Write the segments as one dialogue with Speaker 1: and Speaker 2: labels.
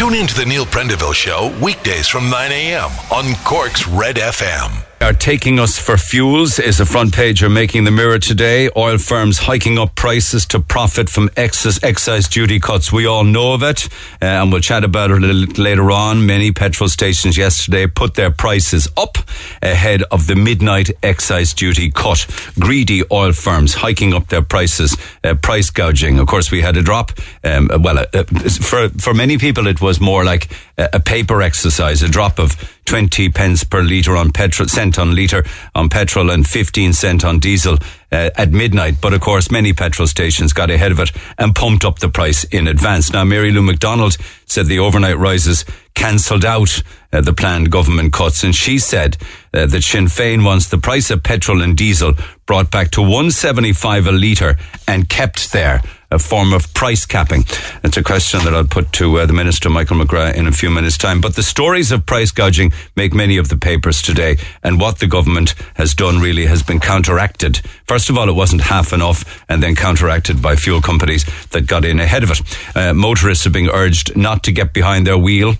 Speaker 1: Tune in to the Neil Prendeville Show weekdays from 9 a.m. on Cork's Red FM
Speaker 2: are taking us for fuels is a front pager making the mirror today. Oil firms hiking up prices to profit from excess excise duty cuts. We all know of it, uh, and we'll chat about it a little later on. Many petrol stations yesterday put their prices up ahead of the midnight excise duty cut. Greedy oil firms hiking up their prices, uh, price gouging. Of course, we had a drop. Um, well, uh, for for many people, it was more like a paper exercise, a drop of 20 pence per litre on petrol, cent on litre on petrol and 15 cent on diesel uh, at midnight. But of course, many petrol stations got ahead of it and pumped up the price in advance. Now, Mary Lou McDonald said the overnight rises cancelled out uh, the planned government cuts. And she said uh, that Sinn Féin wants the price of petrol and diesel brought back to 175 a litre and kept there a form of price capping? It's a question that I'll put to uh, the Minister, Michael McGrath, in a few minutes' time. But the stories of price gouging make many of the papers today. And what the government has done really has been counteracted. First of all, it wasn't half enough, and then counteracted by fuel companies that got in ahead of it. Uh, motorists are being urged not to get behind their wheel,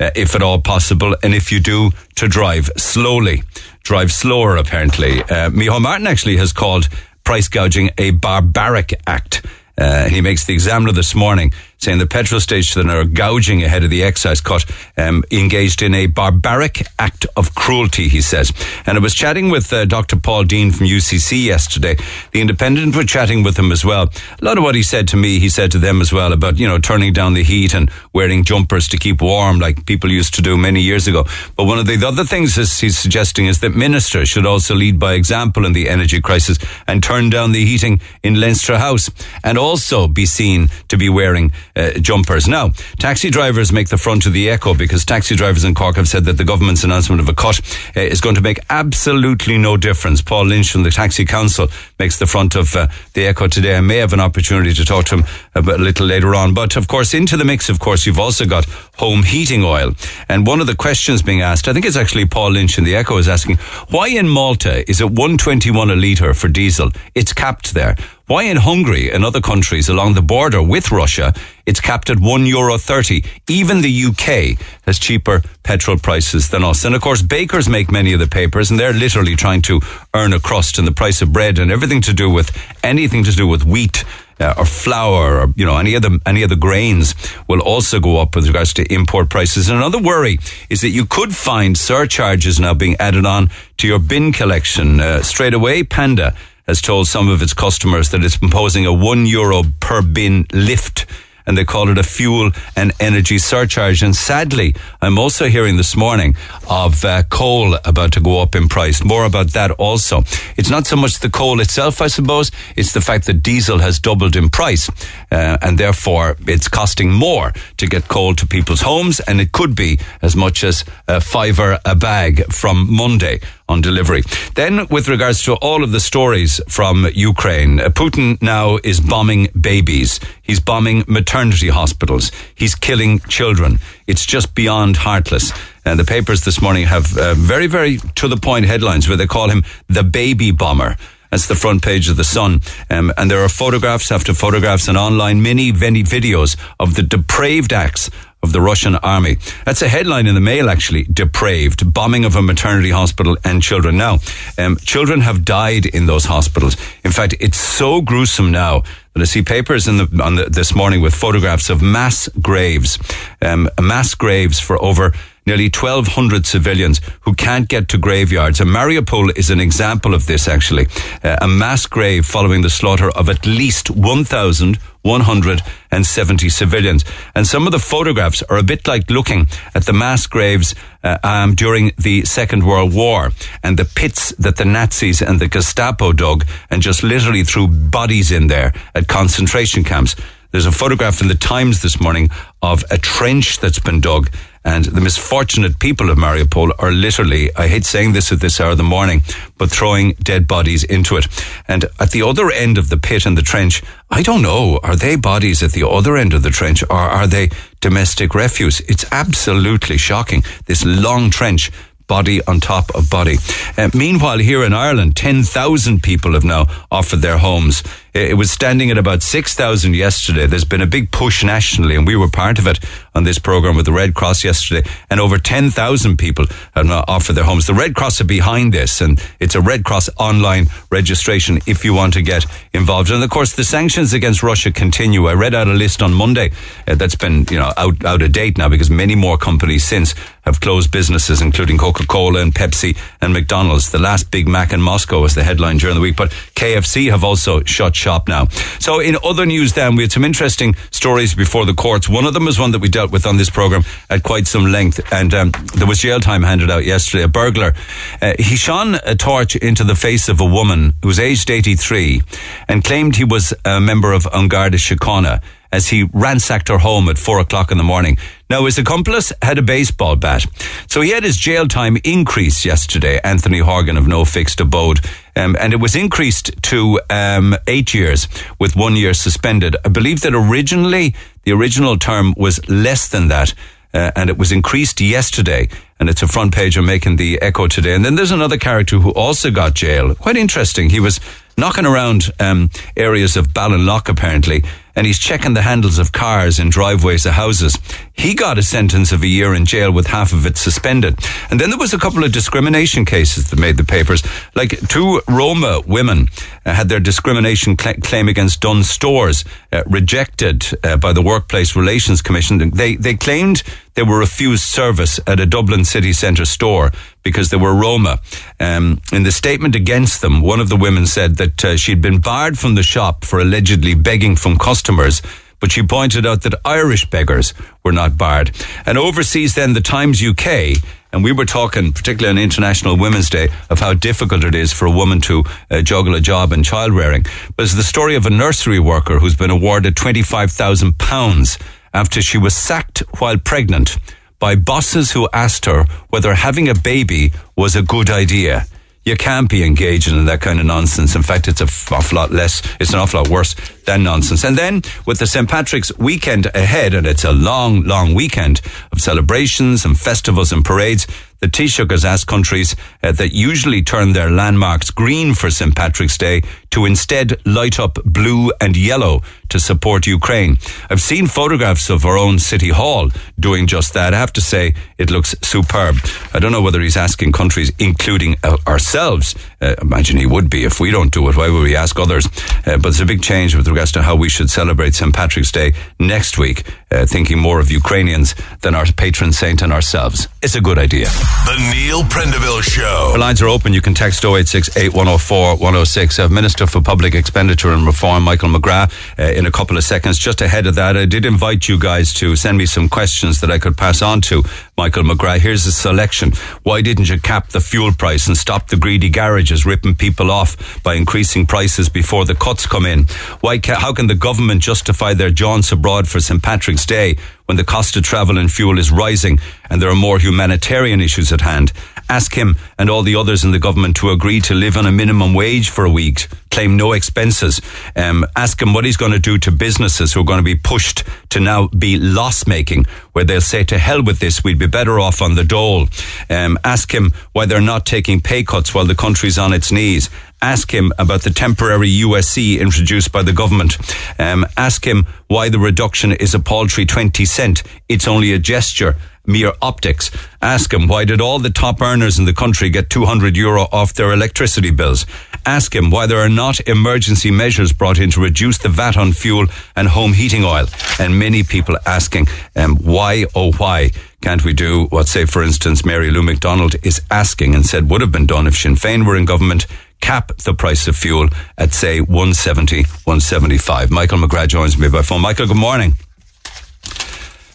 Speaker 2: uh, if at all possible. And if you do, to drive slowly. Drive slower, apparently. Uh, Martin actually has called price gouging a barbaric act. Uh, he makes the examiner this morning saying the petrol stations are gouging ahead of the excise cut um, engaged in a barbaric act of cruelty, he says. And I was chatting with uh, Dr. Paul Deane from UCC yesterday. The Independent were chatting with him as well. A lot of what he said to me, he said to them as well about, you know, turning down the heat and wearing jumpers to keep warm like people used to do many years ago. But one of the other things he's suggesting is that ministers should also lead by example in the energy crisis and turn down the heating in Leinster House and also be seen to be wearing uh, jumpers. Now, taxi drivers make the front of the echo because taxi drivers in Cork have said that the government's announcement of a cut uh, is going to make absolutely no difference. Paul Lynch from the Taxi Council makes the front of uh, the echo today. I may have an opportunity to talk to him a, a little later on. But of course, into the mix, of course, you've also got home heating oil. And one of the questions being asked, I think it's actually Paul Lynch in the Echo is asking, why in Malta is it 121 a litre for diesel? It's capped there. Why in Hungary and other countries along the border with Russia, it's capped at one euro thirty. Even the UK has cheaper petrol prices than us. And of course, bakers make many of the papers and they're literally trying to earn a crust and the price of bread and everything to do with anything to do with wheat uh, or flour or you know any of the any of the grains will also go up with regards to import prices. And another worry is that you could find surcharges now being added on to your bin collection uh, straight away. Panda has told some of its customers that it's imposing a one euro per bin lift and they call it a fuel and energy surcharge. And sadly, I'm also hearing this morning of uh, coal about to go up in price. More about that also. It's not so much the coal itself, I suppose. It's the fact that diesel has doubled in price, uh, and therefore it's costing more to get coal to people's homes, and it could be as much as a fiver a bag from Monday on delivery. Then, with regards to all of the stories from Ukraine, uh, Putin now is bombing babies. He's bombing maternity hospitals. He's killing children. It's just beyond heartless. And the papers this morning have uh, very, very to the point headlines where they call him the baby bomber. That's the front page of the Sun. Um, and there are photographs after photographs and online many videos of the depraved acts of the Russian army. That's a headline in the Mail, actually. Depraved. Bombing of a maternity hospital and children. Now, um, children have died in those hospitals. In fact, it's so gruesome now that I see papers in the, on the this morning with photographs of mass graves, um, mass graves for over nearly 1,200 civilians who can't get to graveyards. And Mariupol is an example of this, actually. Uh, a mass grave following the slaughter of at least 1,170 civilians. And some of the photographs are a bit like looking at the mass graves uh, um, during the Second World War and the pits that the Nazis and the Gestapo dug and just literally threw bodies in there at concentration camps. There's a photograph in the Times this morning of a trench that's been dug and the misfortunate people of Mariupol are literally, I hate saying this at this hour of the morning, but throwing dead bodies into it. And at the other end of the pit and the trench, I don't know, are they bodies at the other end of the trench or are they domestic refuse? It's absolutely shocking. This long trench body on top of body. Uh, meanwhile, here in Ireland, 10,000 people have now offered their homes It, was standing at about 6,000 yesterday. There's been a big push nationally, and we were part of it on this program with the Red Cross yesterday, and over 10,000 people have now offered their homes. The Red Cross are behind this, and it's a Red Cross online registration if you want to get involved. And of course, the sanctions against Russia continue. I read out a list on Monday uh, that's been, you know, out, out of date now because many more companies since have closed businesses, including Coca-Cola and Pepsi and McDonald's. The last Big Mac in Moscow was the headline during the week, but KFC have also shut shop now. So in other news then, we had some interesting stories before the courts. One of them was one that we dealt with on this program at quite some length, and um, there was jail time handed out yesterday. A burglar, uh, he shone a torch into the face of a woman who was aged 83 and claimed he was a member of An Garda Síochána as he ransacked her home at four o'clock in the morning. Now, his accomplice had a baseball bat. So he had his jail time increased yesterday, Anthony Horgan of No Fixed Abode. Um, and it was increased to um, eight years with one year suspended. I believe that originally the original term was less than that. Uh, and it was increased yesterday, and it's a front page of making the Echo today. And then there's another character who also got jail. Quite interesting. He was knocking around um, areas of Ballinlough, apparently, and he's checking the handles of cars in driveways of houses. He got a sentence of a year in jail with half of it suspended. And then there was a couple of discrimination cases that made the papers. Like two Roma women uh, had their discrimination cl- claim against Dunnes Stores uh, rejected uh, by the Workplace Relations Commission. They, they claimed they were refused service at a Dublin city centre store because they were Roma. Um, in the statement against them, one of the women said that uh, she'd been barred from the shop for allegedly begging from customers but she pointed out that Irish beggars were not barred. And overseas, then, the Times UK, and we were talking, particularly on International Women's Day, of how difficult it is for a woman to uh, juggle a job and child rearing. It's the story of a nursery worker who's been awarded £25,000 after she was sacked while pregnant by bosses who asked her whether having a baby was a good idea. You can't be engaging in that kind of nonsense. In fact, it's an awful lot less, it's an awful lot worse than nonsense. And then with the St. Patrick's weekend ahead, and it's a long, long weekend of celebrations and festivals and parades, the Taoiseach has asked countries uh, that usually turn their landmarks green for St. Patrick's Day to instead light up blue and yellow to support Ukraine. I've seen photographs of our own City Hall doing just that. I have to say it looks superb. I don't know whether he's asking countries, including uh, ourselves. Uh, imagine he would be if we don't do it. Why would we ask others? Uh, but it's a big change with regards to how we should celebrate St. Patrick's Day next week, uh, thinking more of Ukrainians than our patron saint and ourselves. It's a good idea.
Speaker 1: The Neil Prendeville Show.
Speaker 2: The lines are open. You can text 086 8104 106. Uh, Minister for Public Expenditure and Reform, Michael McGrath, uh, in a couple of seconds. Just ahead of that, I did invite you guys to send me some questions that I could pass on to Michael McGrath. Here's a selection. Why didn't you cap the fuel price and stop the greedy garages ripping people off by increasing prices before the cuts come in? Why? Ca- how can the government justify their jaunts abroad for St. Patrick's Day when the cost of travel and fuel is rising and there are more humanitarian issues at hand? Ask him and all the others in the government to agree to live on a minimum wage for a week, claim no expenses. Um, ask him what he's going to do to businesses who are going to be pushed to now be loss making, where they'll say, to hell with this, we'd be better off on the dole. Um, ask him why they're not taking pay cuts while the country's on its knees. Ask him about the temporary USC introduced by the government. Um, ask him why the reduction is a paltry 20 cent. It's only a gesture mere optics. Ask him why did all the top earners in the country get 200 euro off their electricity bills? Ask him why there are not emergency measures brought in to reduce the VAT on fuel and home heating oil. And many people asking, um, why, oh why, can't we do what, say, for instance, Mary Lou McDonald is asking and said would have been done if Sinn Féin were in government? Cap the price of fuel at, say, 170, 175. Michael McGrath joins me by phone. Michael, good morning.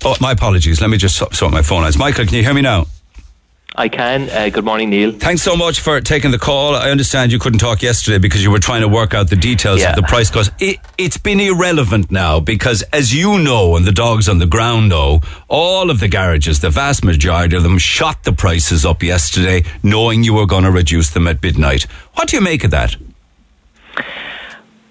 Speaker 2: Oh, my apologies. Let me just sort my phone out. Michael, can you hear me now?
Speaker 3: I can. Uh, good morning, Neil.
Speaker 2: Thanks so much for taking the call. I understand you couldn't talk yesterday because you were trying to work out the details
Speaker 3: Yeah.
Speaker 2: of the price cuts. It, it's been irrelevant now because, as you know, and the dogs on the ground know, all of the garages, the vast majority of them, shot the prices up yesterday, knowing you were going to reduce them at midnight. What do you make of that?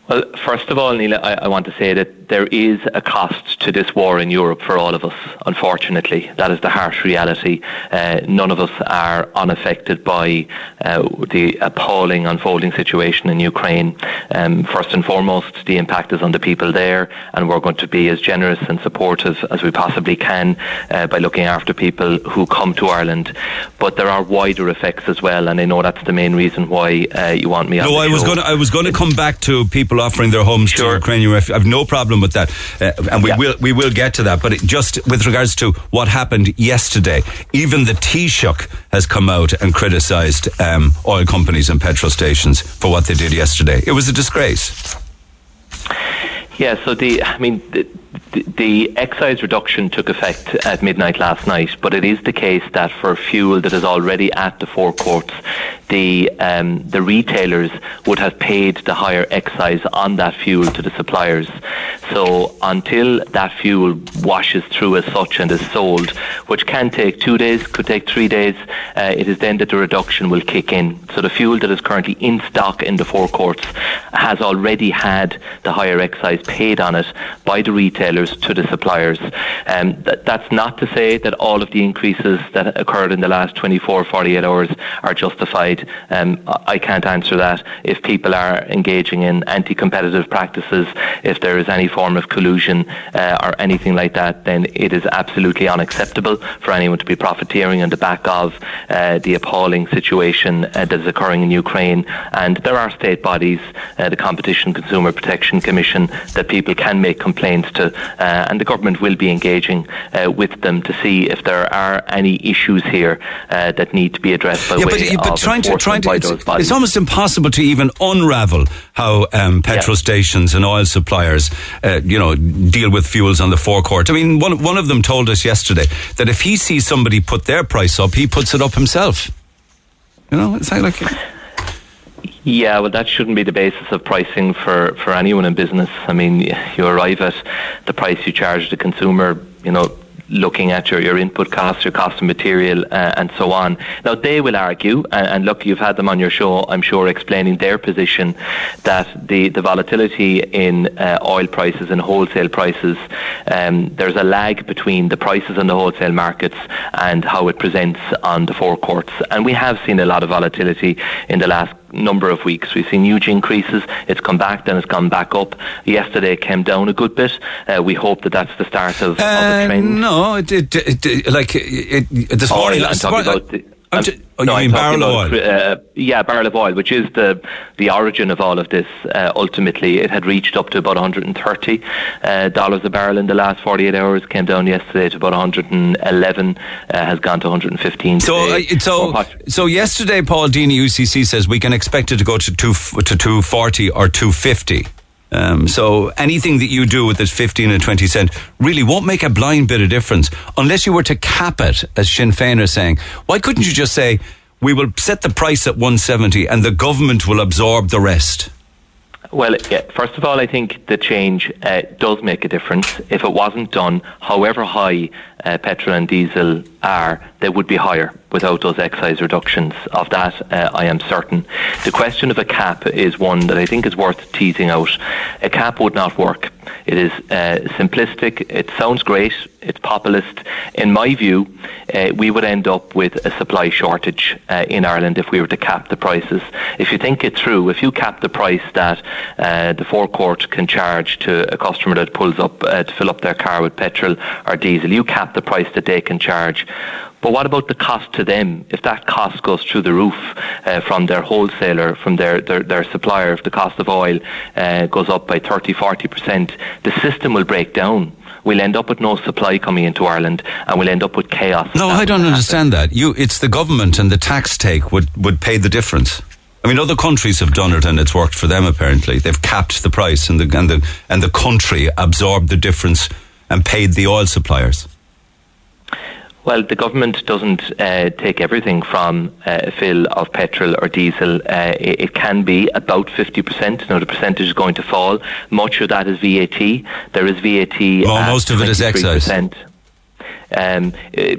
Speaker 3: Well, first of all, Neil, I, I, want to say that there is a cost to this war in Europe for all of us, unfortunately. That is the harsh reality. Uh, none of us are unaffected by uh, the appalling unfolding situation in Ukraine. Um, first and foremost, the impact is on the people there, and we're going to be as generous and supportive as we possibly can uh, by looking after people who come to Ireland. But there are wider effects as well, and I know that's the main reason why uh, you want me
Speaker 2: no,
Speaker 3: I
Speaker 2: was going I was going to come back to people people offering their homes sure. to Ukrainian refugees. I've no problem with that, uh, and we yeah. will we will get to that. But just with regards to what happened yesterday, even the Taoiseach has come out and criticised um, oil companies and petrol stations for what they did yesterday. It was a disgrace.
Speaker 3: Yeah, so the I mean the, the, excise reduction took effect at midnight last night, but it is the case that for fuel that is already at the forecourts, the um, the retailers would have paid the higher excise on that fuel to the suppliers. So until that fuel washes through as such and is sold, which can take two days, could take three days, uh, it is then that the reduction will kick in. So the fuel that is currently in stock in the forecourts has already had the higher excise paid on it by the retailers to the suppliers. Um, th- that's not to say that all of the increases that occurred in the last 24, 48 hours are justified. Um, I can't answer that. If people are engaging in anti-competitive practices, if there is any form of collusion uh, or anything like that, then it is absolutely unacceptable for anyone to be profiteering on the back of uh, the appalling situation uh, that is occurring in Ukraine. And there are state bodies, uh, the Competition Consumer Protection Commission, that people can make complaints to, uh, and the government will be engaging uh, with them to see if there are any issues here that need to be addressed by yeah, way
Speaker 2: but, but
Speaker 3: of
Speaker 2: trying to, trying to, it's, it's, almost impossible to even unravel how um, petrol yeah. stations and oil suppliers, uh, you know, deal with fuels on the forecourt. I mean, one one of them told us yesterday that if he sees somebody put their price up, he puts it up himself. You know, it's like.
Speaker 3: Yeah, well, that shouldn't be the basis of pricing for, for anyone in business. I mean, you arrive at the price you charge the consumer, you know, looking at your, your input costs, your cost of material, uh, and so on. Now, they will argue, and, and, look, you've had them on your show, I'm sure, explaining their position that the, the volatility in uh, oil prices and wholesale prices, um, there's a lag between the prices on the wholesale markets and how it presents on the forecourts. And we have seen a lot of volatility in the last number of weeks. We've seen huge increases. It's come back, then it's gone back up. Yesterday it came down a good bit. Uh, we hope that that's the start of, uh, of a trend.
Speaker 2: No, it, it, it, like it, this morning.
Speaker 3: I'm talking about. The,
Speaker 2: I'm t- oh, no, you mean barrel
Speaker 3: of oil? Uh, yeah, barrel of oil, which is the the origin of all of this. Uh, ultimately, it had reached up to about 130 uh, dollars a barrel in the last 48 hours. Came down yesterday to about 111. Uh, has gone to 115.
Speaker 2: So, uh, so, so yesterday, Paul Deane UCC says we can expect it to go to two to 240 or 250. Um, so anything that you do with this 15 and 20 cent really won't make a blind bit of difference unless you were to cap it, as Sinn Féin are saying. Why couldn't you just say, we will set the price at 170 and the government will absorb the rest?
Speaker 3: Well, yeah, first of all, I think the change uh, does make a difference. If it wasn't done, however high uh, petrol and diesel are, they would be higher without those excise reductions. Of that, uh, I am certain. The question of a cap is one that I think is worth teasing out. A cap would not work. It is uh, simplistic. It sounds great. It's populist. In my view, uh, we would end up with a supply shortage uh, in Ireland if we were to cap the prices. If you think it through, if you cap the price that uh, the forecourt can charge to a customer that pulls up uh, to fill up their car with petrol or diesel, you cap the price that they can charge. But what about the cost to them? If that cost goes through the roof uh, from their wholesaler, from their, their, their, supplier, if the cost of oil uh, goes up by 30, 40%, the system will break down. We'll end up with no supply coming into Ireland and we'll end up with chaos.
Speaker 2: No, I don't understand that. You, it's the government and the tax take would, would pay the difference. I mean, other countries have done it and it's worked for them apparently. They've capped the price and the, and the, and the country absorbed the difference and paid the oil suppliers.
Speaker 3: Well, the government doesn't uh, take everything from uh, a fill of petrol or diesel. Uh, it, it, can be about 50%. Now, the percentage is going to fall. Much of that is VAT. There is VAT.
Speaker 2: Well, most of it is excise.
Speaker 3: um, uh,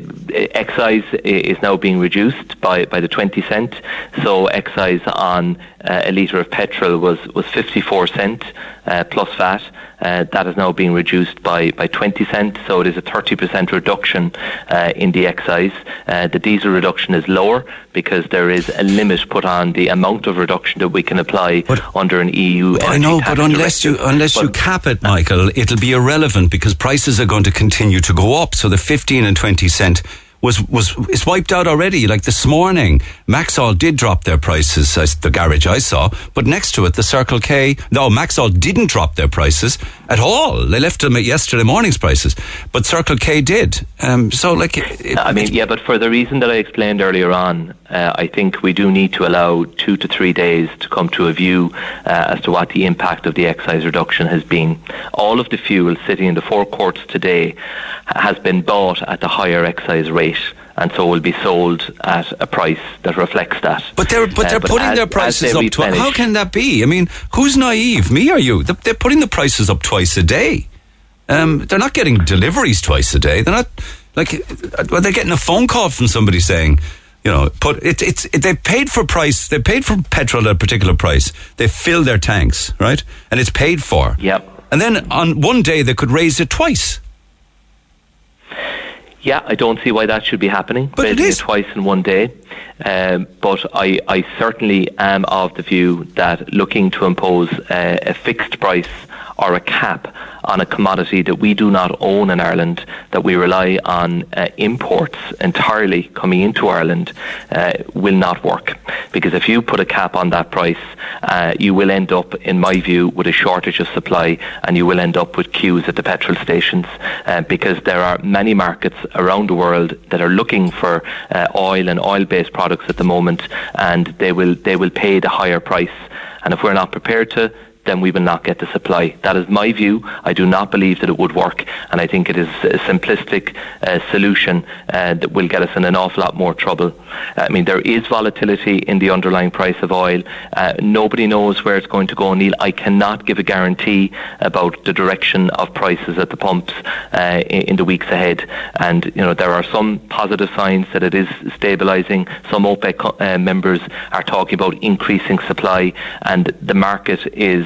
Speaker 3: excise is now being reduced by, by the 20 cent. So excise on uh, a litre of petrol was, was 54 cent uh, plus VAT. Uh, that is now being reduced by, by 20 cent, so it is a 30% reduction uh, in the excise. Uh, the diesel reduction is lower because there is a limit put on the amount of reduction that we can apply but, under an EU.
Speaker 2: I know, but unless
Speaker 3: directive.
Speaker 2: you unless but, you cap it, Michael, it'll be irrelevant because prices are going to continue to go up. So the 15 and 20 cent was was is wiped out already. Like this morning, Maxol did drop their prices. The garage I saw, but next to it, the Circle K. No, Maxol didn't drop their prices at all. They left them at yesterday morning's prices, but Circle K did. Um, so, like,
Speaker 3: it, I mean, yeah, but for the reason that I explained earlier on, uh, I think we do need to allow two to three days to come to a view uh, as to what the impact of the excise reduction has been. All of the fuel sitting in the forecourts today has been bought at the higher excise rate and so will be sold at a price that reflects that.
Speaker 2: But they're but they're uh, but putting as, their prices up. Twi- how can that be? I mean, who's naive? Me or you? They're putting the prices up twice a day. Um, they're not getting deliveries twice a day. They're not like well, they're getting a phone call from somebody saying. You know, put it, it's it, they paid for price. They paid for petrol at a particular price. They fill their tanks, right, and it's paid for.
Speaker 3: Yep.
Speaker 2: And then on one day they could raise it twice.
Speaker 3: Yeah, I don't see why that should be happening.
Speaker 2: But it is
Speaker 3: twice in one day. Um, but I, I certainly am of the view that looking to impose a fixed price or a cap on a commodity that we do not own in Ireland, that we rely on uh, imports entirely coming into Ireland, uh, will not work. Because if you put a cap on that price, uh, you will end up, in my view, with a shortage of supply and you will end up with queues at the petrol stations uh, because there are many markets around the world that are looking for uh, oil and oil-based products at the moment and they will, they will pay the higher price. And if we're not prepared to then we will not get the supply. That is my view. I do not believe that it would work, and I think it is a simplistic uh, solution uh, that will get us in an awful lot more trouble. I mean, there is volatility in the underlying price of oil. Uh, nobody knows where it's going to go, Neil. I cannot give a guarantee about the direction of prices at the pumps uh, in, in the weeks ahead. And you know, there are some positive signs that it is stabilising. Some OPEC uh, members are talking about increasing supply, and the market is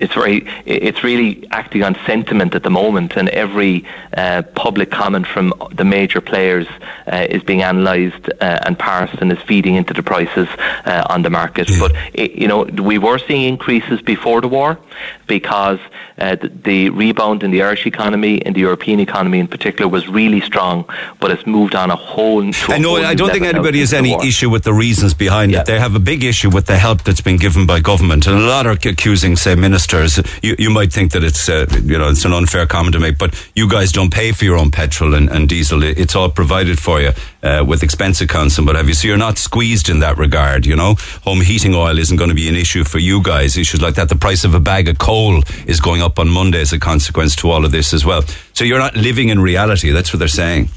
Speaker 3: it's very it's really acting on sentiment at the moment, and every uh, public comment from the major players uh, is being analysed uh, and parsed and is feeding into the prices uh, on the market. But it, you know, we were seeing increases before the war because uh, the, the, rebound in the Irish economy, in the European economy in particular, was really strong. But it's moved on a whole.
Speaker 2: I know.
Speaker 3: I
Speaker 2: don't think anybody has any issue with the reasons behind yeah. it. They have a big issue with the help that's been given by government, and a lot are accusing, say, ministers. You, you might think that it's uh, you know it's an unfair comment to make, but you guys don't pay for your own petrol and, and diesel. It's all provided for you uh, with expense accounts and what have you. So you're not squeezed in that regard. You know, home heating oil isn't going to be an issue for you guys. Issues like that. The price of a bag of coal is going up on Monday as a consequence to all of this as well. So you're not living in reality. That's what they're saying.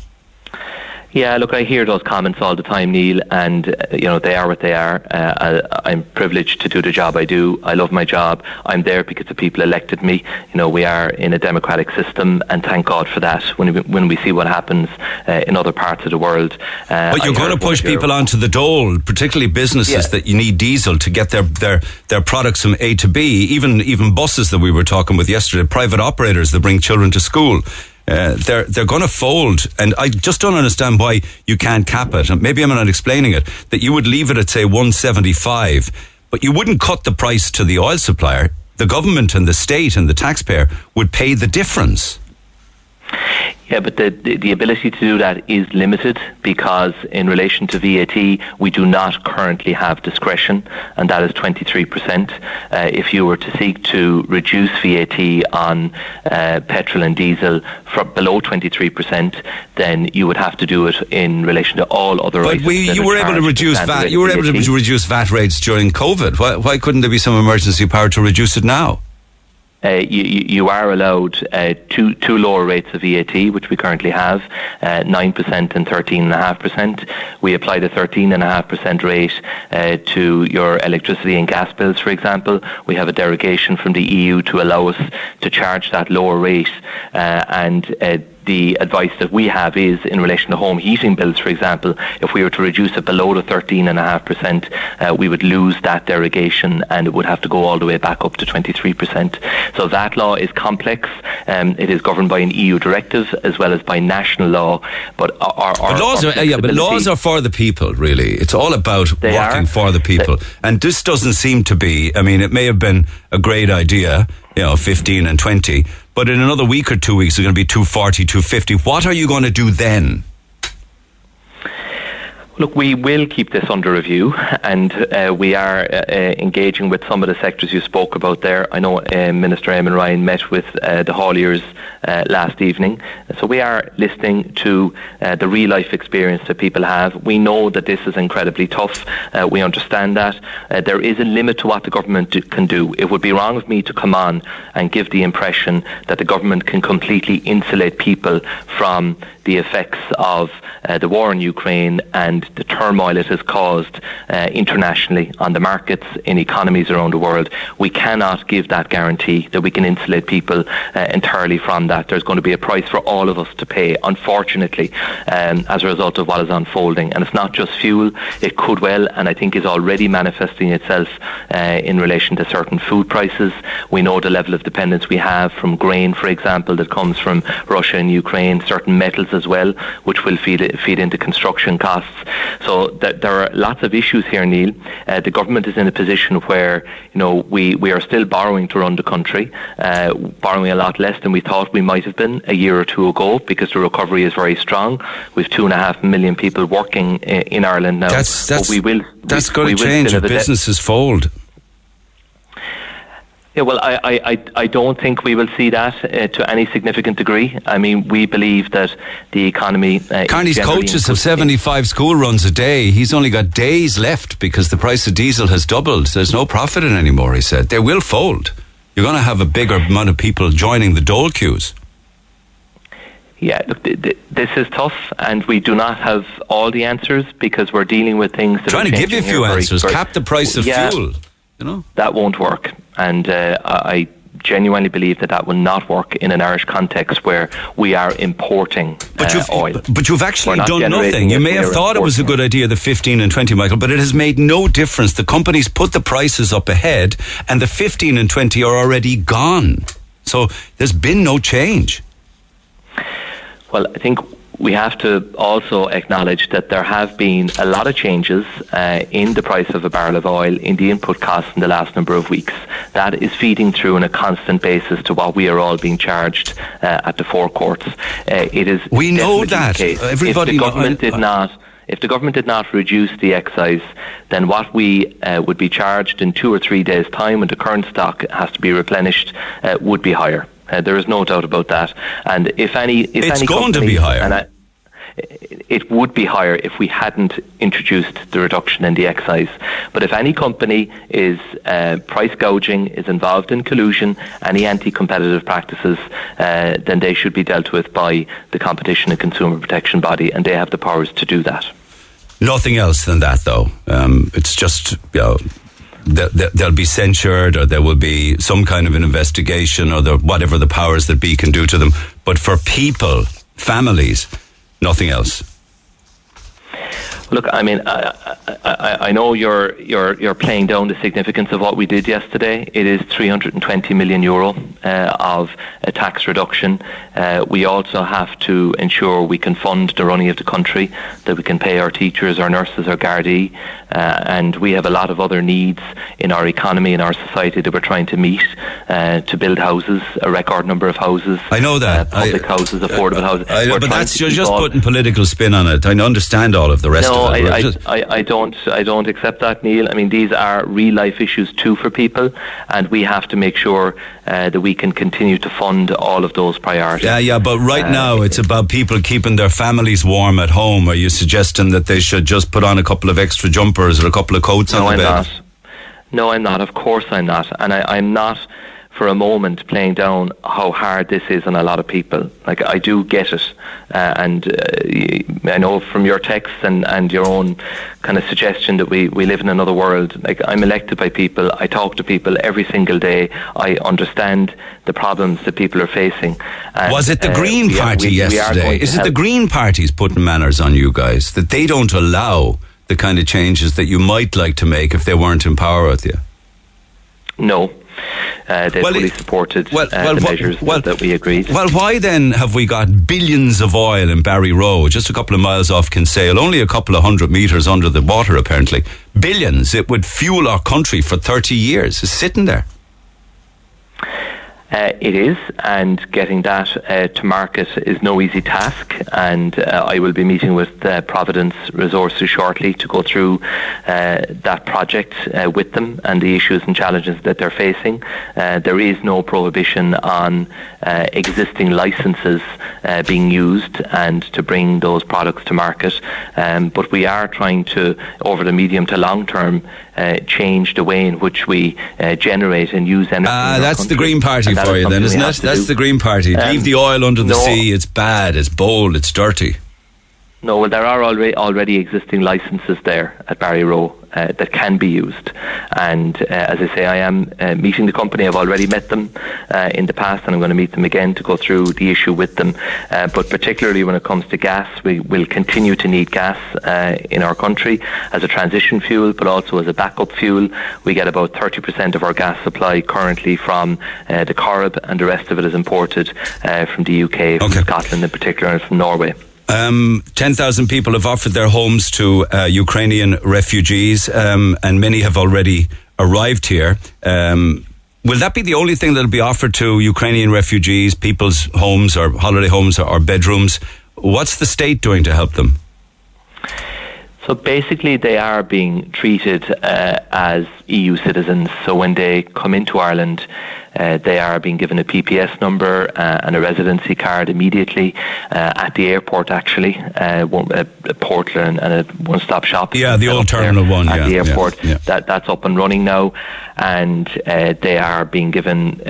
Speaker 3: Yeah, look, I hear those comments all the time, Neil, and uh, you know they are what they are. Uh, I, am privileged to do the job I do. I love my job. I'm there because the people elected me. You know, we are in a democratic system, and thank God for that. When we, when we see what happens uh, in other parts of the world,
Speaker 2: uh, but you're going to push people onto the dole, particularly businesses yeah. that you need diesel to get their, their their products from A to B. Even even buses that we were talking with yesterday, private operators that bring children to school. Uh, they're they're going to fold, and I just don't understand why you can't cap it. And maybe I'm not explaining it. That you would leave it at say 175, but you wouldn't cut the price to the oil supplier. The government and the state and the taxpayer would pay the difference.
Speaker 3: Yeah, but the, the, the, ability to do that is limited because in relation to VAT, we do not currently have discretion, and that is 23%. Uh, if you were to seek to reduce VAT on uh, petrol and diesel from below 23%, then you would have to do it in relation to all other
Speaker 2: but we, you were able to reduce VAT. You were able to reduce VAT rates during COVID. Why, why couldn't there be some emergency power to reduce it now?
Speaker 3: Uh, you, you are allowed uh, two, two lower rates of VAT, which we currently have, uh, 9% and 13.5%. We apply the 13.5% rate uh, to your electricity and gas bills, for example. We have a derogation from the EU to allow us to charge that lower rate. Uh, and the advice that we have is in relation to home heating bills, for example, if we were to reduce it below the 13.5%, uh, we would lose that derogation and it would have to go all the way back up to 23%. So that law is complex. Um, it is governed by an EU directive as well as by national law. But our, our,
Speaker 2: but laws are yeah, but laws are for the people. Really, it's all about working are. for the people. They, and this doesn't seem to be. I mean, it may have been a great idea, you know, 15 and 20, but in another week or two weeks, it's going to be 240, 250. What are you going to do then?
Speaker 3: Look, we will keep this under review, and uh, we are uh, uh, engaging with some of the sectors you spoke about there. I know uh, Minister Eamon Ryan met with uh, the hauliers uh, last evening, so we are listening to the real life experience that people have. We know that this is incredibly tough. we understand that there is a limit to what the government do, can do. It would be wrong of me to come on and give the impression that the government can completely insulate people from the effects of the war in Ukraine and the turmoil it has caused uh, internationally on the markets, in economies around the world. We cannot give that guarantee that we can insulate people uh, entirely from that. There's going to be a price for all of us to pay, unfortunately, um, as a result of what is unfolding. And it's not just fuel, it could well, and I think is already manifesting itself uh, in relation to certain food prices. We know the level of dependence we have from grain, for example, that comes from Russia and Ukraine, certain metals as well, which will feed, feed into construction costs. So th- there are lots of issues here, Neil. Uh, the government is in a position where you know we, we are still borrowing to run the country, uh, borrowing a lot less than we thought we might have been a year or two ago because the recovery is very strong. We've two and a half million people working in, in Ireland now.
Speaker 2: That's that's we will, that's going to change if businesses fold.
Speaker 3: Yeah, well, I, I, I don't think we will see that uh, to any significant degree. I mean, we believe that the economy. Uh,
Speaker 2: Carney's coaches have 75 school runs a day. He's only got days left because the price of diesel has doubled. There's no profit in anymore, he said. They will fold. You're going to have a bigger amount of people joining the dole queues.
Speaker 3: Yeah, look, th- th- this is tough, and we do not have all the answers because we're dealing with things that
Speaker 2: trying to give you a few answers. Very, Cap the price of yeah, fuel. You know
Speaker 3: that won't work and uh, I genuinely believe that that will not work in an Irish context where we are importing
Speaker 2: but
Speaker 3: uh, oil.
Speaker 2: But you've actually done nothing. You may have thought it was a good idea, the 15 and 20, Michael, but it has made no difference. The companies put the prices up ahead, and the 15 and 20 are already gone. So there's been no change.
Speaker 3: Well, I think we have to also acknowledge that there have been a lot of changes uh, in the price of a barrel of oil in the input costs in the last number of weeks. That is feeding through on a constant basis to what we are all being charged uh, at the forecourts. Uh, it is
Speaker 2: we know that
Speaker 3: everybody. If the government did not. If the government did not reduce the excise, then what we uh, would be charged in two or three days' time when the current stock has to be replenished uh, would be higher. Uh, there is no doubt about that. And if any, if
Speaker 2: it's
Speaker 3: any
Speaker 2: going
Speaker 3: company,
Speaker 2: to be higher.
Speaker 3: it would be higher if we hadn't introduced the reduction in the excise. But if any company is uh, price gouging, is involved in collusion, any anti-competitive practices, uh, then they should be dealt with by the Competition and Consumer Protection Body, and they have the powers to do that.
Speaker 2: Nothing else than that, though. Um, it's just you know, they'll be censured or there will be some kind of an investigation or the, whatever the powers that be can do to them. But for people, families, nothing else.
Speaker 3: Look, I mean, I, I, I, know you're you're you're playing down the significance of what we did yesterday. It is 320 million euro uh, of a tax reduction. Uh, we also have to ensure we can fund the running of the country, that we can pay our teachers, our nurses, our Gardaí, uh, and we have a lot of other needs in our economy, in our society that we're trying to meet uh, to build houses, a record number of houses.
Speaker 2: I know that
Speaker 3: uh, public houses, affordable houses.
Speaker 2: I, but that's you're just putting political spin on it. I understand all of the rest.
Speaker 3: No,
Speaker 2: no,
Speaker 3: I, I, I, I, don't. I don't accept that, Neil. I mean, these are real life issues too for people, and we have to make sure uh, that we can continue to fund all of those priorities.
Speaker 2: Yeah, yeah. But right uh, now, it's about people keeping their families warm at home. Are you suggesting that they should just put on a couple of extra jumpers or a couple of coats
Speaker 3: no,
Speaker 2: on the
Speaker 3: I'm
Speaker 2: bed?
Speaker 3: Not. No, I'm not. Of course, I'm not, and I, I'm not for a moment playing down how hard this is on a lot of people. Like I do get it, uh, and uh, I know from your texts and, and your own kind of suggestion that we, we live in another world. Like I'm elected by people, I talk to people every single day. I understand the problems that people are facing.
Speaker 2: And, Was it the uh, Green Party we, yesterday? We is it the Green Party's putting manners on you guys that they don't allow the kind of changes that you might like to make if they weren't in power with you?
Speaker 3: No. Uh, they well, fully supported well, uh, well, the measures well, that we agreed.
Speaker 2: Well, why then have we got billions of oil in Barryroe, just a couple of miles off Kinsale, only a couple of hundred metres under the water, apparently? Billions. It would fuel our country for 30 years. It's sitting there.
Speaker 3: Uh, it is, and getting that uh, to market is no easy task. And uh, I will be meeting with uh, Providence Resources shortly to go through uh, that project uh, with them and the issues and challenges that they're facing. there is no prohibition on existing licenses being used and to bring those products to market. Um, but we are trying to, over the medium to long term, change the way in which we generate and use energy.
Speaker 2: Ah, that's the Green Party for you, then, isn't it? That's do. the Green Party. Um, Leave the oil under the no, sea. It's bad. It's bold. It's dirty.
Speaker 3: No, well, there are already already existing licences there at Barryroe uh, that can be used. And uh, as I say, I am uh, meeting the company. I've already met them uh, in the past, and I'm going to meet them again to go through the issue with them. Uh, but particularly when it comes to gas, we will continue to need gas uh, in our country as a transition fuel, but also as a backup fuel. We get about 30% of our gas supply currently from the Corrib, and the rest of it is imported from the UK, from okay. Scotland in particular, and from Norway.
Speaker 2: Um, 10,000 people have offered their homes to uh, Ukrainian refugees, um, and many have already arrived here. Um, will that be the only thing that will be offered to Ukrainian refugees, people's homes or holiday homes or, or bedrooms? What's the state doing to help them?
Speaker 3: So basically, they are being treated uh, as EU citizens. So when they come into Ireland, uh, they are being given a PPS number uh, and a residency card immediately uh, at the airport, actually, uh, one, a, a Portland and a one-stop shop.
Speaker 2: Yeah, the old terminal one.
Speaker 3: At
Speaker 2: yeah,
Speaker 3: the airport.
Speaker 2: Yeah, yeah.
Speaker 3: That, that's up and running now. And uh, they are being given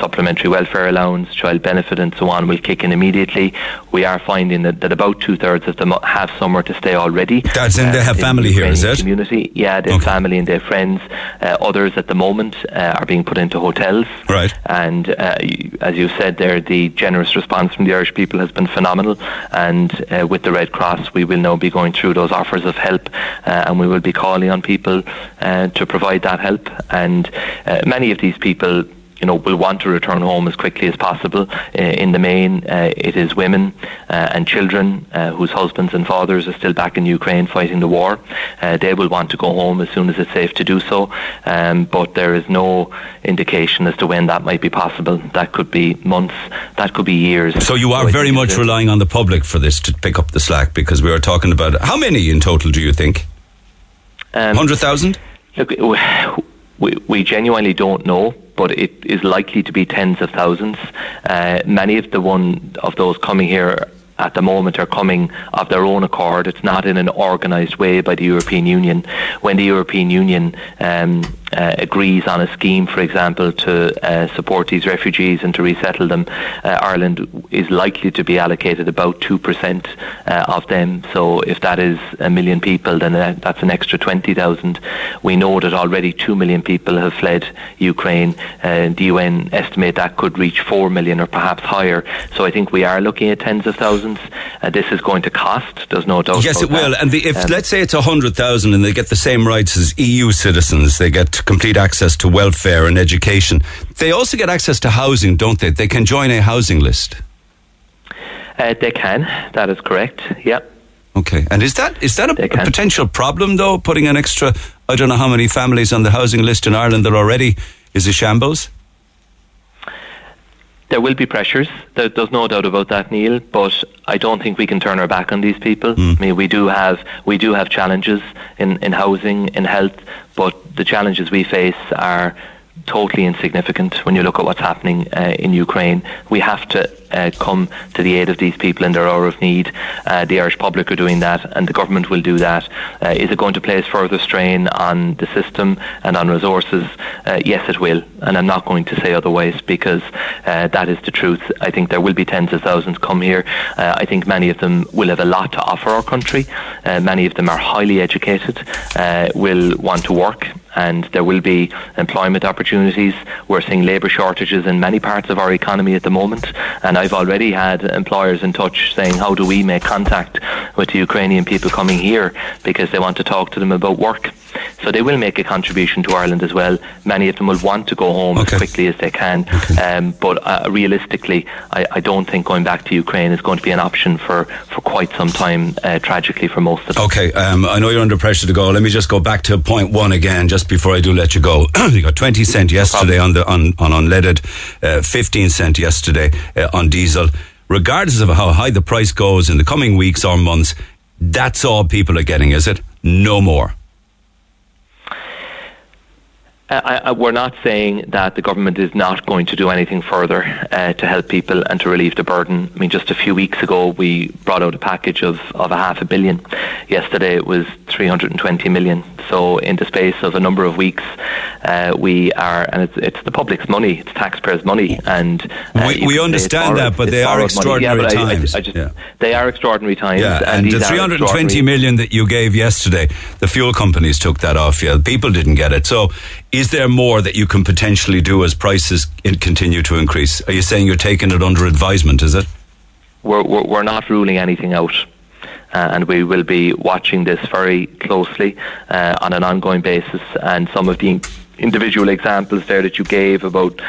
Speaker 3: supplementary welfare allowance, child benefit, and so on will kick in immediately. We are finding that, that about two-thirds of them have somewhere to stay already.
Speaker 2: That's in, they have family
Speaker 3: here,
Speaker 2: is it?
Speaker 3: Community. Yeah, they have okay. family and their friends. others at the moment are being put into hotels
Speaker 2: Right.
Speaker 3: And uh, as you said there, the generous response from the Irish people has been phenomenal. And uh, with the Red Cross, we will now be going through those offers of help uh, and we will be calling on people uh, to provide that help. And uh, many of these people you know, will want to return home as quickly as possible. Uh, in the main, uh, it is women uh, and children uh, whose husbands and fathers are still back in Ukraine fighting the war. Uh, they will want to go home as soon as it's safe to do so, um, but there is no indication as to when that might be possible. That could be months, that could be years.
Speaker 2: So you are so very much relying on the public for this to pick up the slack because we are talking about how many in total do you think? Um, 100,000?
Speaker 3: Look, we, we genuinely don't know but it is likely to be tens of thousands. Uh, many of the one of those coming here at the moment are coming of their own accord. It's not in an organised way by the European Union. When the European Union um, uh, agrees on a scheme, for example, to uh, support these refugees and to resettle them, uh, Ireland is likely to be allocated about 2% uh, of them. So if that is a million people, then that's an extra 20,000. We know that already 2 million people have fled Ukraine. Uh, the UN estimate that could reach 4 million or perhaps higher. So I think we are looking at tens of thousands. Uh, this is going to cost, there's no doubt.
Speaker 2: Yes, it will.
Speaker 3: That.
Speaker 2: And the, if, um, let's say it's a 100,000 and they get the same rights as EU citizens, they get complete access to welfare and education. They also get access to housing, don't they? They can join a housing list.
Speaker 3: Uh, they can. That is correct. Yep.
Speaker 2: Okay. And is that is that a, a, potential problem though? Putting an extra, I don't know how many families on the housing list in Ireland that already is a shambles.
Speaker 3: There will be pressures. There, there's no doubt about that, Neil. But I don't think we can turn our back on these people. Mm. I mean, we do have we do have challenges in, in housing, in health, but the challenges we face are totally insignificant when you look at what's happening uh, in Ukraine. We have to uh, come to the aid of these people in their hour of need. Uh, the Irish public are doing that, and the government will do that. Uh, is it going to place further strain on the system and on resources? Uh, yes, it will, and I'm not going to say otherwise because uh, that is the truth. I think there will be tens of thousands come here. I think many of them will have a lot to offer our country. many of them are highly educated, will want to work and there will be employment opportunities. We're seeing labour shortages in many parts of our economy at the moment, and I've already had employers in touch saying, "How do we make contact with the Ukrainian people coming here because they want to talk to them about work?" So they will make a contribution to Ireland as well. Many of them will want to go home okay. as quickly as they can. Okay. Um, but uh, realistically, I, I, don't think going back to Ukraine is going to be an option for, for quite some time, uh, tragically, for most of them.
Speaker 2: Okay, um, I know you're under pressure to go. Let me just go back to point one again, just before I do let you go. you got 20 cent yesterday no on, the, on, on unleaded, uh, 15 cent yesterday uh, on diesel. Regardless of how high the price goes in the coming weeks or months, that's all people are getting, is it? No more.
Speaker 3: I, I, we're not saying that the government is not going to do anything further uh, to help people and to relieve the burden. I mean, just a few weeks ago, we brought out a package of, of a half a billion. Yesterday, it was 320 million. So, in the space of a number of weeks, uh, we are, and it's, it's the public's money, it's taxpayers' money. And
Speaker 2: uh, we, we understand that, but they are extraordinary yeah, times. I, just,
Speaker 3: yeah. They are extraordinary times.
Speaker 2: Yeah, and, and the 320 million that you gave yesterday, the fuel companies took that off you. People didn't get it. So, is there more that you can potentially do as prices continue to increase? Are you saying you're taking it under advisement, is it?
Speaker 3: We're, we're, we're not ruling anything out. Uh, and we will be watching this very closely uh, on an ongoing basis. And some of the individual examples there that you gave about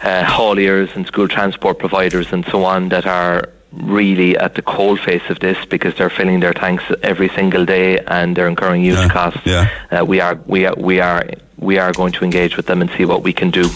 Speaker 3: uh, hauliers and school transport providers and so on that are really at the cold face of this because they're filling their tanks every single day and they're incurring huge yeah, costs. Yeah. Uh, we are we are we are we are going to engage with them and see what we can do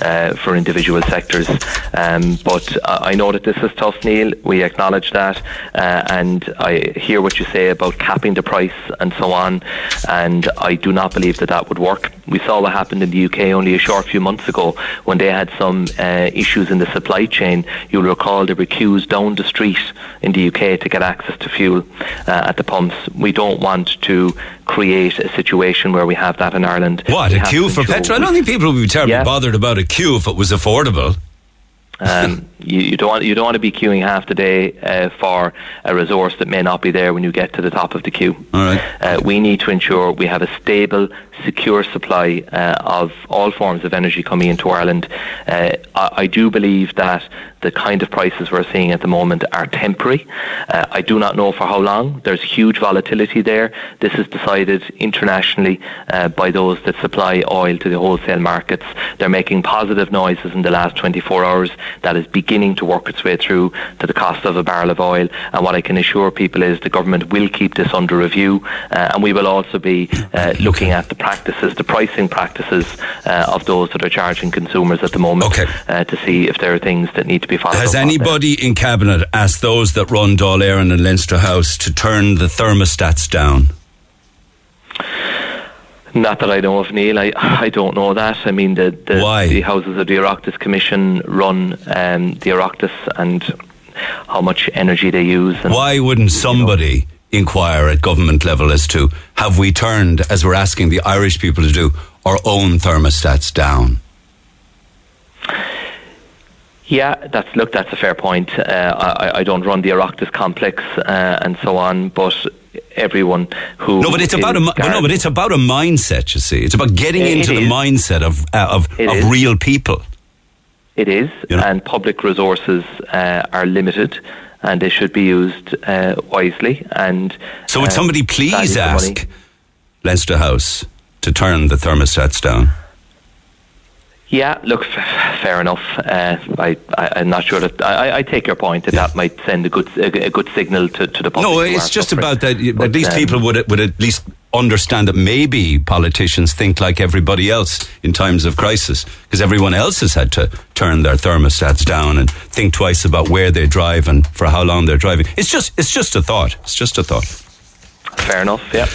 Speaker 3: uh, for individual sectors. Um, but I know that this is tough, Neil. We acknowledge that, uh, and I hear what you say about capping the price and so on. And I do not believe that that would work. We saw what happened in the UK only a short few months ago when they had some uh, issues in the supply chain. You'll recall there were queues down the street in the UK to get access to fuel uh, at the pumps. We don't want to create a situation where we have that in Ireland.
Speaker 2: What,
Speaker 3: we
Speaker 2: a queue for petrol? I don't think people would be terribly yeah. bothered about a queue if it was affordable.
Speaker 3: Um, you, you, don't want you don't want to be queuing half the day uh, for a resource that may not be there when you get to the top of the queue.
Speaker 2: All right.
Speaker 3: Uh, we need to ensure we have a stable, secure supply uh, of all forms of energy coming into Ireland. Uh, I, I, do believe that the kind of prices we're seeing at the moment are temporary. Uh, I do not know for how long. There's huge volatility there. This is decided internationally uh, by those that supply oil to the wholesale markets. They're making positive noises in the last 24 hours. That is beginning to work its way through to the cost of a barrel of oil. And what I can assure people is the government will keep this under review, uh, and we will also be uh, looking at the practices, the pricing practices uh, of those that are charging consumers at the moment
Speaker 2: okay.
Speaker 3: Uh, to see if there are things that need to be followed.
Speaker 2: Has anybody in cabinet asked those that run Dáil Éireann and Leinster House to turn the thermostats down?
Speaker 3: Not that I know of, Neil. I I don't know that. I mean, the the, the houses of the Oireachtas Commission run um, the Oireachtas and how much energy they use. And,
Speaker 2: Why wouldn't somebody? Know, inquire at government level as to have we turned, as we're asking the Irish people to do, our own thermostats down?
Speaker 3: Yeah, that's look. That's a fair point. Uh, I, I don't run the Oireachtas complex uh, and so on, but everyone who
Speaker 2: no, but it's about a no, but it's about a mindset. You see, it's about getting it, into it the mindset of uh, of, of real people.
Speaker 3: It is, you know? and public resources uh, are limited, and they should be used uh, wisely. And
Speaker 2: so, would uh, somebody please ask Leinster House to turn the thermostats down?
Speaker 3: Yeah, look, f- fair enough. Uh, I, I, am not sure that I, I, take your point that yeah. that might send a good a, a good signal to, to the public.
Speaker 2: No, it's just about that. But, at least um, people would would at least understand that maybe politicians think like everybody else in times of crisis because everyone else has had to turn their thermostats down and think twice about where they drive and for how long they're driving. It's just it's just a thought. It's just a thought.
Speaker 3: Fair enough, yeah.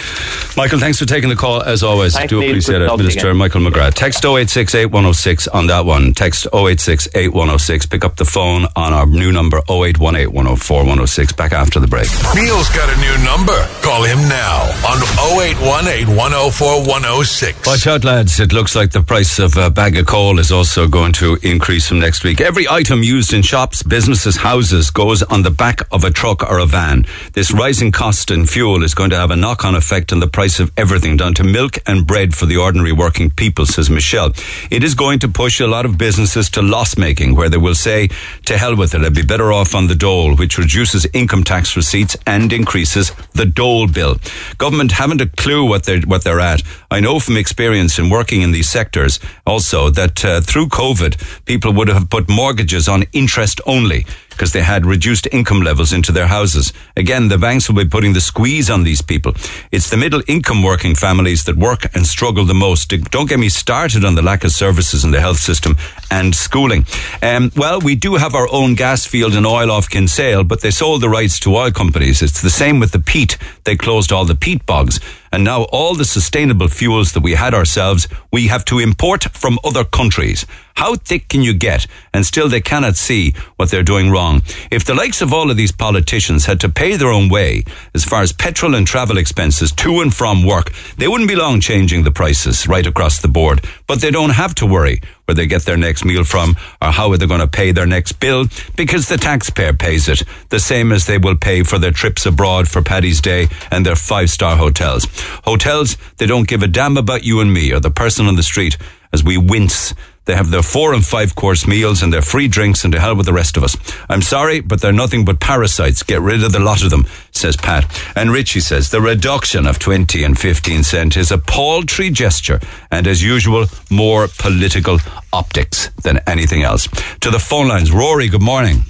Speaker 2: Michael, thanks for taking the call as always.
Speaker 3: Thanks,
Speaker 2: Do
Speaker 3: Neil.
Speaker 2: appreciate
Speaker 3: Good
Speaker 2: it.
Speaker 3: to talk to you
Speaker 2: Minister
Speaker 3: again.
Speaker 2: Michael McGrath. Text 086 8106 on that one. Text 086 8106. Pick up the phone on our new number 0818 104 106. Back after the break.
Speaker 1: Neil's got a new number. Call him now on 0818 104 106.
Speaker 2: Watch out, lads. It looks like the price of a bag of coal is also going to increase from next week. Every item used in shops, businesses, houses goes on the back of a truck or a van. This rising cost in fuel is going to have a knock on effect on the price of everything, down to milk and bread for the ordinary working people, says Michelle. It is going to push a lot of businesses to loss making, where they will say, to hell with it, I'd be better off on the dole, which reduces income tax receipts and increases the dole bill. Government haven't a clue what they're, what they're at. I know from experience in working in these sectors also that uh, through COVID, people would have put mortgages on interest only because they had reduced income levels into their houses. Again, the banks will be putting the squeeze on these people. It's the middle income working families that work and struggle the most. Don't get me started on the lack of services in the health system and schooling. Um, well, we do have our own gas field and oil off Kinsale, but they sold the rights to oil companies. It's the same with the peat. They closed all the peat bogs. And now all the sustainable fuels that we had ourselves, we have to import from other countries. How thick can you get? And still they cannot see what they're doing wrong. If the likes of all of these politicians had to pay their own way as far as petrol and travel expenses to and from work, they wouldn't be long changing the prices right across the board. But they don't have to worry where they get their next meal from or how are they going to pay their next bill because the taxpayer pays it the same as they will pay for their trips abroad for Paddy's Day and their five star hotels. Hotels, they don't give a damn about you and me or the person on the street as we wince. They have their four and five course meals and their free drinks and to hell with the rest of us. I'm sorry, but they're nothing but parasites. Get rid of the lot of them, says Pat. And Richie says the reduction of 20 and 15 cent is a paltry gesture and as usual, more political optics than anything else. To the phone lines. Rory, good morning.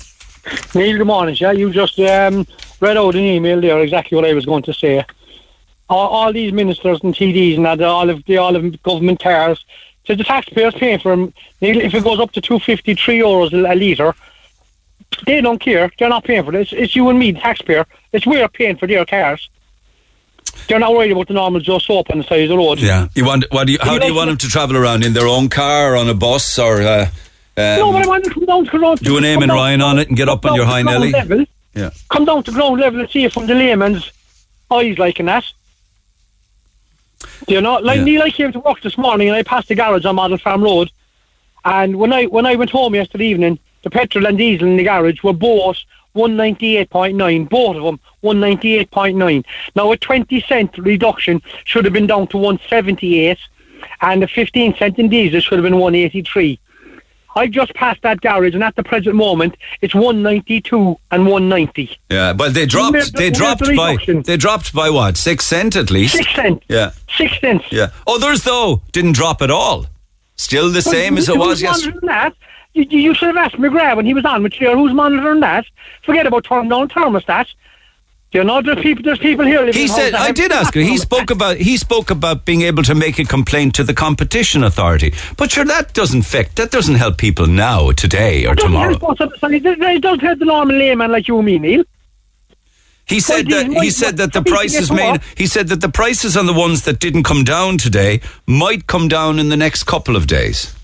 Speaker 4: Neil, good morning. Yeah, you just um, read out an email there exactly what I was going to say. All, all these ministers and TDs and all of the all of government cars, so the taxpayers paying for them. If it goes up to two fifty three euros a, litre, they don't care. They're not paying for this. It's you and me, the taxpayer. It's we're paying for their cars. They're not worried about the normal Joe soap on the side of the road.
Speaker 2: Yeah. You want, what do you, how do you want them to travel around? In their own car or on a bus or, uh,
Speaker 4: No,
Speaker 2: um,
Speaker 4: but I want to come down to ground.
Speaker 2: do an
Speaker 4: Eamon
Speaker 2: Ryan on it and get up on your high Nelly?
Speaker 4: level.
Speaker 2: yeah.
Speaker 4: come down to ground level and see it from the layman's eyes like and that. You know, like
Speaker 2: Yeah.
Speaker 4: Neil, I came to work this morning and I passed the garage on Model Farm Road, and when I when I went home yesterday evening, the petrol and diesel in the garage were both one ninety eight point nine, both of them one ninety eight point nine. Now a twenty cent reduction should have been down to one seventy eight, and a fifteen cent in diesel should have been one eighty three. I just passed that garage, and at the present moment, it's one ninety two and one ninety.
Speaker 2: Yeah, but they dropped.
Speaker 4: the-
Speaker 2: They dropped
Speaker 4: the
Speaker 2: by. They dropped by what? Six cent at least.
Speaker 4: Six cents.
Speaker 2: Yeah,
Speaker 4: Six cents.
Speaker 2: yeah. Others though didn't drop at all. Still the same as it was
Speaker 4: Who's
Speaker 2: yesterday.
Speaker 4: monitoring that? You, you should have asked McGrath when he was on with you, who's monitoring that? Forget about turning down thermostat. Do you know there's people there's people here living
Speaker 2: He said, I did ask him. He spoke about he spoke about being able to make a complaint to the competition authority. But sure, that doesn't affect. That doesn't help people now, today, or tomorrow.
Speaker 4: help us on the side. It doesn't help the normal layman like you and me, Neil.
Speaker 2: He said that he said that the prices may. He said that the prices on the ones that didn't come down today might come down in the next couple of days,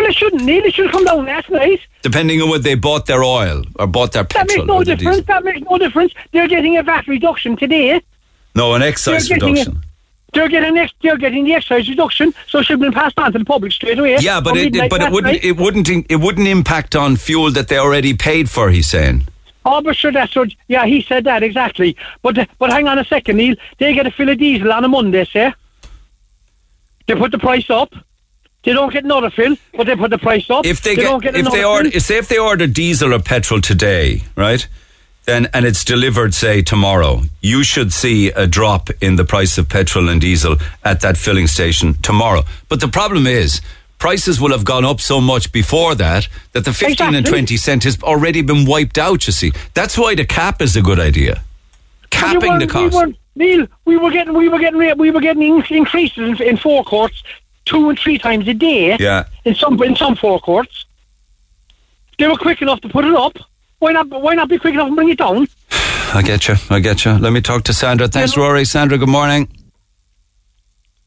Speaker 4: Well, it shouldn't, Neil. It should come down last night.
Speaker 2: depending on what they bought their oil or bought their petrol.
Speaker 4: That makes no difference.
Speaker 2: diesel.
Speaker 4: That makes no difference. They're getting a VAT reduction today.
Speaker 2: No, an excise
Speaker 4: They're
Speaker 2: reduction.
Speaker 4: They're getting ex- they're getting the excise reduction, so it should have been passed on to the public straight away.
Speaker 2: Yeah, but it, it- but it wouldn't
Speaker 4: night.
Speaker 2: it wouldn't it wouldn't impact on fuel that they already paid for. He's saying.
Speaker 4: Oh, but sure, that's what. Yeah, he said that exactly. But uh, but hang on a second, Neil. They get a fill of diesel on a Monday, say. They put the price up. They don't get another fill, but they put the price up.
Speaker 2: if they,
Speaker 4: don't
Speaker 2: get,
Speaker 4: get
Speaker 2: if
Speaker 4: another
Speaker 2: they order
Speaker 4: fill.
Speaker 2: say if they order diesel or petrol today, right? Then and it's delivered say tomorrow, you should see a drop in the price of petrol and diesel at that filling station tomorrow. But the problem is prices will have gone up so much before that that the 15 and 20 cent has already been wiped out, you see. That's why the cap is a good idea. Capping the cost.
Speaker 4: We Neil, we were getting we were getting we were getting increases in, in forecourts two and three times a day.
Speaker 2: Yeah.
Speaker 4: In some in some forecourts, they were quick enough to put it up. Why not? Why not be quick enough and bring it down?
Speaker 2: I get you. I get you. Let me talk to Sandra. Thanks, Rory. Sandra, good morning.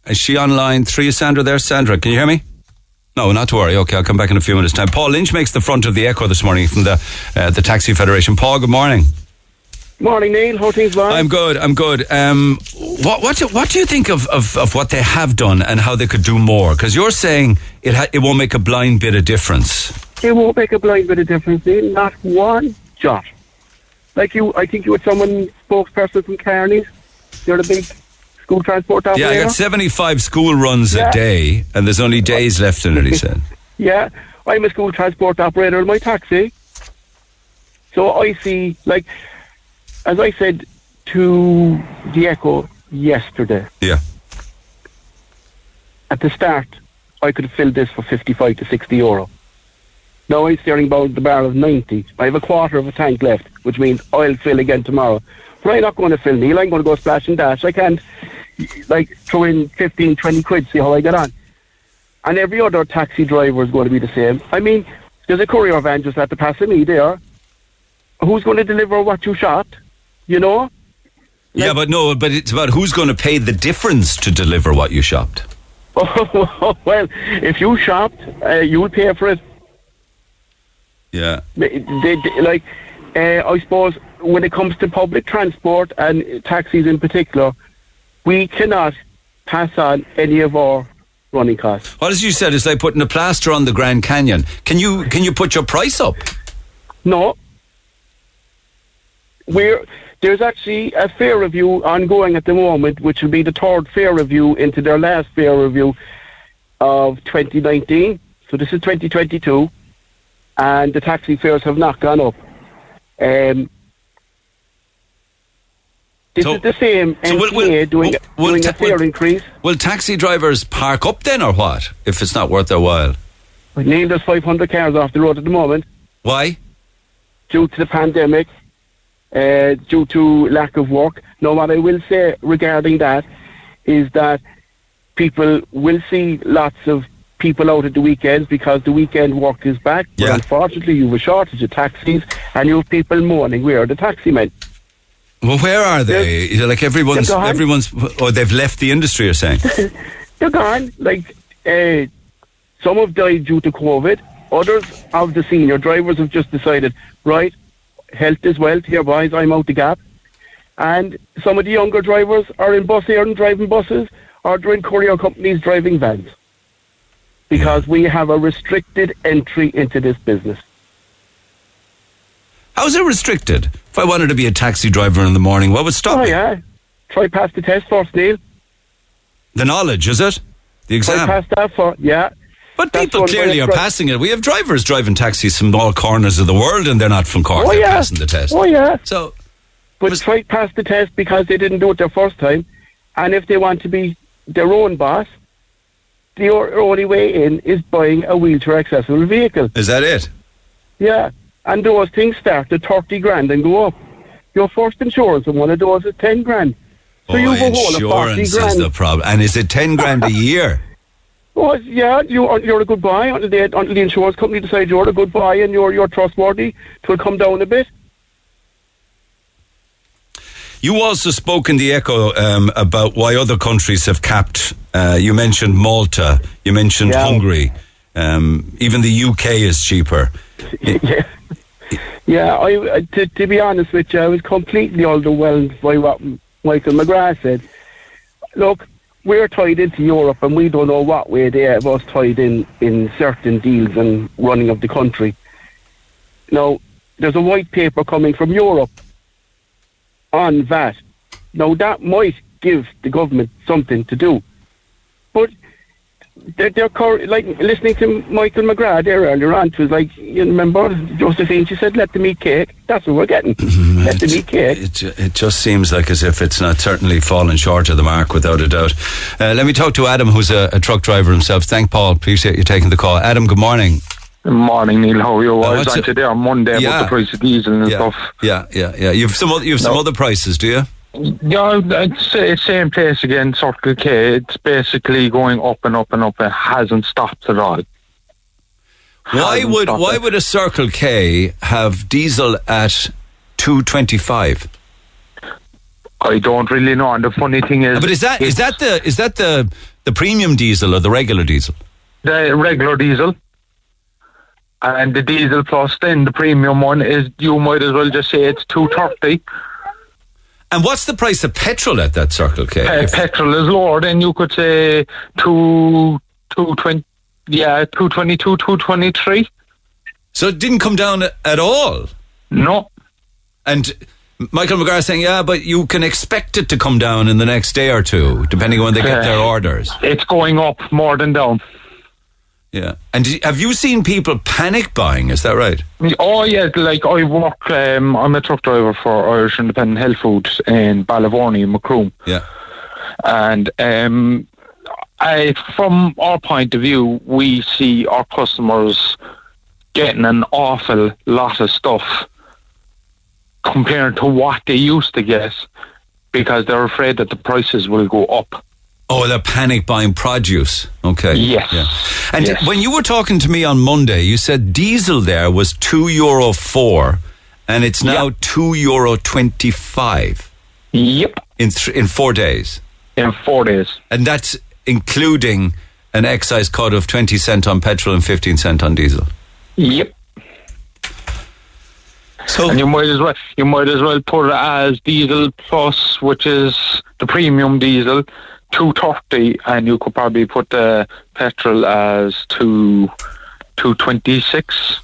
Speaker 2: Is she on line three? Sandra there? Sandra, can you hear me? No, not to worry. Okay, I'll come back in a few minutes' time. Paul Lynch makes the front of the echo this morning from the uh, the Taxi Federation. Paul, good morning.
Speaker 5: Morning, Neil. How things going?
Speaker 2: I'm good. I'm good. Um, what what do, what do you think of, of, of what they have done and how they could do more? Because you're saying it ha- it won't make a blind bit of difference.
Speaker 5: It won't make a blind bit of difference, Neil. Not one jot. Like you, I think you had someone spokesperson from Kearney's. You're the big school transport operator. Yeah.
Speaker 2: I got 75 school runs
Speaker 5: Yeah.
Speaker 2: a day, and there's only days left in it. He said.
Speaker 5: Yeah, I'm a school transport operator in my taxi. So I see, like, as I said to the Echo yesterday,
Speaker 2: Yeah.
Speaker 5: at the start, I could have filled this for 55 to 60 euro. Now I'm staring about the bar of 90. I have a quarter of a tank left, which means I'll fill again tomorrow. But I'm not going to fill, Neil. I'm going to go splash and dash. I can't, like, throw in 15, 20 quid, see how I get on. And every other taxi driver is going to be the same. I mean, there's a courier van just at the pass of me there. Who's going to deliver what you shot? You know?
Speaker 2: yeah, but no, but it's about who's going to pay the difference to deliver what you shopped.
Speaker 5: well, if you shopped, uh, you'll pay for it.
Speaker 2: Yeah.
Speaker 5: They, they, like, uh, I suppose when it comes to public transport and taxis in particular, we cannot pass on any of our running costs.
Speaker 2: Well, as you said, it's like putting a plaster on the Grand Canyon. Can you can you put your price up?
Speaker 5: No. We're, there's actually a fare review ongoing at the moment, which will be the third fare review into their last fare review of 2019. So this is 2022, and the taxi fares have not gone up. Um, this
Speaker 2: So-
Speaker 5: is the same
Speaker 2: so will- will-
Speaker 5: doing,
Speaker 2: will-
Speaker 5: doing
Speaker 2: ta-
Speaker 5: a fare increase.
Speaker 2: Will taxi drivers park up then, or what? If it's not worth their while, We
Speaker 5: Neil, there's 500 cars off the road at the moment.
Speaker 2: why?
Speaker 5: due to the pandemic, uh, due to lack of work. Now, what I will say regarding that is that people will see lots of people out at the weekends because the weekend work is back.
Speaker 2: Yeah.
Speaker 5: But unfortunately, you have a shortage of taxis and you have people mourning. where are the taxi men?
Speaker 2: Well, where are they? Is it like everyone's everyone's or they've left the industry? You're saying?
Speaker 5: They're gone. Like, uh, some have died due to COVID. Others of the senior drivers have just decided, right, health is wealth here, boys, I'm out the gap. And some of the younger drivers are in Bus Éireann and driving buses, or they're in courier companies driving vans. Because we have a restricted entry into this business.
Speaker 2: How's it restricted? If I wanted to be a taxi driver in the morning, what would stop
Speaker 5: Oh,
Speaker 2: me?
Speaker 5: yeah. Try pass the test first, Neil.
Speaker 2: The knowledge, is it? The exam?
Speaker 5: Try pass that for, yeah.
Speaker 2: But
Speaker 5: That's
Speaker 2: people clearly are passing it. We have drivers driving taxis from all corners of the world, and they're not from Cork.
Speaker 5: Oh,
Speaker 2: they're
Speaker 5: yeah.
Speaker 2: passing the test.
Speaker 5: Oh, yeah.
Speaker 2: So,
Speaker 5: But
Speaker 2: Was-
Speaker 5: try pass the test because they didn't do it their first time. And if they want to be their own boss, the only way in is buying a wheelchair accessible vehicle.
Speaker 2: is that it?
Speaker 5: Yeah. And those things start at 30 grand and go up. Your first insurance on one of those is 10 grand. So
Speaker 2: oh,
Speaker 5: you have a whole of 40
Speaker 2: insurance is the problem. And is it ten grand a year?
Speaker 5: Oh, yeah, you, you're a good buy until, they, until the insurance company decides you're a good buy and you're, you're trustworthy. It will come down a bit.
Speaker 2: You also spoke in the Echo um, about why other countries have capped. Uh, you mentioned Malta. You mentioned
Speaker 5: Yeah.
Speaker 2: Hungary. Um, even the UK is cheaper.
Speaker 5: yeah. Yeah, I, uh, to, to be honest with you, I was completely underwhelmed by what Michael McGrath said. Look, we're tied into Europe and we don't know what way they have us tied in in certain deals and running of the country. Now, there's a white paper coming from Europe on VAT. Now, that might give the government something to do. But they're, they're cur- like listening to Michael McGrath there earlier on. It was like you remember Josephine. She said, "Let them eat cake." That's what we're getting. Let them eat cake.
Speaker 2: It, it just seems like as if it's not certainly fallen short of the mark, without a doubt. Uh, let me talk to Adam, who's a, a truck driver himself. Thank Paul. Appreciate you taking the call. Adam, good morning.
Speaker 6: Good Morning, Neil. How are you? I was
Speaker 2: what's
Speaker 6: on
Speaker 2: it-
Speaker 6: to there on Monday
Speaker 2: Yeah.
Speaker 6: about the price of diesel and
Speaker 2: Yeah,
Speaker 6: stuff.
Speaker 2: yeah, yeah, yeah. You've some other, you've some other prices, do you?
Speaker 6: Yeah, it's same place again, Circle K. It's basically going up and up and up. It hasn't stopped at all.
Speaker 2: Why would why
Speaker 6: it.
Speaker 2: would a Circle K have diesel at two twenty five?
Speaker 6: I don't really know. And the funny thing is,
Speaker 2: But is that is that the is that the the premium diesel or the regular diesel?
Speaker 6: the regular diesel? And the diesel plus, then the premium one is you might as well just say it's two thirty.
Speaker 2: And what's the price of petrol at that Circle K?
Speaker 6: Uh, petrol is lower, then you could say two two twenty. Yeah, two twenty two, two twenty three.
Speaker 2: so it didn't come down at all.
Speaker 6: No,
Speaker 2: And Michael McGrath saying, yeah, but you can expect it to come down in the next day or two, depending on when they get their orders.
Speaker 6: it's going up more than down.
Speaker 2: Yeah. And have you seen people panic buying? Is that right?
Speaker 6: Oh yeah, like I work. Um, I'm a truck driver for Irish Independent Health Foods in Ballyvourney, Macroom,
Speaker 2: Yeah.
Speaker 6: and um, I, from our point of view, we see our customers getting an awful lot of stuff compared to what they used to get because they're afraid that the prices will go up.
Speaker 2: Oh, they're panic buying produce. Okay.
Speaker 6: Yes.
Speaker 2: Yeah. And
Speaker 6: Yes.
Speaker 2: when you were talking to me on Monday, you said diesel there was two euro four, and it's now
Speaker 6: Yep.
Speaker 2: two euro twenty five
Speaker 6: Yep,
Speaker 2: in th- in four days,
Speaker 6: in four days.
Speaker 2: and that's including an excise cut of twenty cent on petrol and fifteen cent on diesel.
Speaker 6: Yep.
Speaker 2: So
Speaker 6: And you might as well you might as well put it as diesel plus, which is the premium diesel, two thirty, and you could probably put the petrol as two two twenty six.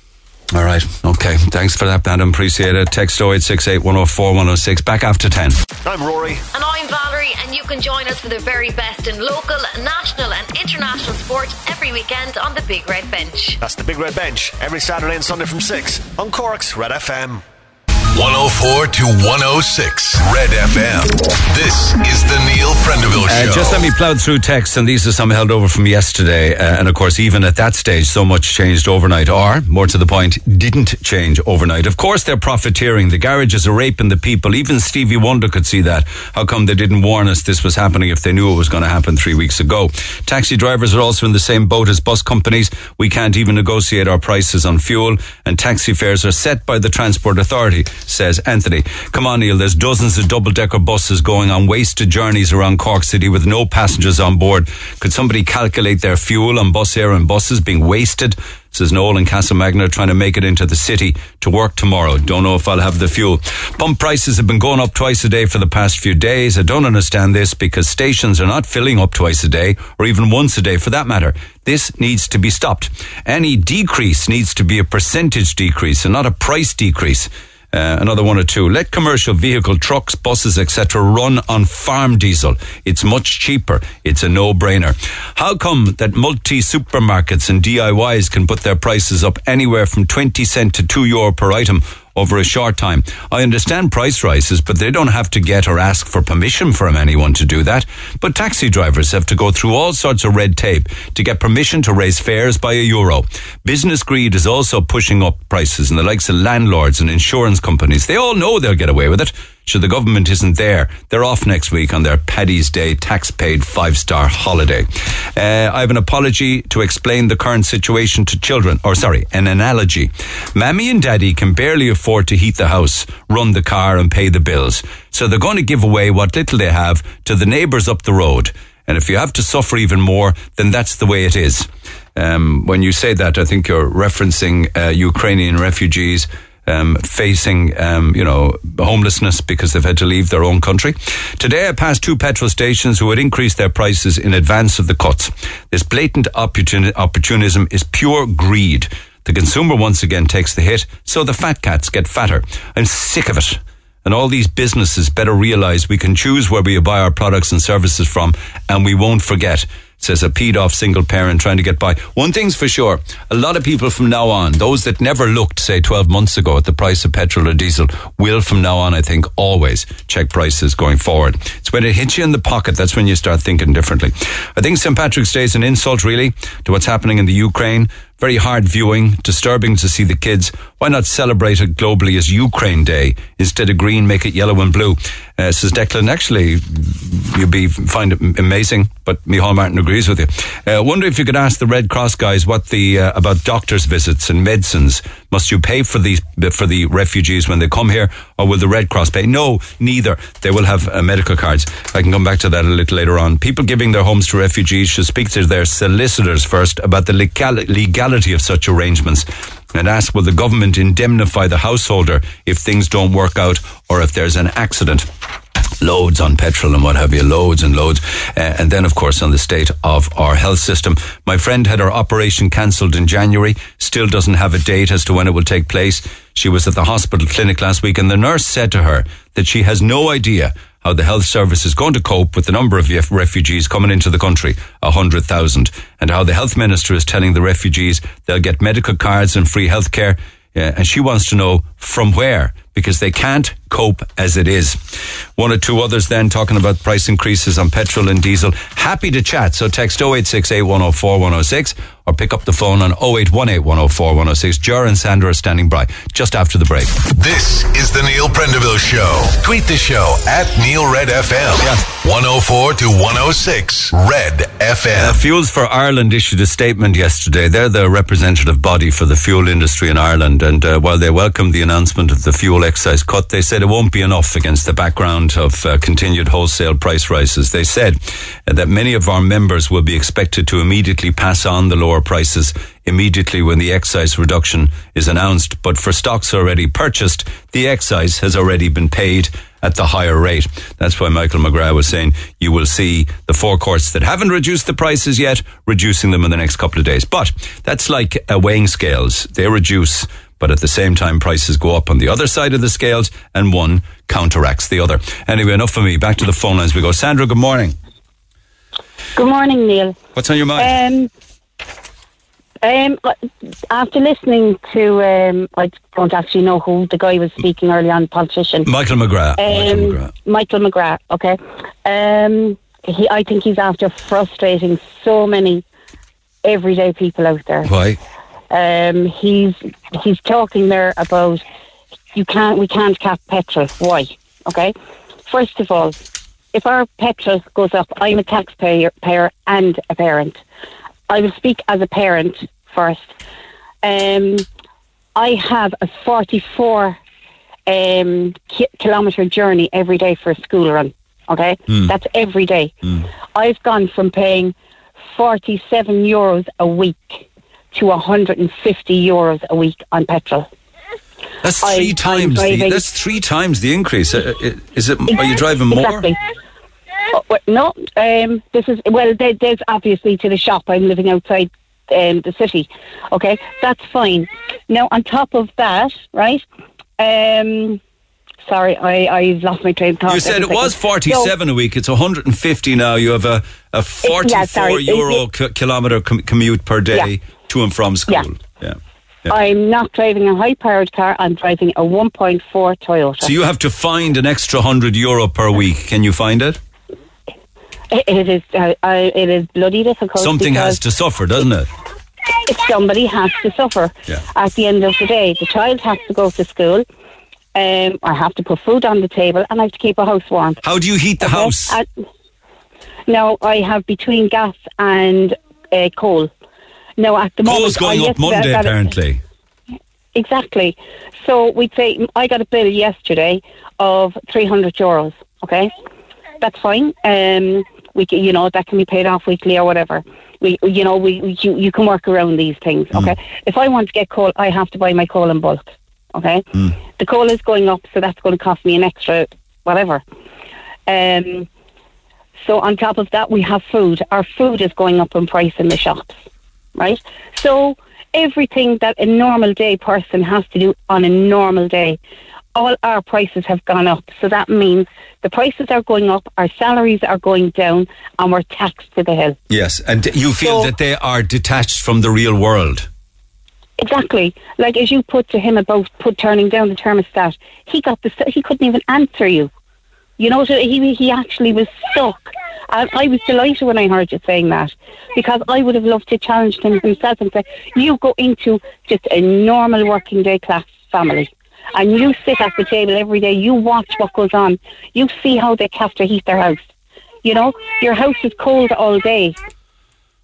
Speaker 2: all right, okay. Thanks for that, Madam. Appreciate it. Text 0868 104 106. Back after ten.
Speaker 7: I'm Rory.
Speaker 8: And I'm Valerie, and you can join us for the very best in local, national, and international sport every weekend on the Big Red Bench.
Speaker 7: That's the Big Red Bench every Saturday and Sunday from 6 on Cork's Red FM.
Speaker 1: 104 to 106 Red FM. This is the Neil Prendeville Show.
Speaker 2: Uh, just let me plow through texts, and these are some held over from yesterday. Uh, and of course, even at that stage, so much changed overnight, or more to the point, didn't change overnight. Of course, they're profiteering. The garages are raping the people. Even Stevie Wonder could see that. How come they didn't warn us this was happening if they knew it was going to happen three weeks ago? Taxi drivers are also in the same boat as bus companies. We can't even negotiate our prices on fuel, and taxi fares are set by the Transport Authority, says Anthony. Come on, Neil, there's dozens of double decker buses going on wasted journeys around Cork City with no passengers on board. Could somebody calculate their fuel on Bus Éireann and buses being wasted? Says Noel and Castlemagner trying to make it into the city to work tomorrow. Don't know if I'll have the fuel. Pump prices have been going up twice a day for the past few days. I don't understand this because stations are not filling up twice a day or even once a day for that matter. This needs to be stopped. Any decrease needs to be a percentage decrease and not a price decrease. Uh, another one or two. Let commercial vehicle, trucks, buses, etc., run on farm diesel. It's much cheaper. It's a no-brainer. How come that multi supermarkets and DIYs can put their prices up anywhere from twenty cent to two euro per item? Over a short time. I understand price rises, but they don't have to get or ask for permission from anyone to do that. But taxi drivers have to go through all sorts of red tape to get permission to raise fares by a euro. Business greed is also pushing up prices, and the likes of landlords and insurance companies, they all know they'll get away with it. Sure, the government isn't there. They're off next week on their Paddy's Day tax paid five star holiday. Uh, I have an apology to explain the current situation to children, or sorry, an analogy. Mammy and daddy can barely afford to heat the house, run the car, and pay the bills. So they're going to give away what little they have to the neighbours up the road. And if you have to suffer even more, then that's the way it is. Um, when you say that, I think you're referencing uh, Ukrainian refugees um, facing, um, you know, homelessness because they've had to leave their own country. Today, I passed two petrol stations who had increased their prices in advance of the cuts. This blatant opportuni- opportunism is pure greed. The consumer once again takes the hit, so the fat cats get fatter. I'm sick of it. And all these businesses better realize we can choose where we buy our products and services from, and we won't forget says a peed off single parent trying to get by. One thing's for sure, a lot of people from now on, those that never looked, say, 12 months ago at the price of petrol or diesel, will from now on, I think, always check prices going forward. It's when it hits you in the pocket, that's when you start thinking differently. I think St. Patrick's Day is an insult, really, to what's happening in the Ukraine. Very hard viewing, disturbing to see the kids. Why not celebrate it globally as Ukraine Day? Instead of green, make it yellow and blue. Uh, says Declan, actually, you'd be find it amazing, but Micheál Martin agrees with you. I uh, wonder if you could ask the Red Cross guys what the uh, about doctors' visits and medicines. Must you pay for these for the refugees when they come here, or will the Red Cross pay? No, neither. They will have uh, medical cards. I can come back to that a little later on. People giving their homes to refugees should speak to their solicitors first about the legality of such arrangements and ask will the government indemnify the householder if things don't work out or if there's an accident loads on petrol and what have you, loads and loads. Uh, and then, of course, on the state of our health system. My friend had her operation cancelled in January, still doesn't have a date as to when it will take place. She was at the hospital clinic last week and the nurse said to her that she has no idea how the health service is going to cope with the number of refugees coming into the country, 100,000, and how the health minister is telling the refugees they'll get medical cards and free health care. Uh, and she wants to know from where because they can't cope as it is. One or two others then talking about price increases on petrol and diesel. Happy to chat. So text 0868 104 106 or pick up the phone on 0818 104 106. Jar and Sandra are standing by just after the break.
Speaker 1: This is the Neil Prendeville Show. Tweet the show at Neil Red FM. Yeah. 104 to 106 Red FM.
Speaker 2: Uh, Fuels for Ireland issued a statement yesterday. They're the representative body for the fuel industry in Ireland. And uh, while they welcomed the announcement of the fuel excise cut, they said it won't be enough against the background of uh, continued wholesale price rises. They said uh, that many of our members will be expected to immediately pass on the lower prices immediately when the excise reduction is announced. But for stocks already purchased, the excise has already been paid at the higher rate. That's why Michael McGrath was saying you will see the forecourts that haven't reduced the prices yet reducing them in the next couple of days. But that's like uh, weighing scales. They reduce but at the same time prices go up on the other side of the scales and one counteracts the other. Anyway, enough for me. Back to the phone lines we go. Sandra, good morning.
Speaker 9: Good morning, Neil.
Speaker 2: What's on your mind?
Speaker 9: Um, um, after listening to, um, I don't actually know who the guy was speaking early on, politician.
Speaker 2: Michael McGrath.
Speaker 9: Um, Michael McGrath. Michael McGrath, okay. Um, he, I think he's after frustrating so many everyday people out there.
Speaker 2: Why?
Speaker 9: Um, he's he's talking there about you can't we can't cap petrol. Why? Okay. First of all, if our petrol goes up, I'm a taxpayer payer and a parent. I will speak as a parent first. Um, I have a 44 um, ki- kilometre journey every day for a school run. Okay, mm. that's every day. Mm. I've gone from paying 47 euros a week to 150 euros a week on petrol.
Speaker 2: That's 3 I, times. The, that's three times the increase. Uh, uh, is it? Are you driving more?
Speaker 9: Exactly. Oh, well, no, um, this is well. There, there's obviously to the shop. I'm living outside um, the city. Okay, that's fine. Now, on top of that, right? Um, sorry, I, I've lost my train of thought.
Speaker 2: You said it was 47 so, a week. It's 150 now. You have a, a 44 yeah, euro it, it, kilometre com- commute per day. Yeah to and from school. Yeah. yeah.
Speaker 9: yeah. I'm not driving a high powered car, I'm driving a 1.4 Toyota.
Speaker 2: So you have to find an extra 100 euro per week. Can you find it?
Speaker 9: It is uh, it is bloody difficult.
Speaker 2: Something has to suffer, doesn't it?
Speaker 9: Somebody has to suffer.
Speaker 2: Yeah.
Speaker 9: At the end of the day, the child has to go to school. Um, I have to put food on the table, and I have to keep a house warm.
Speaker 2: How do you heat the okay? house?
Speaker 9: Now I have between gas and uh, coal. No, at the
Speaker 2: moment. going up Monday, apparently.
Speaker 9: Exactly. So we'd say I got a bill yesterday of 300 euros. Okay, that's fine. Um, we you know that can be paid off weekly or whatever. We, you know, we, we you, you can work around these things. Mm. Okay. Mm. If I want to get coal, I have to buy my coal in bulk. Okay. Mm. The coal is going up, so that's going to cost me an extra whatever. Um. So on top of that, we have food. Our food is going up in price in the shops right? So everything that a normal day person has to do on a normal day, all our prices have gone up. So that means the prices are going up, our salaries are going down, and we're taxed to the hill.
Speaker 2: Yes, and you feel so, that they are detached from the real world.
Speaker 9: Exactly. Like as you put to him about put turning down the thermostat, he got the he couldn't even answer you. You know, so he he actually was stuck. And I was delighted when I heard you saying that because I would have loved to challenge him himself and say, you go into just a normal working day class family and you sit at the table every day, you watch what goes on, you see how they have to heat their house. You know, your house is cold all day,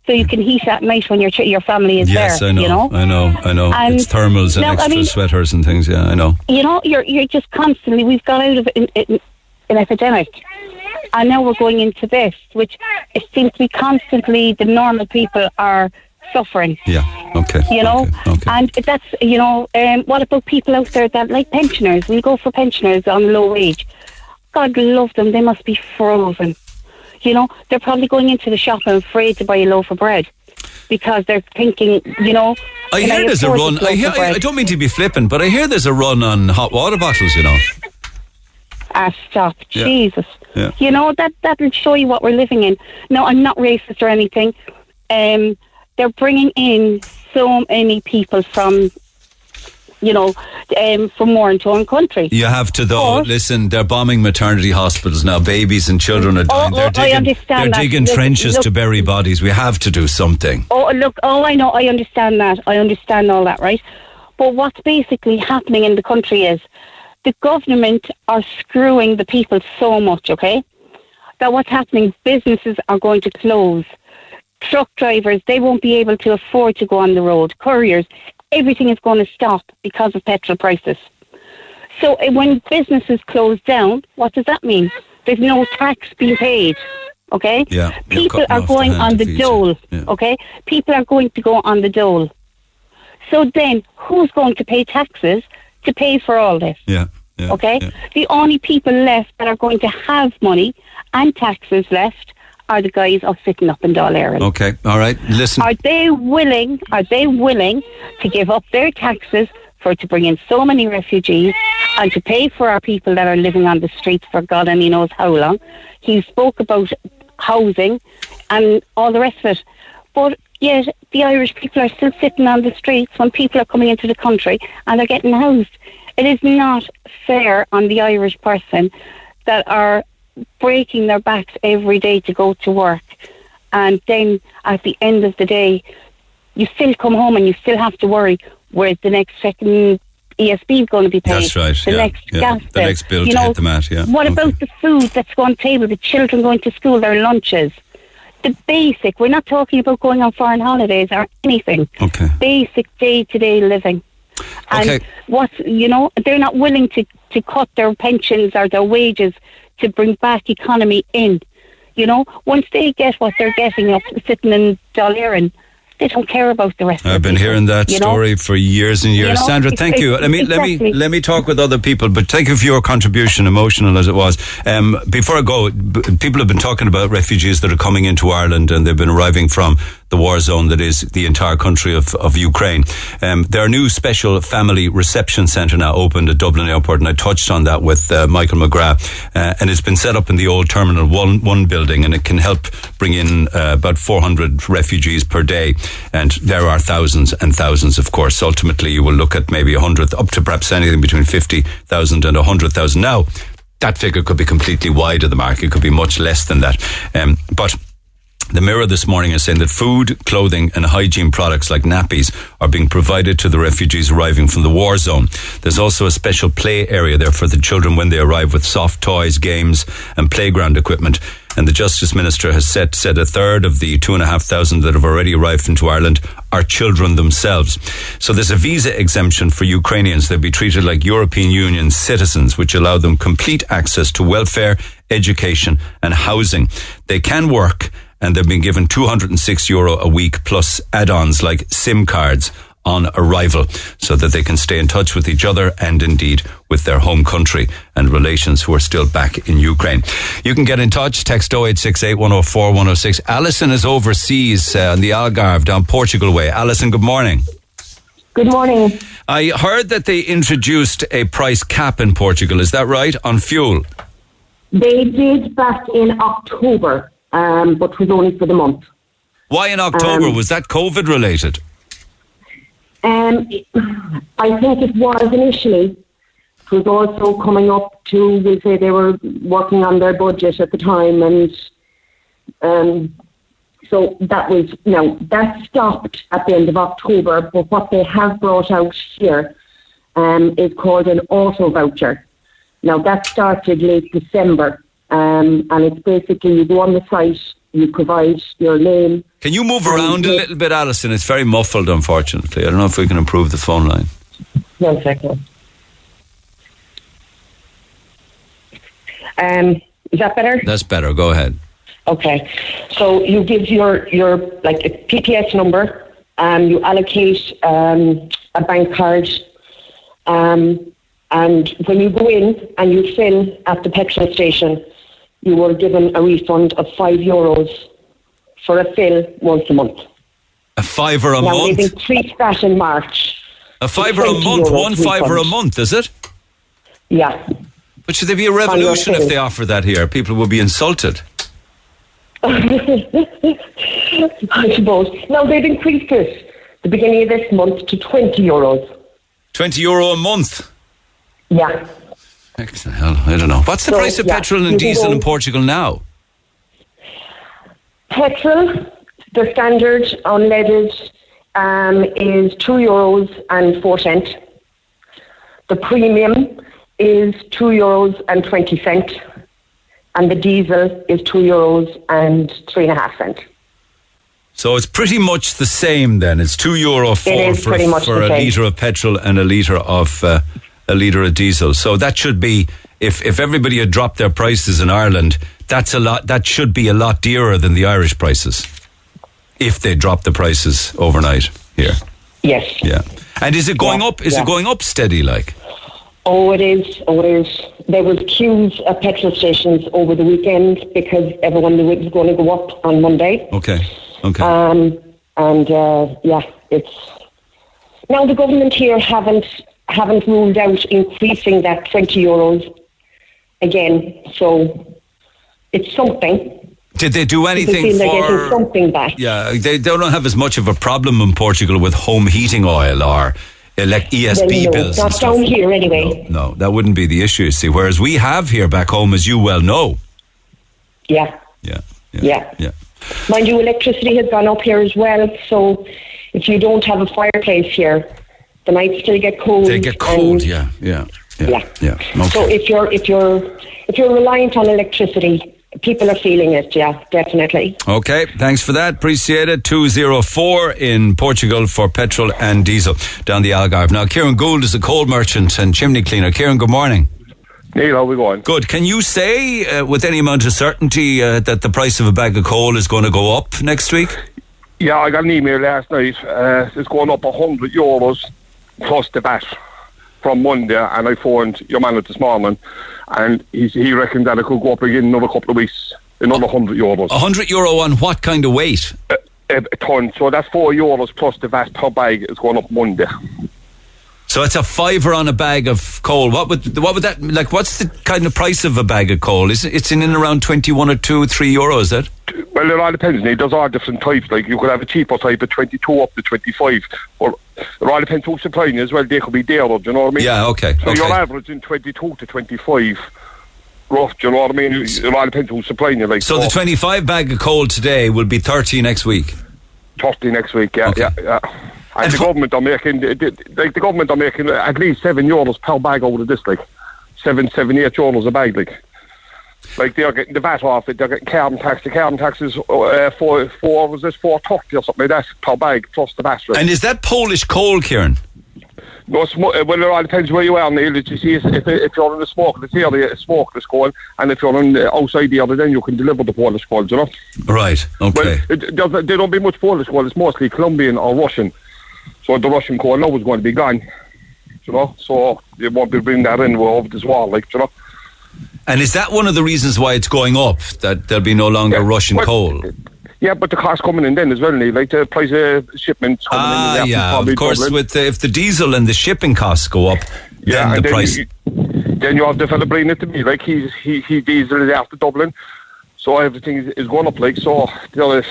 Speaker 9: so you can heat at night when your ch- your family is
Speaker 2: Yes,
Speaker 9: there.
Speaker 2: I know,
Speaker 9: You know,
Speaker 2: I know, I know.
Speaker 9: And
Speaker 2: it's thermals and
Speaker 9: now, I
Speaker 2: extra
Speaker 9: mean-
Speaker 2: sweaters and things. Yeah, I know.
Speaker 9: you know, you're you're just constantly. We've gone out of an, an, an epidemic, and now we're going into this, which it seems to be constantly the normal people are suffering.
Speaker 2: Yeah. Okay.
Speaker 9: You know,
Speaker 2: Okay. okay.
Speaker 9: and that's you know, um, what about people out there that like pensioners? We go for pensioners on low wage. God love them. They must be frozen. You know, they're probably going into the shop and afraid to buy a loaf of bread because they're thinking, you know.
Speaker 2: I hear there's a run. I hear. I. I don't mean to be flippant, but I hear there's a run on hot water bottles. You know.
Speaker 9: Ah, stop.
Speaker 2: Yeah.
Speaker 9: Jesus.
Speaker 2: Yeah.
Speaker 9: You know, that that'll show you what we're living in. No, I'm not racist or anything. Um, they're bringing in so many people from, you know, um, from war torn countries.
Speaker 2: You have to though. Listen, they're bombing maternity hospitals now. Babies and children are dying.
Speaker 9: Oh,
Speaker 2: they're
Speaker 9: oh, I
Speaker 2: digging.
Speaker 9: understand
Speaker 2: they're
Speaker 9: that.
Speaker 2: digging
Speaker 9: Look,
Speaker 2: trenches
Speaker 9: look-
Speaker 2: to bury bodies. We have to do something.
Speaker 9: Oh, look, oh, I know, I understand that. I understand all that, right? But what's basically happening in the country is the government are screwing the people so much, okay? That what's happening, businesses are going to close. Truck drivers, they won't be able to afford to go on the road. Couriers, everything is going to stop because of petrol prices. So eh, when businesses close down, what does that mean? There's no tax being paid. Okay?
Speaker 2: Yeah,
Speaker 9: People are
Speaker 2: off the
Speaker 9: going on the dole.
Speaker 2: Yeah.
Speaker 9: Okay? People are going to go on the dole. So then who's going to pay taxes to pay for all this?
Speaker 2: Yeah. yeah
Speaker 9: Okay?
Speaker 2: yeah.
Speaker 9: The only people left that are going to have money and taxes left are the guys of sitting up in Dáil Éireann.
Speaker 2: Okay. All right. Listen.
Speaker 9: Are they willing? Are they willing to give up their taxes for to bring in so many refugees and to pay for our people that are living on the streets for God only knows how long? He spoke about housing and all the rest of it, but yet the Irish people are still sitting on the streets when people are coming into the country and they're getting housed. It is not fair on the Irish person that are breaking their backs every day to go to work and then at the end of the day, you still come home and you still have to worry where the next second ESB is going to be paid.
Speaker 2: That's right,
Speaker 9: The
Speaker 2: yeah,
Speaker 9: next
Speaker 2: yeah.
Speaker 9: gas
Speaker 2: The
Speaker 9: bill.
Speaker 2: next bill
Speaker 9: you
Speaker 2: to
Speaker 9: know,
Speaker 2: the mat, yeah.
Speaker 9: What
Speaker 2: Okay.
Speaker 9: about the food that's on table, the children going to school, their lunches? The basic. We're not talking about going on foreign holidays or anything.
Speaker 2: Okay.
Speaker 9: Basic day to day living. And
Speaker 2: Okay.
Speaker 9: what you know, they're not willing to, to cut their pensions or their wages to bring back economy in. You know, once they get what they're getting up sitting in Éireann, they don't care about the rest. of
Speaker 2: I've been
Speaker 9: people,
Speaker 2: hearing that
Speaker 9: you know?
Speaker 2: story for years and years.
Speaker 9: You know,
Speaker 2: Sandra,
Speaker 9: it's-
Speaker 2: thank you. Let me let me let me talk with other people, but thank you for your contribution, emotional as it was. Um, before I go, people have been talking about refugees that are coming into Ireland and they've been arriving from the war zone that is the entire country of, of Ukraine. Um, their new special family reception centre now opened at Dublin Airport, and I touched on that with uh, Michael McGrath. Uh, and it's been set up in the old Terminal 1, one building, and it can help bring in uh, about 400 refugees per day. And there are thousands and thousands, of course. Ultimately, you will look at maybe 100, up to perhaps anything between 50,000 and 100,000. Now, that figure could be completely wide of the mark. It could be much less than that. Um, but the Mirror this morning is saying that food, clothing, and hygiene products like nappies are being provided to the refugees arriving from the war zone. There's also a special play area there for the children when they arrive with soft toys, games, and playground equipment. And the Justice Minister has said, said a third of the two and a half thousand that have already arrived into Ireland are children themselves. So there's a visa exemption for Ukrainians. They'll be treated like European Union citizens, which allow them complete access to welfare, education, and housing. They can work and they've been given 206 euro a week plus add-ons like SIM cards on arrival so that they can stay in touch with each other and indeed with their home country and relations who are still back in Ukraine. You can get in touch, text 0868 104 106. Alison is overseas uh, on the Algarve down Portugal way. Alison, good morning.
Speaker 10: Good morning.
Speaker 2: I heard that they introduced a price cap in Portugal. Is that right? On fuel?
Speaker 10: They did back in October, um, but it was only for the month.
Speaker 2: Why in October?
Speaker 10: Um,
Speaker 2: Was that COVID related?
Speaker 10: Um, I think it was initially. It was also coming up to, we'll say they were working on their budget at the time, and um, so that was, now, that stopped at the end of October, but what they have brought out here um, is called an auto voucher. Now that started late December, um, and it's basically you go on the site, you provide your name.
Speaker 2: Can you move around a little bit, Alison? It's very muffled, unfortunately. I don't know if we can improve the phone line.
Speaker 10: One second. Um, is that better?
Speaker 2: That's better. Go ahead.
Speaker 10: Okay. So you give your your like a PPS number, um, you allocate um, a bank card, um, and when you go in and you fill at the petrol station, you were given a refund of five euros for a fill once a month.
Speaker 2: A fiver a
Speaker 10: now
Speaker 2: month?
Speaker 10: they've increased that in March.
Speaker 2: A fiver a month? One fiver a month, is it?
Speaker 10: Yeah.
Speaker 2: But should there be a revolution if they offer that here? People will be insulted.
Speaker 10: I suppose. Now they've increased it the beginning of this month to twenty euros.
Speaker 2: 20 euro a month?
Speaker 10: Yeah.
Speaker 2: Hell, I don't know. What's the
Speaker 10: So,
Speaker 2: price of
Speaker 10: yeah,
Speaker 2: petrol and diesel in Portugal now?
Speaker 10: Petrol, the standard unleaded um, is two euros and four cent. The premium is two euros and twenty cent, and the diesel is two euros and three and a half cent.
Speaker 2: So it's pretty much the same then. It's two euro four for, for a litre of petrol and a litre of uh, a litre of diesel. So that should be if if everybody had dropped their prices in Ireland, that's a lot. That should be a lot dearer than the Irish prices if they drop the prices overnight here.
Speaker 10: Yes.
Speaker 2: Yeah. And is it going
Speaker 10: Yeah,
Speaker 2: up? Is
Speaker 10: yeah.
Speaker 2: it going up steady? Like
Speaker 10: Oh, it is. Oh, it is. There was queues at petrol stations over the weekend because everyone knew it was going to go up on Monday.
Speaker 2: okay, okay.
Speaker 10: Um, and uh, yeah, it's now the government here haven't haven't ruled out increasing that twenty euros again. So it's something.
Speaker 2: Did they do anything
Speaker 10: they're getting
Speaker 2: for?
Speaker 10: something back.
Speaker 2: Yeah, they, don't have as much of a problem in Portugal with home heating oil or elect ESB
Speaker 10: Well, no,
Speaker 2: bills.
Speaker 10: not down here anyway.
Speaker 2: No, that wouldn't be the issue. See, whereas we have here back home, as you well know.
Speaker 10: Yeah,
Speaker 2: Yeah,
Speaker 10: yeah.
Speaker 2: yeah.
Speaker 10: Mind you, electricity has gone up here as well. So if you don't have a fireplace here, the nights still get cold.
Speaker 2: They get cold.
Speaker 10: and-
Speaker 2: Yeah, yeah, yeah,
Speaker 10: Yeah.
Speaker 2: yeah. Okay.
Speaker 10: So if you're if you're if you're reliant on electricity, people are feeling it. Yeah, definitely.
Speaker 2: Okay, thanks for that. Appreciate it. 204 in Portugal for petrol and diesel down the Algarve. Now, Kieran Gould is a coal merchant and chimney cleaner. Kieran, good morning.
Speaker 11: Neil, how we going?
Speaker 2: Good. Can you say uh, with any amount of certainty uh, that the price of a bag of coal is going to go up next week?
Speaker 11: Yeah, I got an email last night. Uh, it's going up 100 euros plus the VAT from Monday, and I phoned your man this morning, and he, he reckoned that it could go up again another couple of weeks, another 100 euros.
Speaker 2: 100 euro on what kind of weight?
Speaker 11: A, a, a ton. So that's 4 euros plus the VAT per bag is going up Monday.
Speaker 2: So it's a fiver on a bag of coal. What would what would that like? What's the kind of price of a bag of coal? Is it, it's in and around twenty one or two, three euro? Is it?
Speaker 11: Well, it all depends. Neil. There's all different types. Like you could have a cheaper type of 22 up to 25. Or it all depends who's supplying you as well. They could be dearer. Do you know what I mean?
Speaker 2: Yeah. Okay.
Speaker 11: So your
Speaker 2: Okay.
Speaker 11: average in 22 to 25. Rough, do you know what I mean? It all depends who's supplying you. Like
Speaker 2: So the twenty five bag of coal today will be thirty next week.
Speaker 11: 30 next week, yeah,
Speaker 2: Okay.
Speaker 11: yeah, yeah. And, the government are making, the, the, the government are making at least seven euros per bag out of this, like seven, seven, eight euros a bag, like. Like they're getting the VAT off it, they're getting carbon tax. The carbon tax is uh, four, four was this four thirty or something like that per bag plus the VAT.
Speaker 2: And is that Polish coal, Kieran?
Speaker 11: No, it's mo- well, it all depends where you are, Neil. It- You see, if, if you're in the smokeless area, it's smokeless coal, and if you're on the outside the other, then you can deliver the Polish coal, you know?
Speaker 2: Right. Okay.
Speaker 11: Well, it, there, there don't be much Polish coal. It's mostly Colombian or Russian. So the Russian coal now is going to be gone. You know, so they won't be bringing that in over this war, like you know.
Speaker 2: and is that one of the reasons why it's going up? That there'll be no longer Russian
Speaker 11: Well,
Speaker 2: coal?
Speaker 11: Yeah, but the cost coming in then as well, Like the price of shipments coming
Speaker 2: Ah,
Speaker 11: in.
Speaker 2: yeah. Of course, with the, if the diesel and the shipping costs go up, then the
Speaker 11: then
Speaker 2: price.
Speaker 11: You, then you have the fella bringing it to me, like he's he he diesel is after Dublin, so everything is, is going up. Like so, you know,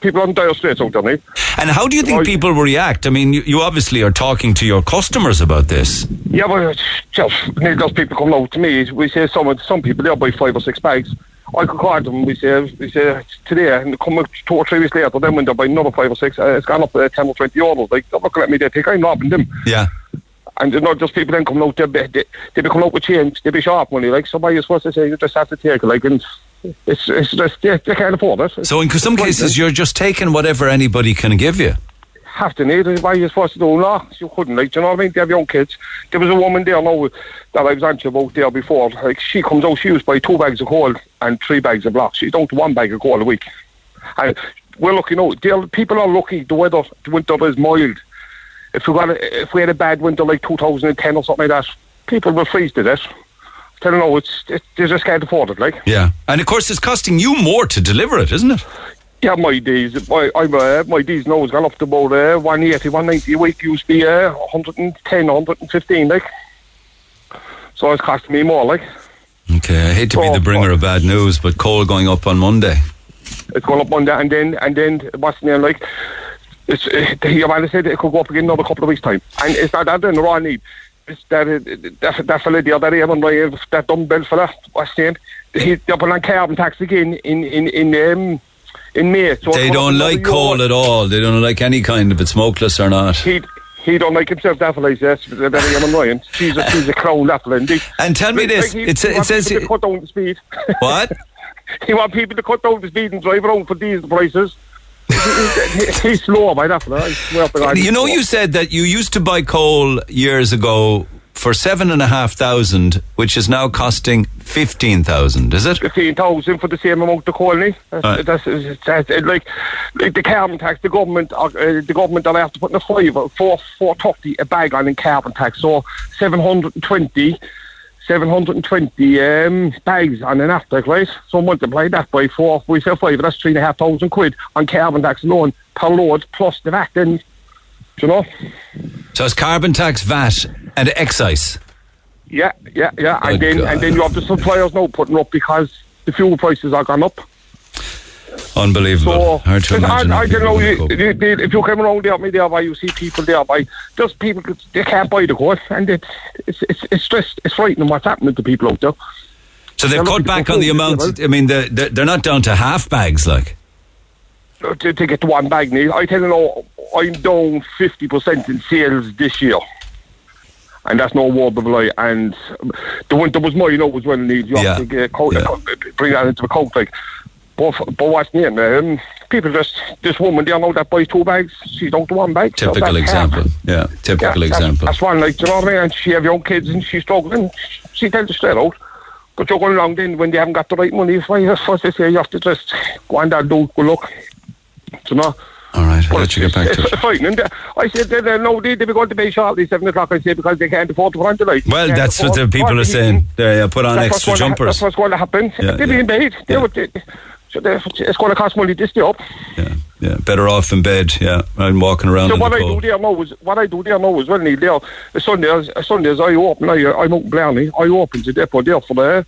Speaker 11: people on dire straits out there, Neil.
Speaker 2: And how do you think people will react? I mean, you, you obviously are talking to your customers about this.
Speaker 11: Yeah, well, it's just those people come out to me. We say some some people they'll buy five or six bags. I could call them. We say we say today, and they come two or three weeks later. But then when they buy another five or six, uh, it's gone up uh, ten or twenty euros. Like they're looking at me, they think I'm robbing them.
Speaker 2: Yeah.
Speaker 11: And you know, just people then coming out, they be, they, they be coming out with change, they be sharp money, like somebody is supposed to say you just have to take it, like, and it's, it's just, they, they can't afford it.
Speaker 2: So in some
Speaker 11: It's
Speaker 2: cases, you're just taking whatever anybody can give you.
Speaker 11: have to need it. Why are you supposed to do law? You couldn't, like, do you know what I mean? They have young kids. There was a woman there now that I was on to about there before. Like, she comes out, she used to buy two bags of coal and three bags of blocks. She's down to one bag of coal a week. And we're lucky now. They're- People are lucky. The weather, the winter is mild. If we got, a, if we had a bad winter like 2010 or something like that, people will freeze to death. Tell you no, it's it, they just can't afford it. Like,
Speaker 2: Yeah. And of course, it's costing you more to deliver it, isn't it?
Speaker 11: yeah, my days, my I'm, uh, my days now has gone up to about uh, 180, 190 a week. Used to be uh, 110, 115, like. So it's costing me more, like.
Speaker 2: Okay. I hate to be the bringer of bad news, but coal going up on Monday.
Speaker 11: It's going up one day, and then and then what's the name like? It's uh, your man said it could go up again another couple of weeks time, and it's not that then the raw need. It's that uh, that that fella the other day, Eamon Ryan, that dumbbell fella, what's his name? He they're putting on carbon tax again in in in um in May. So
Speaker 2: They don't like coal at all. They don't like any kind of it, smokeless or not.
Speaker 11: He he don't like himself that fella, says. That Eamon Ryan, she's a she's a clown that fella. indeed.
Speaker 2: And tell me this,
Speaker 11: like he-
Speaker 2: it's-
Speaker 11: he
Speaker 2: it says
Speaker 11: people to
Speaker 2: he-
Speaker 11: cut down the speed.
Speaker 2: What?
Speaker 11: he want people to cut down the speed and drive around for diesel prices. He- he- He's slow by that fella. I swear to God.
Speaker 2: You know, you said that you used to buy coal years ago for seven and a half thousand, which is now costing fifteen thousand. Is it?
Speaker 11: fifteen thousand for the same amount of coal. eh? That's,
Speaker 2: Right.
Speaker 11: that's, that's, that's like, like the carbon tax. The government, uh, the government, are after putting a five, four, four thirty a bag on in carbon tax. So 720, 720 um, bags on an after, right? So multiply that by four. We say five. That's three and a half thousand quid on carbon tax alone per load plus the VAT. Then, do you know?
Speaker 2: So it's carbon tax, VAT, and excise.
Speaker 11: Yeah, yeah, yeah. And then
Speaker 2: God.
Speaker 11: and then you have the suppliers now putting up because the fuel prices are gone up.
Speaker 2: Unbelievable. Hard to imagine.
Speaker 11: I, I don't know. You,
Speaker 2: cope.
Speaker 11: you, you- if you come around there, me there, by you see people there, by just people they can't buy the coal, and it's it's it's it's stress, it's frightening what's happening to people out there.
Speaker 2: So they've
Speaker 11: They're
Speaker 2: cut back on the amount. I mean, they're, they're not down to half bags, like.
Speaker 11: Uh, to, to get to one bag, Neil, I tell you now, I'm down fifty percent in sales this year. And that's no word of a lie. And the winter was mine, you know, was well needed. You have to get, co- co- bring that into a account. Like, but, but what's name? Um, people just, this woman there know that buys two bags, she's down to one bag. So
Speaker 2: Typical
Speaker 11: that's half.
Speaker 2: example. Yeah, typical
Speaker 11: Yeah,
Speaker 2: example.
Speaker 11: That's one, like, you know what I mean? And she have young kids and she's struggling. She tells you straight out. But you're going along then when they haven't got the right money. If I first they say you have to just go on that do good luck. You know?
Speaker 2: All right, I'll let you get back to it.
Speaker 11: fine. And uh, I said, they, no, they, they be going to pay shortly, 7 o'clock, I say, because they can't afford to run tonight.
Speaker 2: Well, that's what the people are saying. They uh, put on
Speaker 11: That's
Speaker 2: extra
Speaker 11: gonna ha-
Speaker 2: jumpers.
Speaker 11: That's what's going to happen.
Speaker 2: Yeah,
Speaker 11: They're
Speaker 2: yeah.
Speaker 11: being paid. They would, they, so it's going to cost money to stay up.
Speaker 2: Yeah, yeah. better off in bed. Yeah, and walking around
Speaker 11: So what I
Speaker 2: cold.
Speaker 11: do there now is what I do there now is well, Neil, there. The Sundays, uh, Sundays I open. I, I'm out in Blarney. I open the depot there for the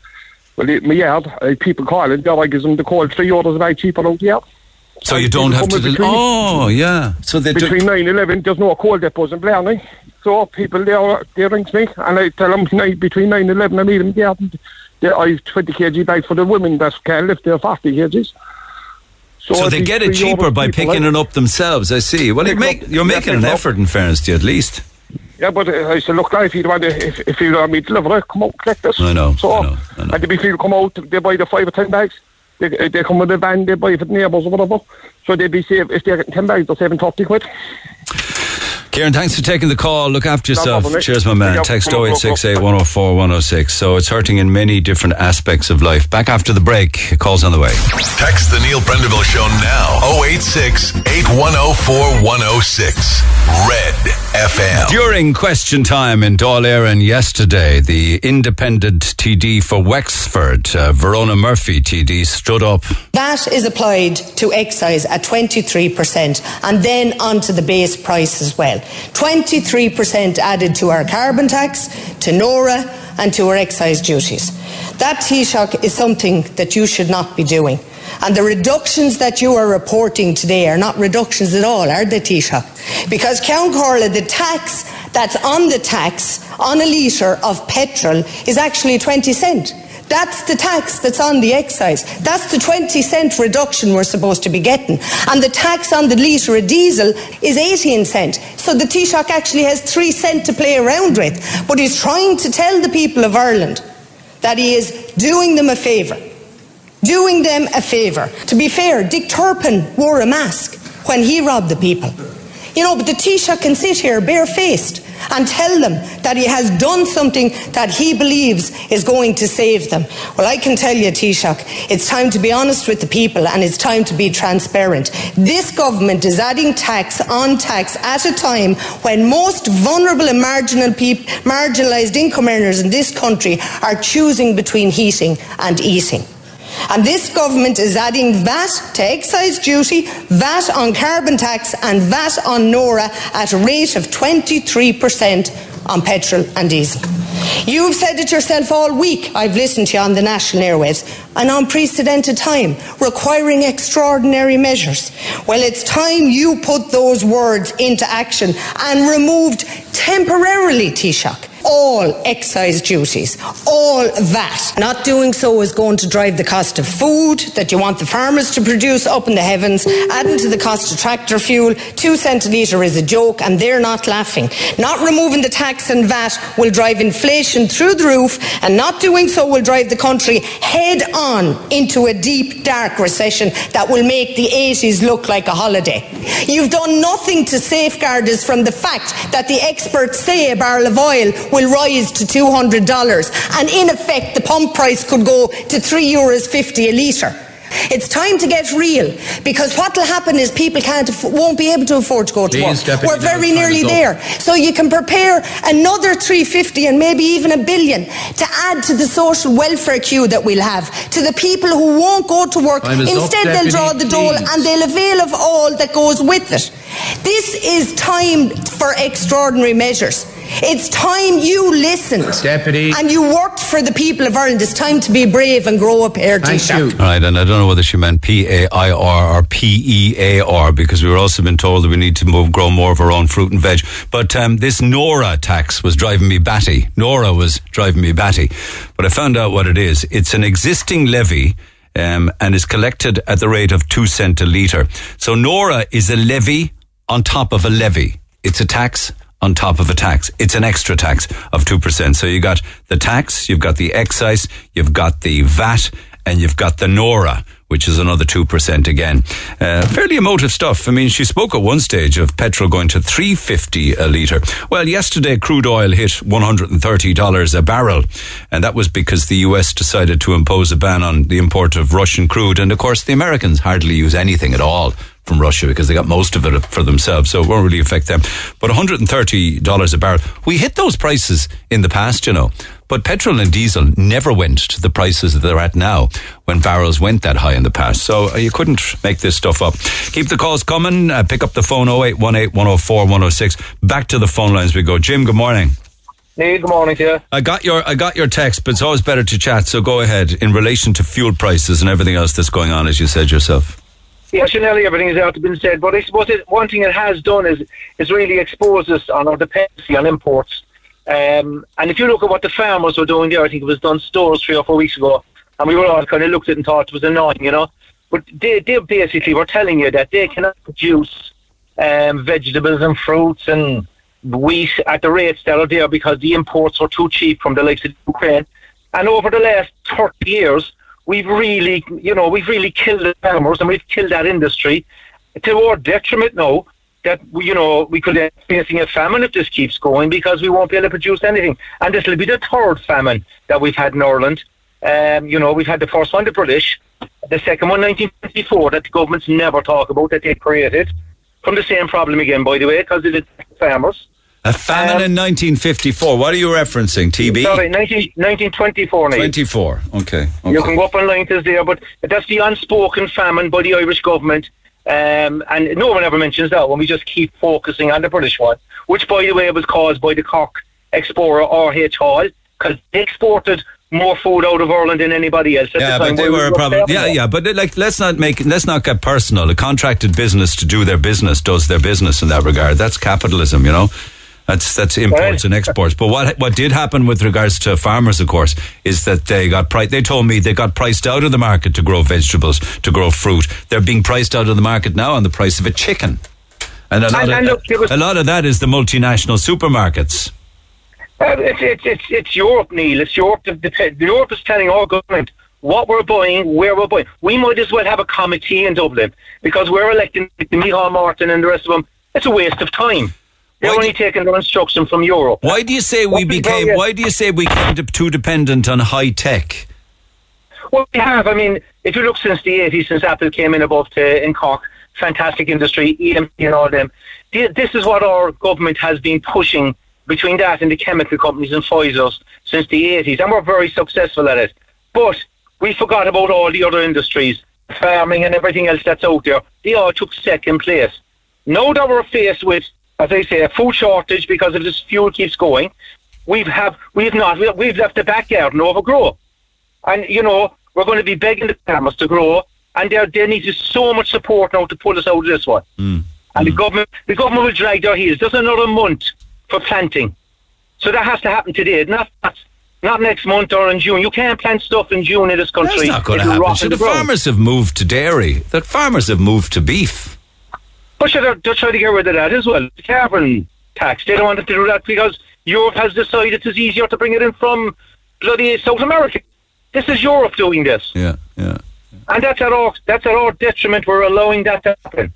Speaker 11: well, my yard. Uh, people calling there. I give them the call three orders a bag cheaper out here.
Speaker 2: So you don't have to. Del- oh, yeah. So they do-
Speaker 11: between nine and eleven, there's no call depots in Blarney. So people there, they rings me and I tell them between nine and eleven, I meet them there. They, I have 20 kg bags for the women that can lift their 40 kgs.
Speaker 2: So,
Speaker 11: it'd
Speaker 2: they get it cheaper by picking
Speaker 11: like.
Speaker 2: it up themselves. I see. Well, you make, you're making an effort. In fairness to you, at least.
Speaker 11: Yeah, but uh, I said, look, now, if you want to, if, if you want me to deliver it, come out, collect this.
Speaker 2: I know,
Speaker 11: So,
Speaker 2: I know,
Speaker 11: and the people come out, they buy the five or ten bags. They, they come with a van, they buy it for the neighbours or whatever. So they'd be saved, if they're getting ten bags, they're saving 30 quid.
Speaker 2: Kieran, thanks for taking the call. Look after
Speaker 11: No
Speaker 2: yourself.
Speaker 11: problem.
Speaker 2: Cheers, my man. Text
Speaker 11: come on, come
Speaker 2: 0868 104 106. So it's hurting in many different aspects of life. Back after the break. Calls on the way.
Speaker 1: Text the Neil Prendeville Show now. 086 8104 106. Red FM.
Speaker 2: During question time in Dáil Éireann yesterday, the independent TD for Wexford, uh, Verona Murphy TD, stood up.
Speaker 12: That is applied to excise at 23% and then onto the base price as well. 23% added to our carbon tax, to NORA, and to our excise duties. That Taoiseach is something that you should not be doing. And the reductions that you are reporting today are not reductions at all, are they, Taoiseach? Because Ceann Comhairle, the tax that's on the tax on a litre of petrol is actually 20 cent. That's the tax that's on the excise. That's the 20 cent reduction we're supposed to be getting. And the tax on the litre of diesel is 18 cent. So the Taoiseach actually has 3 cent to play around with. But he's trying to tell the people of Ireland that he is doing them a favour. Doing them a favour. To be fair, Dick Turpin wore a mask when he robbed the people. You know, but the Taoiseach can sit here barefaced and tell them that he has done something that he believes is going to save them. Well, I can tell you, Taoiseach, it's time to be honest with the people and it's time to be transparent. This government is adding tax on tax at a time when most vulnerable and marginal marginalised income earners in this country are choosing between heating and eating. And this government is adding VAT to excise duty, VAT on carbon tax, and VAT on Nora at a rate of 23% on petrol and diesel. You've said it yourself all week. I've listened to you on the national airwaves. An unprecedented time, requiring extraordinary measures. Well, it's time you put those words into action and removed temporarily, Taoiseach all excise duties, all VAT. Not doing so is going to drive the cost of food that you want the farmers to produce up in the heavens, adding to the cost of tractor fuel. Two cent a litre is a joke, and they're not laughing. Not removing the tax and VAT will drive inflation through the roof, and not doing so will drive the country head on into a deep, dark recession that will make the 80s look like a holiday. You've done nothing to safeguard us from the fact that the experts say a barrel of oil will rise to $200 and in effect the pump price could go to €3 Euros 50 a litre. It's time to get real because what will happen is people can't won't be able to afford to go to
Speaker 13: Please,
Speaker 12: work.
Speaker 13: Deputy
Speaker 12: We're very nearly there. So you can prepare another 350 and maybe even a billion to add to the social welfare queue that we'll have to the people who won't go to work.
Speaker 13: Is up,
Speaker 12: Instead, they'll draw the dole and they'll avail of all that goes with it. This is time for extraordinary measures. It's time you listened.
Speaker 13: Deputy.
Speaker 12: And you worked for the people of Ireland. It's time to be brave and grow up here, Taoiseach.
Speaker 2: All right, and I don't know whether she meant P A I R or P E A R because we were also been told that we need to move, grow more of our own fruit and veg. But um, this Nora tax was driving me batty. Nora was driving me batty. But I found out what it is. It's an existing levy. Um, and is collected at the rate of two cent a litre. So Nora is a levy on top of a levy. It's a tax on top of a tax. It's an extra tax of 2%. So you got the tax, you've got the excise, you've got the VAT, and you've got the NORA, which is another 2% again. Uh, fairly emotive stuff. I mean, she spoke at one stage of petrol going to 350 a litre. Well, yesterday crude oil hit $130 a barrel, and that was because the US decided to impose a ban on the import of Russian crude. And of course, the Americans hardly use anything at all from Russia because they got most of it for themselves, so it won't really affect them. But $130 a barrel, we hit those prices in the past, you know. But petrol and diesel never went to the prices that they're at now when barrels went that high in the past. So uh, you couldn't make this stuff up. Keep the calls coming. Uh, pick up the phone 0818 104 106. Back to the phone lines we go. Jim, good morning.
Speaker 14: Neil, good morning to you.
Speaker 2: I got your I got your text, but it's always better to chat. So go ahead in relation to fuel prices and everything else that's going on, as you said yourself.
Speaker 14: Actually, everything has been said, but I suppose it, one thing it has done is is really expose us on our dependency on imports. Um, and if you look at what the farmers were doing there, I think it was done stores three or four weeks ago, and we were all kind of looked at it and thought it was annoying, you know. But they, they basically were telling you that they cannot produce um, vegetables and fruits and wheat at the rates that are there because the imports are too cheap from the likes of Ukraine. And over the last 30 years, we've really, you know, we've really killed the farmers and we've killed that industry to our detriment now that, we, you know, we could be facing a famine if this keeps going because we won't be able to produce anything. And this will be the third famine that we've had in Ireland. Um, you know, we've had the first one, the British, the second one, 1954, that the governments never talk about, that they created. From the same problem again, by the way, because it the farmers.
Speaker 2: A famine in 1954. What are you referencing? TB?
Speaker 14: Sorry, 19, 1924 now.
Speaker 2: 24. Okay.
Speaker 14: You can go up online to there, but that's the unspoken famine by the Irish government. Um, and no one ever mentions that one. We just keep focusing on the British one, which, by the way, was caused by the Cork Explorer R.H. Hall, because they exported more food out of Ireland than anybody else at
Speaker 2: Yeah,
Speaker 14: the time.
Speaker 2: but they
Speaker 14: when we
Speaker 2: were a problem. Yeah, yeah, but like, let's not make, let's not get personal. A contracted business to do their business does their business in that regard. That's capitalism, you know. That's that's imports and exports. But what what did happen with regards to farmers, of course, is that they got pri- They told me they got priced out of the market to grow vegetables, to grow fruit. They're being priced out of the market now on the price of a chicken, and a lot,
Speaker 14: And-
Speaker 2: of,
Speaker 14: and look, was-
Speaker 2: a lot of that is the multinational supermarkets.
Speaker 14: Uh, it's, it's, it's, it's Europe, Neil. It's Europe. The, the, Europe is telling our government what we're buying, where we're buying. We might as well have a committee in Dublin because we're electing Micheál Martin and the rest of them. It's a waste of time. They're only taking their instruction from Europe.
Speaker 2: Why do you say we became? Why do you say we became too dependent on high tech?
Speaker 14: Well, we have. I mean, if you look since the 80s, since Apple came in above to, in Cork, fantastic industry, EMC and all them. This is what our government has been pushing between that and the chemical companies and Pfizer's since the 80s, and we're very successful at it. But we forgot about all the other industries, farming and everything else that's out there. They all took second place. Now that we're faced with, as I say, a food shortage because of this fuel keeps going, we've have we've not we've left the backyard and overgrow. And, you know, we're going to be begging the farmers to grow, and they they need so much support now to pull us out of this one. Mm. And the mm. government, the government will drag their heels. There's another month for planting, so that has to happen today, not not next month or in June. You can't plant stuff in June in this country.
Speaker 2: That's not going to happen. So the
Speaker 14: the
Speaker 2: farmers have moved to dairy. The farmers have moved to beef.
Speaker 14: But sure, they're, they're trying to get rid of that as well. The carbon tax. They don't want to do that because Europe has decided it's easier to bring it in from bloody South America. This is Europe doing this.
Speaker 2: Yeah, yeah.
Speaker 14: And that's at our that's at our detriment. We're allowing that to happen.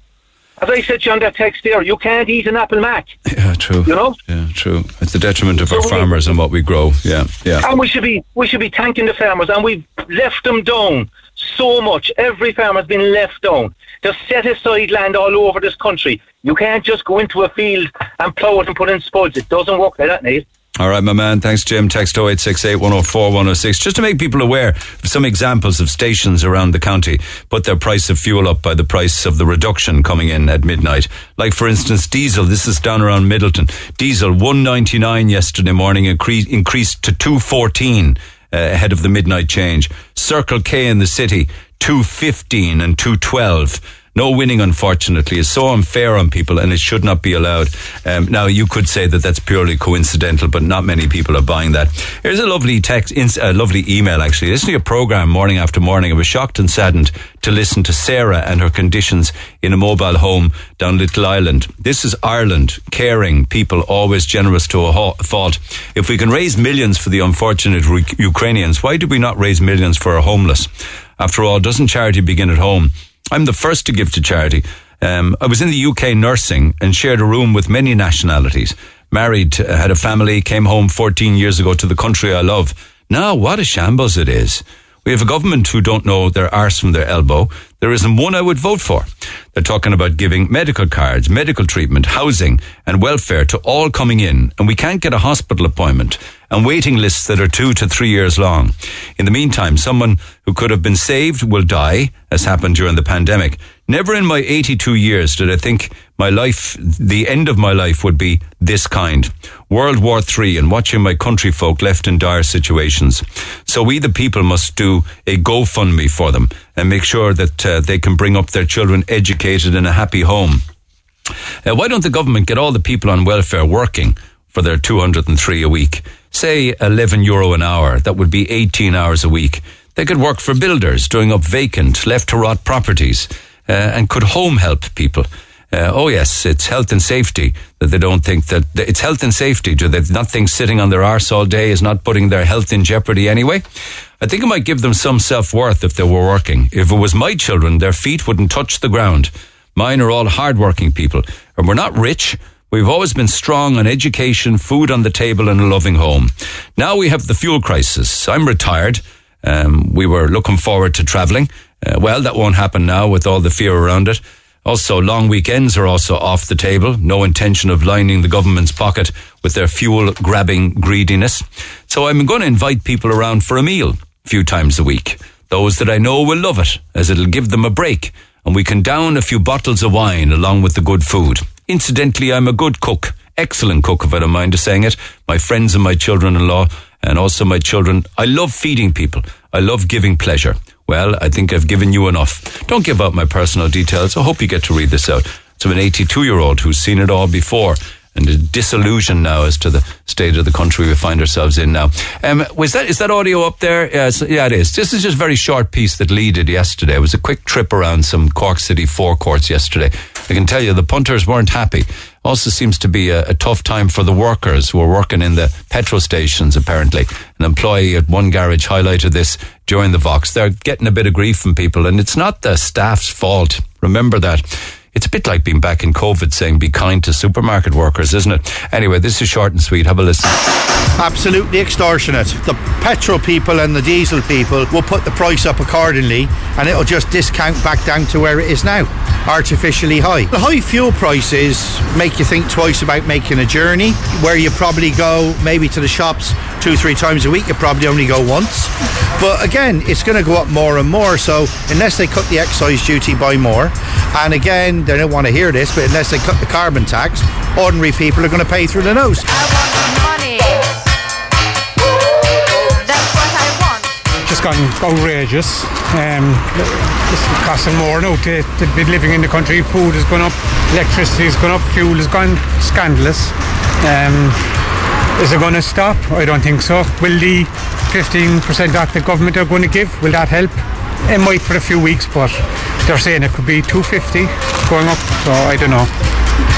Speaker 14: As I said to you on that text there, you can't eat an apple mac.
Speaker 2: Yeah, true.
Speaker 14: You know?
Speaker 2: Yeah, true. It's the detriment of our
Speaker 14: So we-
Speaker 2: farmers and what we grow. Yeah, yeah.
Speaker 14: And we should be we should be thanking the farmers and we've left them down so much. Every farm has been left down. There's set aside land all over this country. You can't just go into a field and plough it and put in spuds. It doesn't work like that, Nate.
Speaker 2: All right, my man. Thanks, Jim. Text 0868 104 106. Just to make people aware of some examples of stations around the county put their price of fuel up by the price of the reduction coming in at midnight. Like, for instance, diesel. This is down around Midleton. Diesel 199 yesterday morning incre- increased to 214 uh, ahead of the midnight change. Circle K in the city 215 and 212. No winning, unfortunately, is so unfair on people, and it should not be allowed. Um, now, you could say that that's purely coincidental, but not many people are buying that. Here's a lovely text, a lovely email. Actually, listen to your program morning after morning. I was shocked and saddened to listen to Sarah and her conditions in a mobile home down Little Island. This is Ireland, caring people, always generous to a fault. If we can raise millions for the unfortunate Ru- Ukrainians, why do we not raise millions for our homeless? After all, doesn't charity begin at home? I'm the first to give to charity. Um, I was in the UK nursing and shared a room with many nationalities. Married, uh, had a family, came home 14 years ago to the country I love. Now, what a shambles it is. We have a government who don't know their arse from their elbow. There isn't one I would vote for. They're talking about giving medical cards, medical treatment, housing, and welfare to all coming in, and we can't get a hospital appointment, and waiting lists that are two to three years long. In the meantime, someone who could have been saved will die, as happened during the pandemic. Never in my 82 years did I think my life, the end of my life would be this kind. World War III and watching my country folk left in dire situations. So we, the people, must do a GoFundMe for them and make sure that uh, they can bring up their children educated in a happy home. Uh, why don't the government get all the people on welfare working for their 203 a week? Say 11 euro an hour. That would be 18 hours a week. They could work for builders, doing up vacant, left to rot properties, uh, and could home help people. Uh, oh yes, it's health and safety that they don't think that it's health and safety. Do they not think sitting on their arse all day is not putting their health in jeopardy anyway? I think it might give them some self worth if they were working. If it was my children, their feet wouldn't touch the ground. Mine are all hardworking people, and we're not rich. We've always been strong on education, food on the table, and a loving home. Now we have the fuel crisis. I'm retired. Um, we were looking forward to travelling. Uh, well, that won't happen now with all the fear around it. Also, long weekends are also off the table. No intention of lining the government's pocket with their fuel grabbing greediness. So I'm going to invite people around for a meal a few times a week. Those that I know will love it, as it'll give them a break, and we can down a few bottles of wine along with the good food. Incidentally, I'm a good cook, excellent cook if I don't mind saying it. My friends and my children-in-law, and also my children. I love feeding people. I love giving pleasure. Well, I think I've given you enough. Don't give out my personal details. I hope you get to read this out. So I'm an 82 year old who's seen it all before and a disillusion now as to the state of the country we find ourselves in now. Um, was that is that audio up there? Yes, yeah, it is. This is just a very short piece that Lee did yesterday. It was a quick trip around some Cork City forecourts yesterday. I can tell you the punters weren't happy. Also seems to be a, a tough time for the workers who are working in the petrol stations. Apparently, an employee at one garage highlighted this during the Vox. They're getting a bit of grief from people, and it's not the staff's fault. Remember that. It's a bit like being back in COVID saying be kind to supermarket workers, isn't it? Anyway, this is short and sweet. Have a listen.
Speaker 13: Absolutely extortionate. The petrol people and the diesel people will put the price up accordingly and it'll just discount back down to where it is now, artificially high. The high fuel prices make you think twice about making a journey where you probably go maybe to the shops two, three times a week, you probably only go once. But again, it's going to go up more and more. So unless they cut the excise duty by more, and again, they don't want to hear this, but unless they cut the carbon tax, ordinary people are going to pay through the nose.
Speaker 15: Just gone outrageous. Um, it's costing more now to, to be living in the country. Food has gone up, electricity has gone up, fuel has gone scandalous. Um, is it going to stop? I don't think so. Will the 15% that the government are going to give, will that help? It might for a few weeks, but they're saying it could be 250 going up, so I don't know.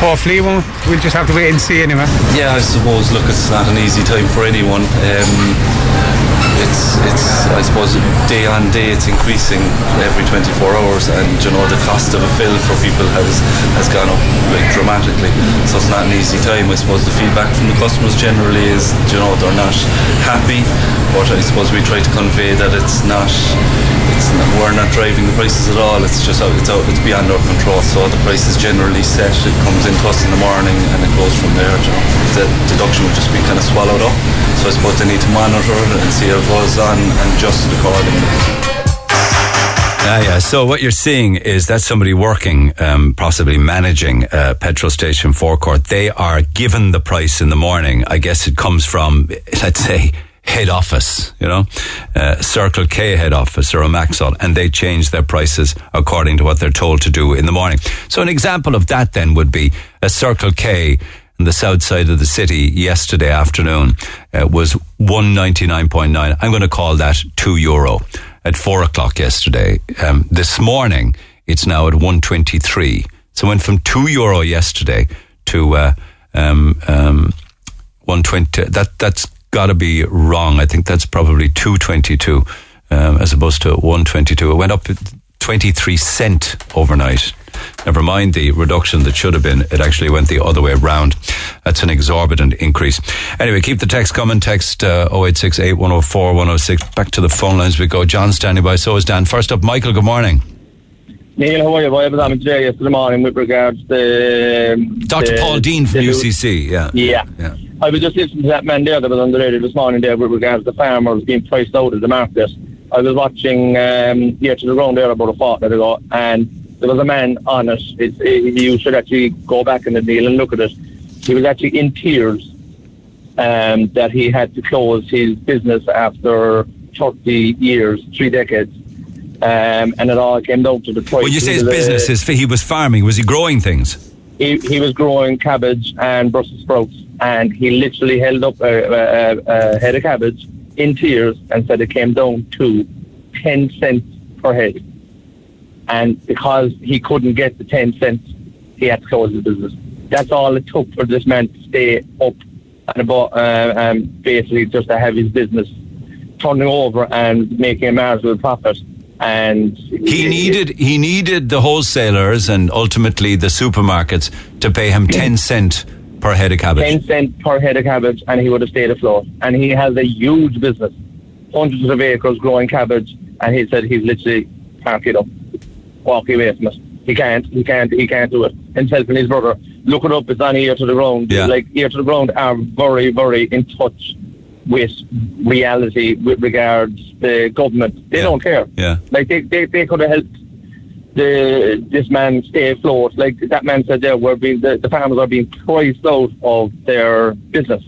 Speaker 15: Hopefully, won't. we'll just have to wait and see anyway.
Speaker 16: Yeah, I suppose. Look, it's not an easy time for anyone. Um, it's, it's, I suppose, day on day it's increasing every 24 hours, and you know the cost of a fill for people has has gone up like dramatically. So it's not an easy time. I suppose the feedback from the customers generally is, you know, they're not happy, but I suppose we try to convey that it's not. It's not, we're not driving the prices at all. It's just out, it's out, it's beyond our control. So the price is generally set. It comes into us in the morning and it goes from there. You know. The deduction will just be kind of swallowed up. So I suppose they need to monitor it and see how goes on and accordingly.
Speaker 2: Yeah, yeah. So what you're seeing is that somebody working, um, possibly managing a petrol station forecourt, they are given the price in the morning. I guess it comes from, let's say, head office, you know, uh, Circle K head office or a Maxol, and they change their prices according to what they're told to do in the morning. So an example of that then would be a Circle K on the south side of the city yesterday afternoon uh, was 199.9. I'm going to call that 2 euro at 4 o'clock yesterday. Um, this morning, it's now at 123. So it went from 2 euro yesterday to uh, um, um, 120. That, that's got to be wrong. I think that's probably 222 um, as opposed to 122. It went up 23 cent overnight. Never mind the reduction that should have been. It actually went the other way around. That's an exorbitant increase. Anyway, keep the text coming. Text uh, 0868 104 106. Back to the phone lines we go. John standing by. So is Dan. First up, Michael. Good morning.
Speaker 17: Neil, how are you? I was on today yesterday morning with regards to the,
Speaker 2: Dr.
Speaker 17: the-
Speaker 2: Paul Deane from
Speaker 17: the-
Speaker 2: UCC. Yeah.
Speaker 17: Yeah.
Speaker 2: Yeah.
Speaker 17: I was just listening to that man there that was on the radio this morning there with regards to the farmers being priced out of the market. I was watching um, Ear to the Ground there about a fortnight ago, and there was a man on it. It's, it. You should actually go back in the deal and look at it. He was actually in tears um, that he had to close his business after 30 years, three decades. Um, and it all came down to the price.
Speaker 2: When you say his business, his, he was farming. Was he growing things?
Speaker 17: he, he was growing cabbage and Brussels sprouts, and he literally held up a, a, a head of cabbage in tears and said it came down to 10 cents per head. And because he couldn't get the 10 cents, he had to close his business. That's all it took for this man to stay up and about, uh, um, basically just to have his business turning over and making a marginal profit. And
Speaker 2: He needed he needed the wholesalers and ultimately the supermarkets to pay him ten cent per head of cabbage.
Speaker 17: 10 cent per head of cabbage and he would have stayed afloat. And he has a huge business, hundreds of acres growing cabbage. And he said he's literally can't get up, walk away from it. He can't, he can't, he can't do it. Himself and his brother. Look it up, it's on ear to the ground.
Speaker 2: Yeah.
Speaker 17: Like ear to the ground are very, very in touch with reality with regards the government. They don't care.
Speaker 2: Yeah.
Speaker 17: Like they, they, they could have helped the this man stay afloat. Like that man said there, we're being the, the farmers are being priced out of their business,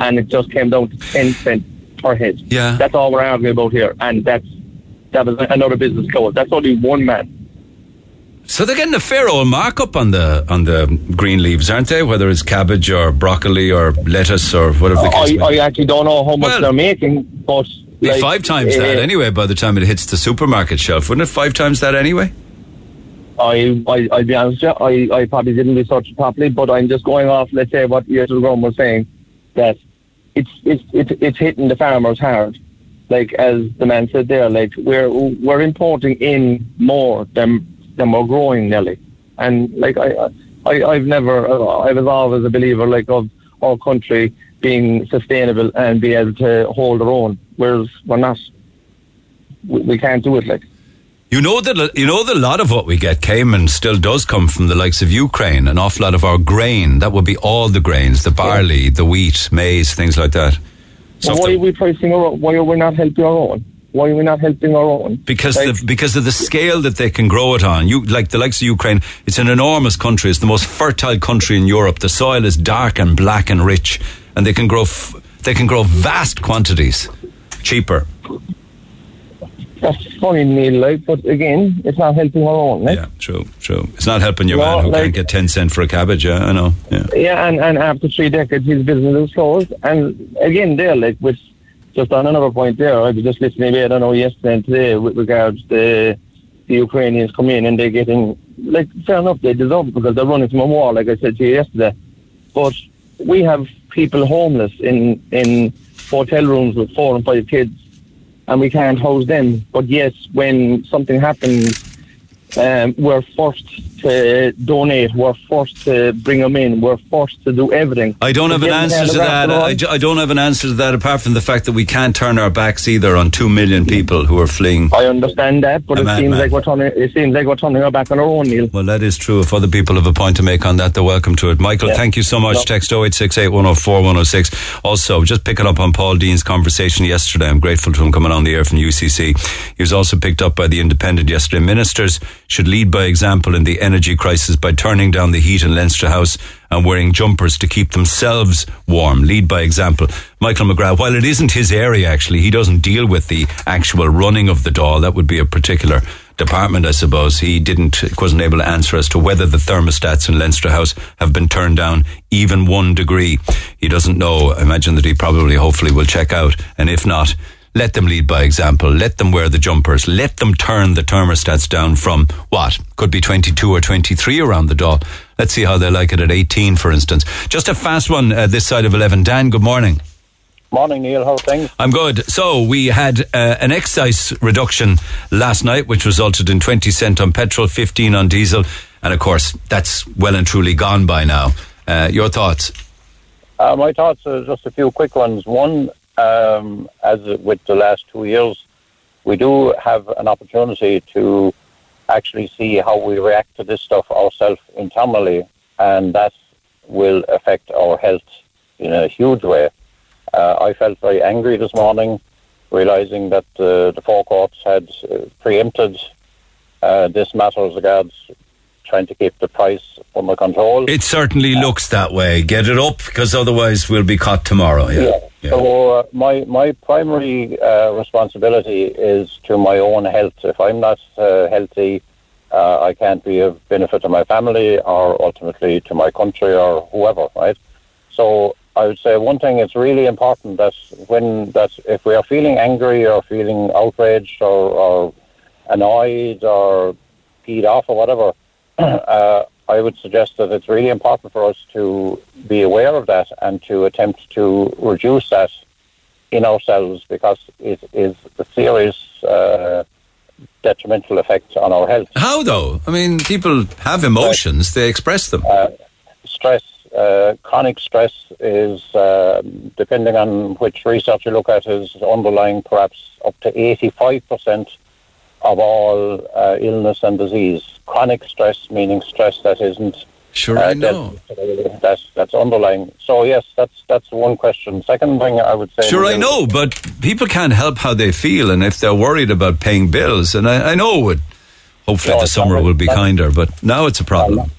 Speaker 17: and it just came down to ten cents per head.
Speaker 2: Yeah.
Speaker 17: that's all we're arguing about here, and that's that was another business closed. That's only one man.
Speaker 2: So they're getting a fair old markup on the on the green leaves, aren't they? Whether it's cabbage or broccoli or lettuce or whatever the case.
Speaker 17: I,
Speaker 2: may be.
Speaker 17: I actually don't know how much they're making, but
Speaker 2: Be
Speaker 17: like,
Speaker 2: five times that
Speaker 17: eh,
Speaker 2: anyway by the time it hits the supermarket shelf, wouldn't it? Five times that anyway.
Speaker 17: I, I, I'll be honest, with you, I, I probably didn't research it properly, but I'm just going off, let's say, what Years Graham was saying, that it's, it's, it's, it's hitting the farmers hard. Like, as the man said there, like, we're, we're importing in more than, than we're growing, nearly. And, like, I, I, I've never, I was always a believer, like, of our country being sustainable and be able to hold our own, whereas we're not. We, we can't do it, like.
Speaker 2: You know that you know that a lot of what we get came and still does come from the likes of Ukraine. An awful lot of our grain that would be all the grains, the barley, the wheat, maize, things like that.
Speaker 17: Well, why are we pricing our? Why are we not helping our own? Why are we not helping our own?
Speaker 2: Because the, because of the scale that they can grow it on. You like the likes of Ukraine. It's an enormous country. It's the most fertile country in Europe. The soil is dark and black and rich, and they can grow f- they can grow vast quantities cheaper.
Speaker 17: That's funny, Neil, like, but again, it's not helping our own, like.
Speaker 2: Yeah, true, true. It's not helping your
Speaker 17: No,
Speaker 2: man who
Speaker 17: like-
Speaker 2: can't get ten cent for a cabbage. Yeah, I know. Yeah.
Speaker 17: Yeah, and, and after three decades, his business is closed. And again, there, like, with just on another point there, I was just listening, I don't know, yesterday and today with regards to the, the Ukrainians coming in and they're getting, like, fair enough, they deserve it because they're running from a war, like I said to you yesterday. But we have people homeless in, in hotel rooms with four and five kids, and we can't house them. But yes, when something happens, um, we're forced to donate, we're forced to bring them in, we're forced to do everything.
Speaker 2: I don't have an answer to that.
Speaker 17: rest of
Speaker 2: I, don't have an answer to that apart from the fact that we can't turn our backs either on two million people who are fleeing.
Speaker 17: I understand that, but it seems like we're turning. It seems like we're turning our back on our own, Neil.
Speaker 2: Well, that is true. If other people have a point to make on that, they're welcome to it. Michael,
Speaker 17: Yeah.
Speaker 2: thank you so much.
Speaker 17: No.
Speaker 2: Text 0868 104 106. Also, just picking up on Paul Deane's conversation yesterday, I'm grateful to him coming on the air from UCC. He was also picked up by The Independent yesterday. Ministers should lead by example in the energy crisis by turning down the heat in Leinster House and wearing jumpers to keep themselves warm. Lead by example. Michael McGrath, while it isn't his area actually, he doesn't deal with the actual running of the Dáil. That would be a particular department, I suppose. He didn't, wasn't able to answer as to whether the thermostats in Leinster House have been turned down even one degree. He doesn't know. I imagine that he probably, hopefully, will check out. And if not, let them lead by example. Let them wear the jumpers. Let them turn the thermostats down from what could be 22 or 23 around the door. Let's see how they like it at 18, for instance. Just a fast one uh, this side of 11. Dan, good morning.
Speaker 18: Morning, Neil. How are things?
Speaker 2: I'm good. So we had uh, an excise reduction last night, which resulted in 20 cent on petrol, 15 on diesel, and of course that's well and truly gone by now. Uh, your thoughts?
Speaker 18: Uh, my thoughts are just a few quick ones. One, um, as with the last two years, we do have an opportunity to actually see how we react to this stuff ourselves internally, and that will affect our health in a huge way. Uh, I felt very angry this morning, realizing that uh, the courts had uh, preempted uh, this matter as regards trying to keep the price under control.
Speaker 2: It certainly looks that way. Get it up, because otherwise we'll be caught tomorrow. Yeah.
Speaker 18: So uh, my my primary uh, responsibility is to my own health. If I'm not uh, healthy, uh, I can't be of benefit to my family or ultimately to my country or whoever. Right. So I would say one thing. It's really important that when that if we are feeling angry or feeling outraged or, or annoyed or peed off or whatever, uh, I would suggest that it's really important for us to be aware of that and to attempt to reduce that in ourselves because it is a serious uh, detrimental effect on our health.
Speaker 2: How though? I mean, people have emotions; they express them.
Speaker 18: Uh, stress, uh, chronic stress is, uh, depending on which research you look at, is underlying perhaps up to 85% of all uh, illness and disease. Chronic stress, meaning stress that isn't.
Speaker 2: Sure, uh, I know.
Speaker 18: That's that's underlying. So yes, that's that's one question. Second thing I would say.
Speaker 2: Sure, I know, but people can't help how they feel, and if they're worried about paying bills, and I, I know it. Hopefully,
Speaker 18: No,
Speaker 2: the summer will be kinder, but now it's a problem.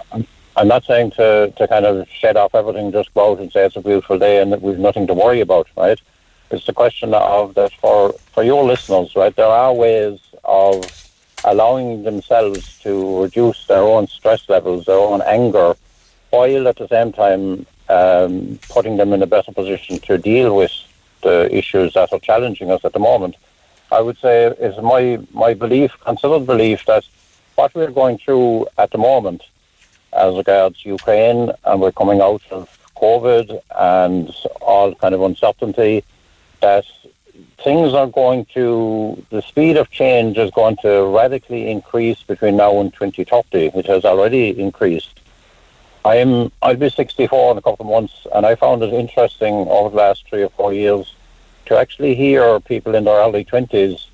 Speaker 18: I'm not saying to, to kind of shed off everything, just go out and say it's a beautiful day and that we've nothing to worry about, right? It's the question of that for, for your listeners, right? There are ways of allowing themselves to reduce their own stress levels, their own anger, while at the same time um, putting them in a better position to deal with the issues that are challenging us at the moment. I would say is my, my belief, considered belief, that what we're going through at the moment as regards Ukraine, and we're coming out of COVID and all kind of uncertainty, that things are going to, the speed of change is going to radically increase between now and 2030. It has already increased. I'm, I'll be 64 in a couple of months, and I found it interesting over the last three or four years to actually hear people in their early 20s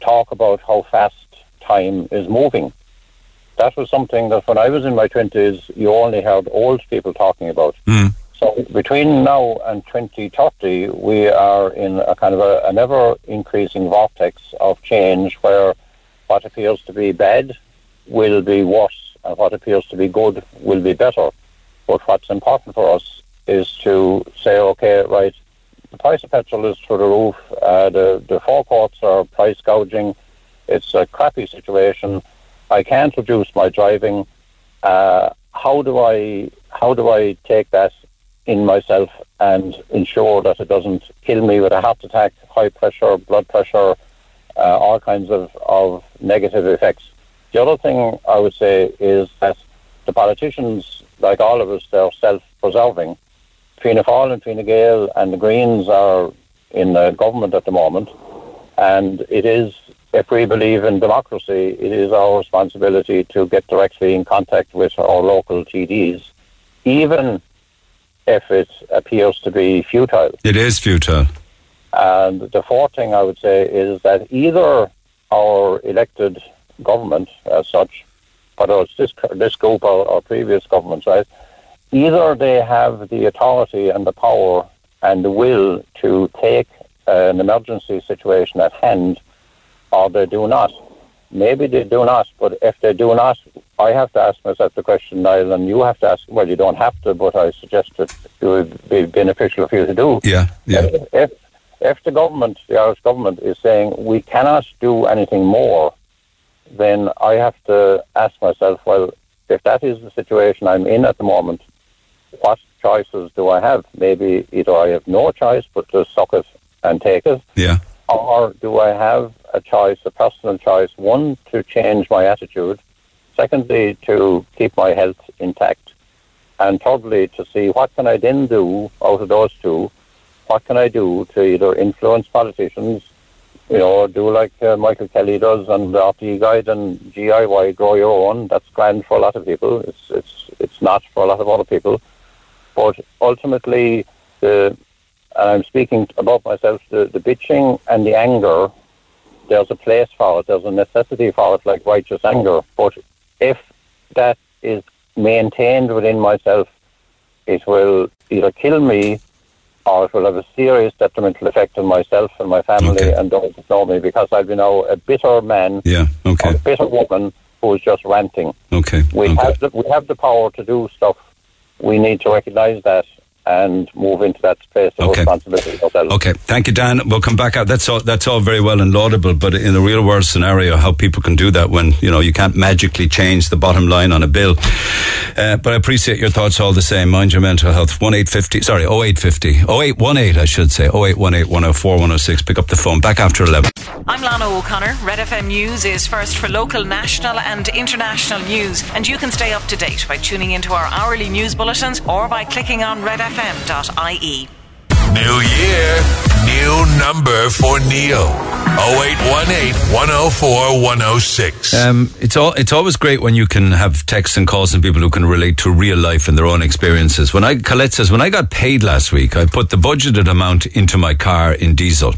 Speaker 18: talk about how fast time is moving. That was something that when I was in my 20s, you only heard old people talking about.
Speaker 2: Mm.
Speaker 18: So between now and 2030, we are in a kind of a, an ever increasing vortex of change where what appears to be bad will be worse and what appears to be good will be better. But what's important for us is to say, okay, right, the price of petrol is through the roof. Uh, the the forecourts are price gouging. It's a crappy situation. I can't reduce my driving. Uh, how do I how do I take that in myself and ensure that it doesn't kill me with a heart attack, high pressure, blood pressure, uh, all kinds of, of negative effects. The other thing I would say is that the politicians, like all of us, they're self-preserving. Fianna Fáil and Fine Gael and the Greens are in the government at the moment, and it is, if we believe in democracy, it is our responsibility to get directly in contact with our local TDs, even if it appears to be futile.
Speaker 2: It is futile.
Speaker 18: And the fourth thing I would say is that either our elected government, as such, whether it's this, this group or, or previous governments, right, either they have the authority and the power and the will to take an emergency situation at hand, or they do not. Maybe they do not, but if they do not, I have to ask myself the question, Niall, and you have to ask. Well, you don't have to, but I suggest that it would be beneficial for you to do.
Speaker 2: Yeah, yeah.
Speaker 18: If if the government, the Irish government, is saying we cannot do anything more, then I have to ask myself, well, if that is the situation I'm in at the moment, what choices do I have? Maybe either I have no choice but to suck it and take it,
Speaker 2: Yeah.
Speaker 18: Or do I have a choice, a personal choice, one, to change my attitude, secondly, to keep my health intact, and thirdly, to see what can I then do out of those two, what can I do to either influence politicians, you know, do like uh, Michael Kelly does and the RTE guide and GIY, grow your own. That's grand for a lot of people. It's, it's, it's not for a lot of other people. But ultimately, the, and I'm speaking about myself, the, the bitching and the anger, there's a place for it, there's a necessity for it, like righteous anger. But if that is maintained within myself, it will either kill me or it will have a serious detrimental effect on myself and my family and those that know me because I'll be now a bitter man
Speaker 2: Yeah, okay.
Speaker 18: a bitter woman who is just ranting.
Speaker 2: Okay.
Speaker 18: We
Speaker 2: okay.
Speaker 18: have the, we have the power to do stuff. We need to recognise that and move into that space of
Speaker 2: Okay.
Speaker 18: responsibility ourselves.
Speaker 2: Okay, thank you, Dan. We'll come back out. That's all. That's all very well and laudable, but in a real world scenario, how people can do that when you know you can't magically change the bottom line on a bill. Uh, but I appreciate your thoughts all the same. Mind your mental health. One eight fifty. Sorry, oh eight fifty. Oh eight one eight. I should say. Oh eight one eight one zero four one zero six. Pick up the phone. Back after eleven.
Speaker 19: I'm Lana O'Connor. Red FM News is first for local, national, and international news, and you can stay up to date by tuning into our hourly news bulletins or by clicking on redfm.ie.
Speaker 1: New year, new number for Neil. 0818 104 106.
Speaker 2: Um, it's all. It's always great when you can have texts and calls and people who can relate to real life and their own experiences. When I Colette says when I got paid last week, I put the budgeted amount into my car in diesel.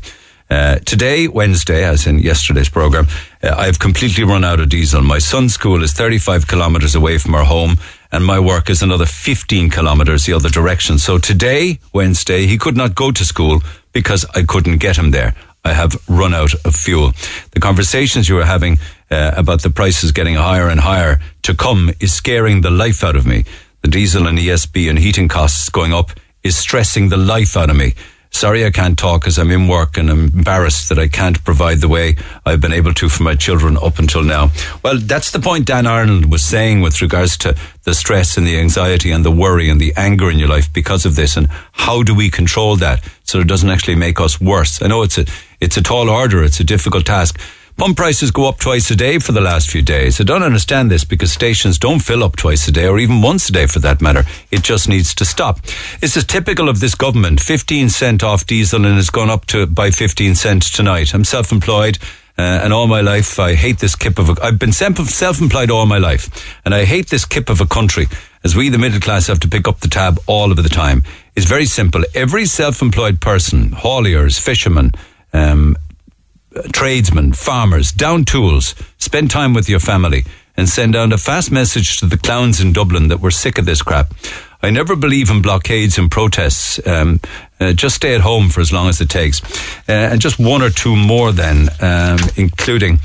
Speaker 2: Uh, today, Wednesday, as in yesterday's program, uh, I've completely run out of diesel. My son's school is 35 kilometres away from our home, and my work is another 15 kilometres the other direction. So today, Wednesday, he could not go to school because I couldn't get him there. I have run out of fuel. The conversations you were having uh, about the prices getting higher and higher to come is scaring the life out of me. The diesel and ESB and heating costs going up is stressing the life out of me. Sorry I can't talk because I'm in work and I'm embarrassed that I can't provide the way I've been able to for my children up until now. Well, that's the point Dan Arnold was saying with regards to the stress and the anxiety and the worry and the anger in your life because of this and how do we control that so it doesn't actually make us worse. I know it's a, it's a tall order. It's a difficult task. Pump prices go up twice a day for the last few days. I don't understand this because stations don't fill up twice a day or even once a day for that matter. It just needs to stop. This is typical of this government. 15 cent off diesel and it's gone up to by 15 cents tonight. I'm self-employed. Uh, and all my life, I hate this kip of a. I've been self-employed all my life, and I hate this kip of a country. As we, the middle class, have to pick up the tab all of the time. It's very simple. Every self-employed person, hauliers, fishermen, um, tradesmen, farmers, down tools, spend time with your family and send out a fast message to the clowns in Dublin that we're sick of this crap. I never believe in blockades and protests. Um, uh, just stay at home for as long as it takes. Uh, and just one or two more then, um, including.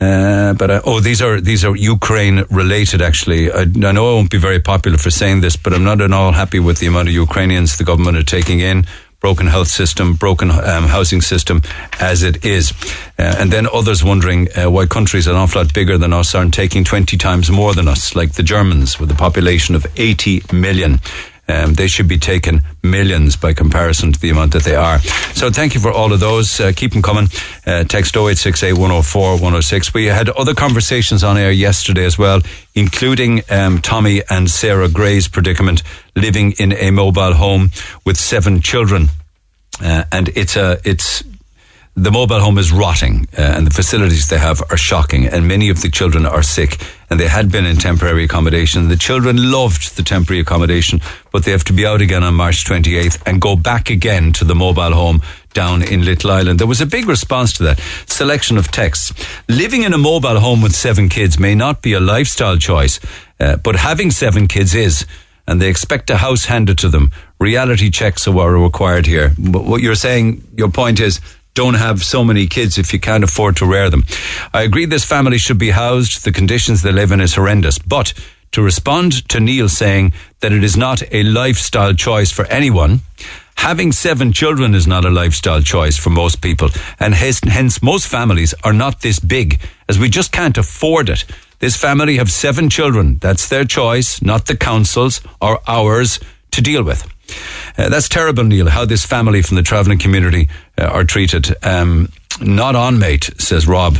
Speaker 2: Uh, but uh, oh, these are these are Ukraine related. Actually, I, I, know I won't be very popular for saying this, but I'm not at all happy with the amount of Ukrainians the government are taking in broken health system, broken um, housing system as it is. Uh, and then others wondering uh, why countries an awful lot bigger than us aren't taking 20 times more than us, like the Germans with a population of 80 million. Um, they should be taking millions by comparison to the amount that they are. So thank you for all of those. Uh, keep them coming. Uh, text 0868 104 106. We had other conversations on air yesterday as well, including um, Tommy and Sarah Gray's predicament living in a mobile home with seven children. Uh, and it's a, it's the mobile home is rotting uh, and the facilities they have are shocking and many of the children are sick and they had been in temporary accommodation. The children loved the temporary accommodation, but they have to be out again on March 28th and go back again to the mobile home down in Little Island. There was a big response to that selection of texts. Living in a mobile home with seven kids may not be a lifestyle choice, uh, but having seven kids is and they expect a house handed to them. Reality checks are required here. But what you're saying, your point is don't have so many kids if you can't afford to rear them. I agree this family should be housed. The conditions they live in is horrendous. But to respond to Neil saying that it is not a lifestyle choice for anyone, having seven children is not a lifestyle choice for most people. And hence most families are not this big as we just can't afford it. This family have seven children. That's their choice, not the council's or ours to deal with. Uh, that's terrible, Neil, how this family from the travelling community uh, are treated. Um, not on, mate, says Rob.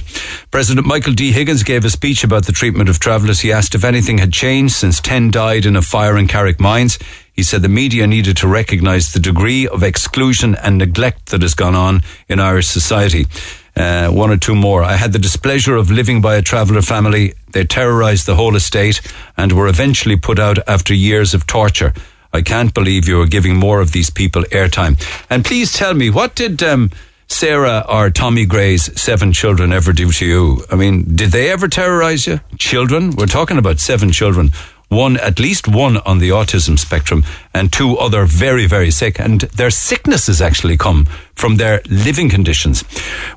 Speaker 2: President Michael D. Higgins gave a speech about the treatment of travellers. He asked if anything had changed since 10 died in a fire in Carrickmines. He said the media needed to recognise the degree of exclusion and neglect that has gone on in Irish society. Uh, one or two more. I had the displeasure of living by a traveller family. They terrorised the whole estate and were eventually put out after years of torture. I can't believe you are giving more of these people airtime. And please tell me, what did um, Sarah or Tommy Gray's seven children ever do to you? I mean, did they ever terrorize you? Children? We're talking about seven children one, at least one on the autism spectrum, and two other very, very sick. And their sicknesses actually come from their living conditions.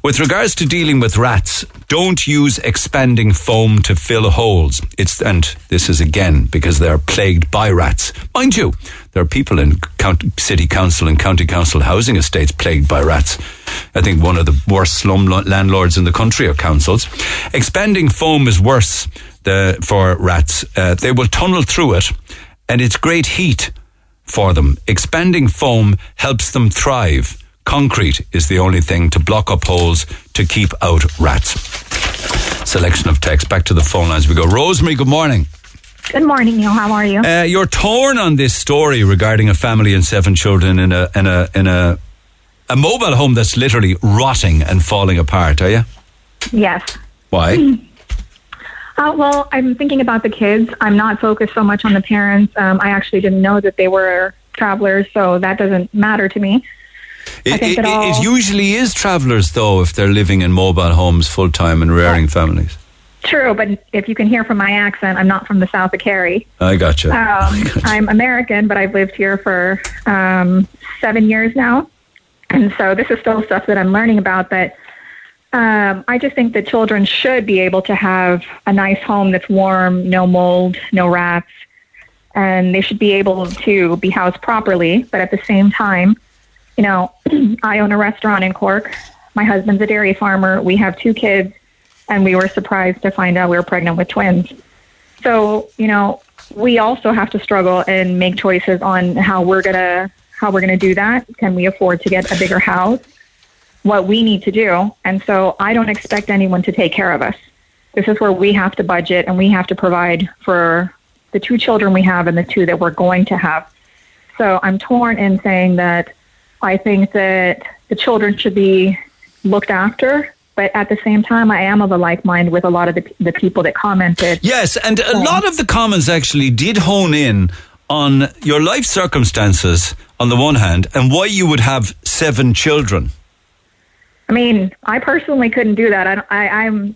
Speaker 2: With regards to dealing with rats, don't use expanding foam to fill holes. It's, and this is again because they're plagued by rats. Mind you, there are people in county, city council and county council housing estates plagued by rats. I think one of the worst slum landlords in the country are councils. Expanding foam is worse the, for rats. Uh, they will tunnel through it, and it's great heat for them. Expanding foam helps them thrive. Concrete is the only thing to block up holes to keep out rats. Selection of text. Back to the phone lines we go. Rosemary, good morning.
Speaker 20: Good morning, Neil. How are you?
Speaker 2: Uh, you're torn on this story regarding a family and seven children in a in a in a a mobile home that's literally rotting and falling apart. Are you?
Speaker 20: Yes.
Speaker 2: Why?
Speaker 20: Uh, well, I'm thinking about the kids. I'm not focused so much on the parents. Um, I actually didn't know that they were travelers, so that doesn't matter to me.
Speaker 2: It, it, it, all... it, usually is travelers, though, if they're living in mobile homes full time and rearing families.
Speaker 20: True, but if you can hear from my accent, I'm not from the south of Kerry.
Speaker 2: I gotcha. Um,
Speaker 20: I gotcha. I'm American, but I've lived here for um, seven years now. And so this is still stuff that I'm learning about, but um, I just think that children should be able to have a nice home that's warm, no mold, no rats, and they should be able to be housed properly. But at the same time, you know, I own a restaurant in Cork. My husband's a dairy farmer. We have two kids, and we were surprised to find out we were pregnant with twins. So, you know, we also have to struggle and make choices on how we're gonna how we're gonna do that. Can we afford to get a bigger house? What we need to do, and so I don't expect anyone to take care of us. This is where we have to budget and we have to provide for the two children we have and the two that we're going to have. So I'm torn in saying that I think that the children should be looked after. But at the same time, I am of a like mind with a lot of the, the people that commented.
Speaker 2: Yes, and a lot of the comments actually did hone in on your life circumstances on the one hand and why you would have seven children.
Speaker 20: I mean, I personally couldn't do that. I, I, I'm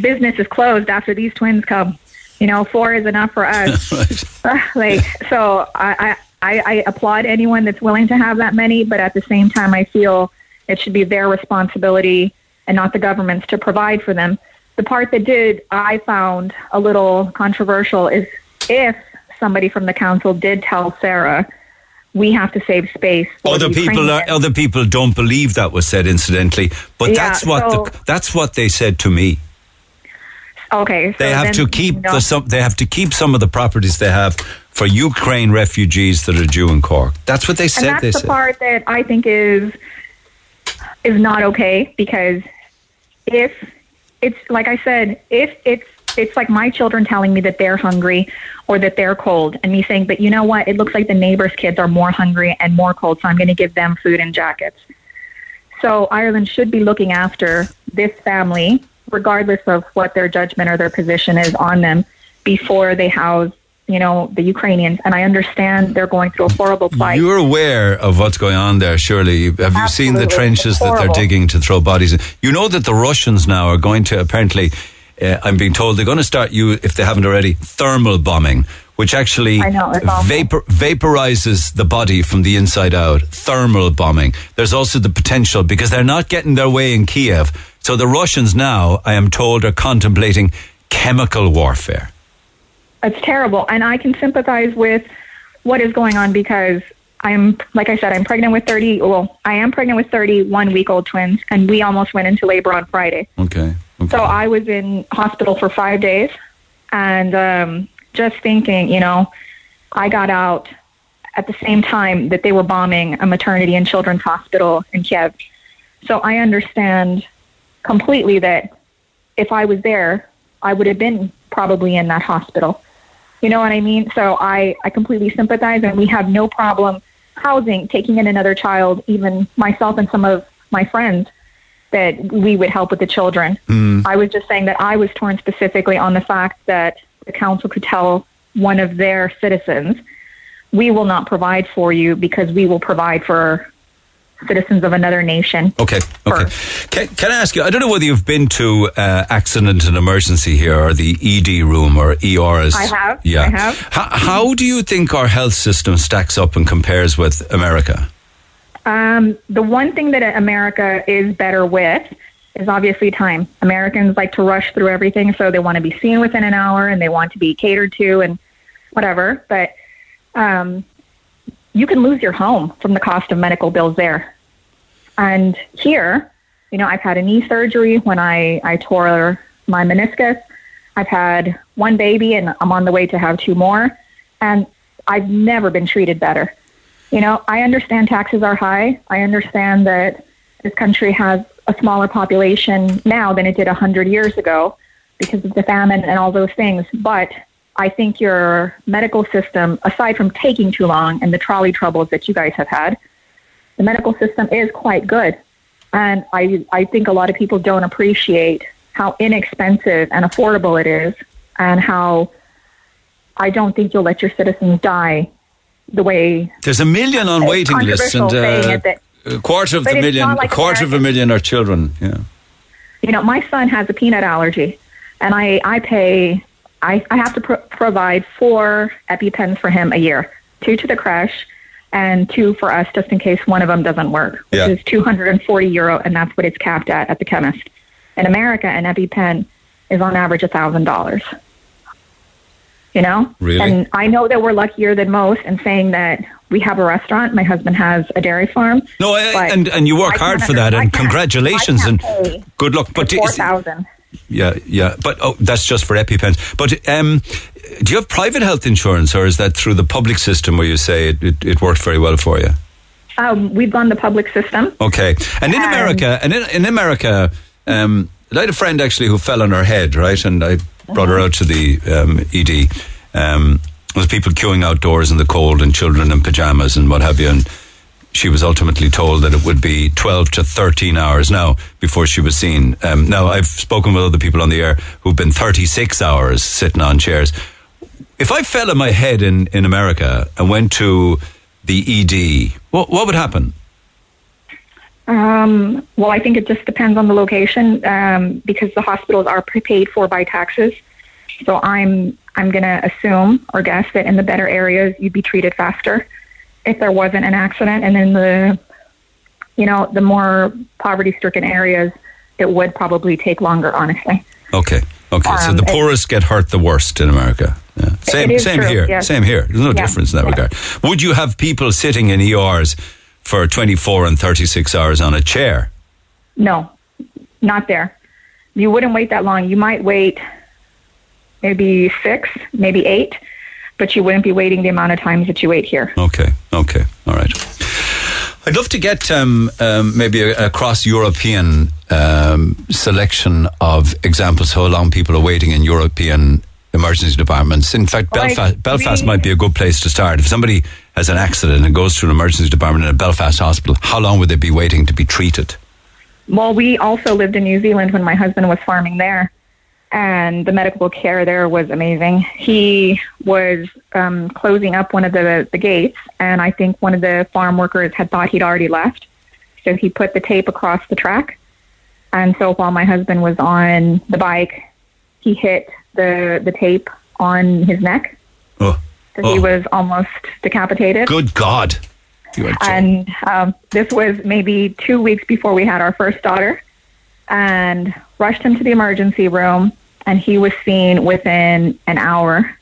Speaker 20: business is closed after these twins come. You know, four is enough for us. like, so I, I, I applaud anyone that's willing to have that many, but at the same time, I feel it should be their responsibility and not the government's to provide for them. The part that did I found a little controversial is if somebody from the council did tell Sarah, we have to save space.
Speaker 2: Other
Speaker 20: the
Speaker 2: people are, other people don't believe that was said incidentally, but
Speaker 20: Yeah,
Speaker 2: that's what
Speaker 20: so-
Speaker 2: the, that's what they said to me.
Speaker 20: Okay, so
Speaker 2: They have to keep the some, they have to keep some of the properties they have for Ukraine refugees that are due in Cork. That's what they said.
Speaker 20: and that's the
Speaker 2: said.
Speaker 20: part that I think is is not okay because if it's like I said, if it's it's like my children telling me that they're hungry or that they're cold, and me saying, but you know what? It looks like the neighbors' kids are more hungry and more cold, so I'm going to give them food and jackets. So Ireland should be looking after this family, regardless of what their judgment or their position is on them, before they house, you know, the Ukrainians. And I understand they're going through a horrible plight.
Speaker 2: You're aware of what's going on there, surely. Have you seen the trenches that they're digging to throw bodies in? You know that the Russians now are going to apparently, uh, I'm being told they're going to start you, if they haven't already, thermal bombing, which actually
Speaker 20: know,
Speaker 2: vapor, vaporizes the body from the inside out. Thermal bombing. There's also the potential because they're not getting their way in Kiev. So the Russians now, I am told, are contemplating chemical warfare.
Speaker 20: It's terrible. And I can sympathize with what is going on because I'm, like I said, I'm pregnant with 30, well, I am pregnant with 31 week old twins, and we almost went into labor on Friday.
Speaker 2: Okay.
Speaker 20: So I was in hospital for five days, and um, just thinking, you know, I got out at the same time that they were bombing a maternity and children's hospital in Kiev. So I understand completely that if I was there, I would have been probably in that hospital. You know what I mean? So I, I completely sympathize, and we have no problem housing, taking in another child, even myself and some of my friends, that we would help with the children. I was just saying that I was torn specifically on the fact that the council could tell one of their citizens, we will not provide for you because we will provide for citizens of another nation.
Speaker 2: Okay, okay. Can, can I ask you? I don't know whether you've been to uh, accident and emergency here, or the ED room, or ER. As,
Speaker 20: I have,
Speaker 2: Yeah.
Speaker 20: I have.
Speaker 2: How, how do you think our health system stacks up and compares with America?
Speaker 20: Um, the one thing that America is better with is obviously time. Americans like to rush through everything, so they want to be seen within an hour and they want to be catered to and whatever. But um, you can lose your home from the cost of medical bills there. And here, you know, I've had a knee surgery when I, I tore my meniscus. I've had one baby and I'm on the way to have two more. And I've never been treated better. You know, I understand taxes are high. I understand that this country has a smaller population now than it did 100 years ago because of the famine and all those things. But I think your medical system, aside from taking too long and the trolley troubles that you guys have had, the medical system is quite good. And I, I think a lot of people don't appreciate how inexpensive and affordable it is and how I don't think you'll let your citizens die the way
Speaker 2: There's a million on waiting lists, and uh,
Speaker 20: it
Speaker 2: a quarter of the million,
Speaker 20: like
Speaker 2: a quarter of a million are children. Yeah.
Speaker 20: you know, my son has a peanut allergy, and I I pay I I have to pro- provide four EpiPens for him a year, two to the crash, and two for us just in case one of them doesn't work, which
Speaker 2: Yeah.
Speaker 20: is 240 euro, and that's what it's capped at at the chemist. In America, an EpiPen is on average a thousand dollars. You know,
Speaker 2: Really?
Speaker 20: and I know that we're luckier than most in saying that we have a restaurant. My husband has a dairy farm.
Speaker 2: No, I, and and you work
Speaker 20: I
Speaker 2: hard for that, and congratulations and good luck. But
Speaker 20: four
Speaker 2: is-
Speaker 20: thousand.
Speaker 2: yeah, yeah, but oh, that's just for EpiPens. But um, do you have private health insurance, or is that through the public system where you say it, it, it worked very well for you?
Speaker 20: Um, we've gone the public system.
Speaker 2: Okay, and in
Speaker 20: Um,
Speaker 2: America, and in, in America, um, I had a friend actually who fell on her head, right, and I brought her out to the um, ED. Um, there was people queuing outdoors in the cold, and children in pajamas and what have you, and she was ultimately told that it would be 12 to 13 hours now before she was seen. Um, now, I've spoken with other people on the air who've been 36 hours sitting on chairs. If I fell on my head in, in America and went to the ED, what, what would happen?
Speaker 20: Um, well, I think it just depends on the location um, because the hospitals are prepaid for by taxes. So I'm I'm going to assume or guess that in the better areas you'd be treated faster if there wasn't an accident, and in the you know the more poverty-stricken areas, it would probably take longer. Honestly,
Speaker 2: Okay. Okay. so
Speaker 20: Um,
Speaker 2: the
Speaker 20: it-
Speaker 2: poorest get hurt the worst in America. Yeah. Same. Same
Speaker 20: true,
Speaker 2: here.
Speaker 20: yes.
Speaker 2: Same here. There's no
Speaker 20: Yeah,
Speaker 2: difference in that
Speaker 20: yeah.
Speaker 2: regard. Would you have people sitting in ERs for 24 and 36 hours on a chair?
Speaker 20: no, not there. You wouldn't wait that long. You might wait maybe six, maybe eight, but you wouldn't be waiting the amount of times that you wait here.
Speaker 2: Okay. Okay. All right. I'd love to get um, um, maybe a, a cross European um, selection of examples how long people are waiting in European emergency departments. In fact, Belfast, Belfast might be a good place to start. If somebody has an accident and goes to an emergency department in a Belfast hospital, how long would they be waiting to be treated?
Speaker 20: Well, we also lived in New Zealand when my husband was farming there, and the medical care there was amazing. He was um, closing up one of the, the gates, and I think one of the farm workers had thought he'd already left. So he put the tape across the track. And so while my husband was on the bike, he hit the, the tape on his neck.
Speaker 2: Oh.
Speaker 20: So he was almost decapitated.
Speaker 2: Good God. You are joking.
Speaker 20: And um, this was maybe two weeks before we had our first daughter, and rushed him to the emergency room, and he was seen within an hour.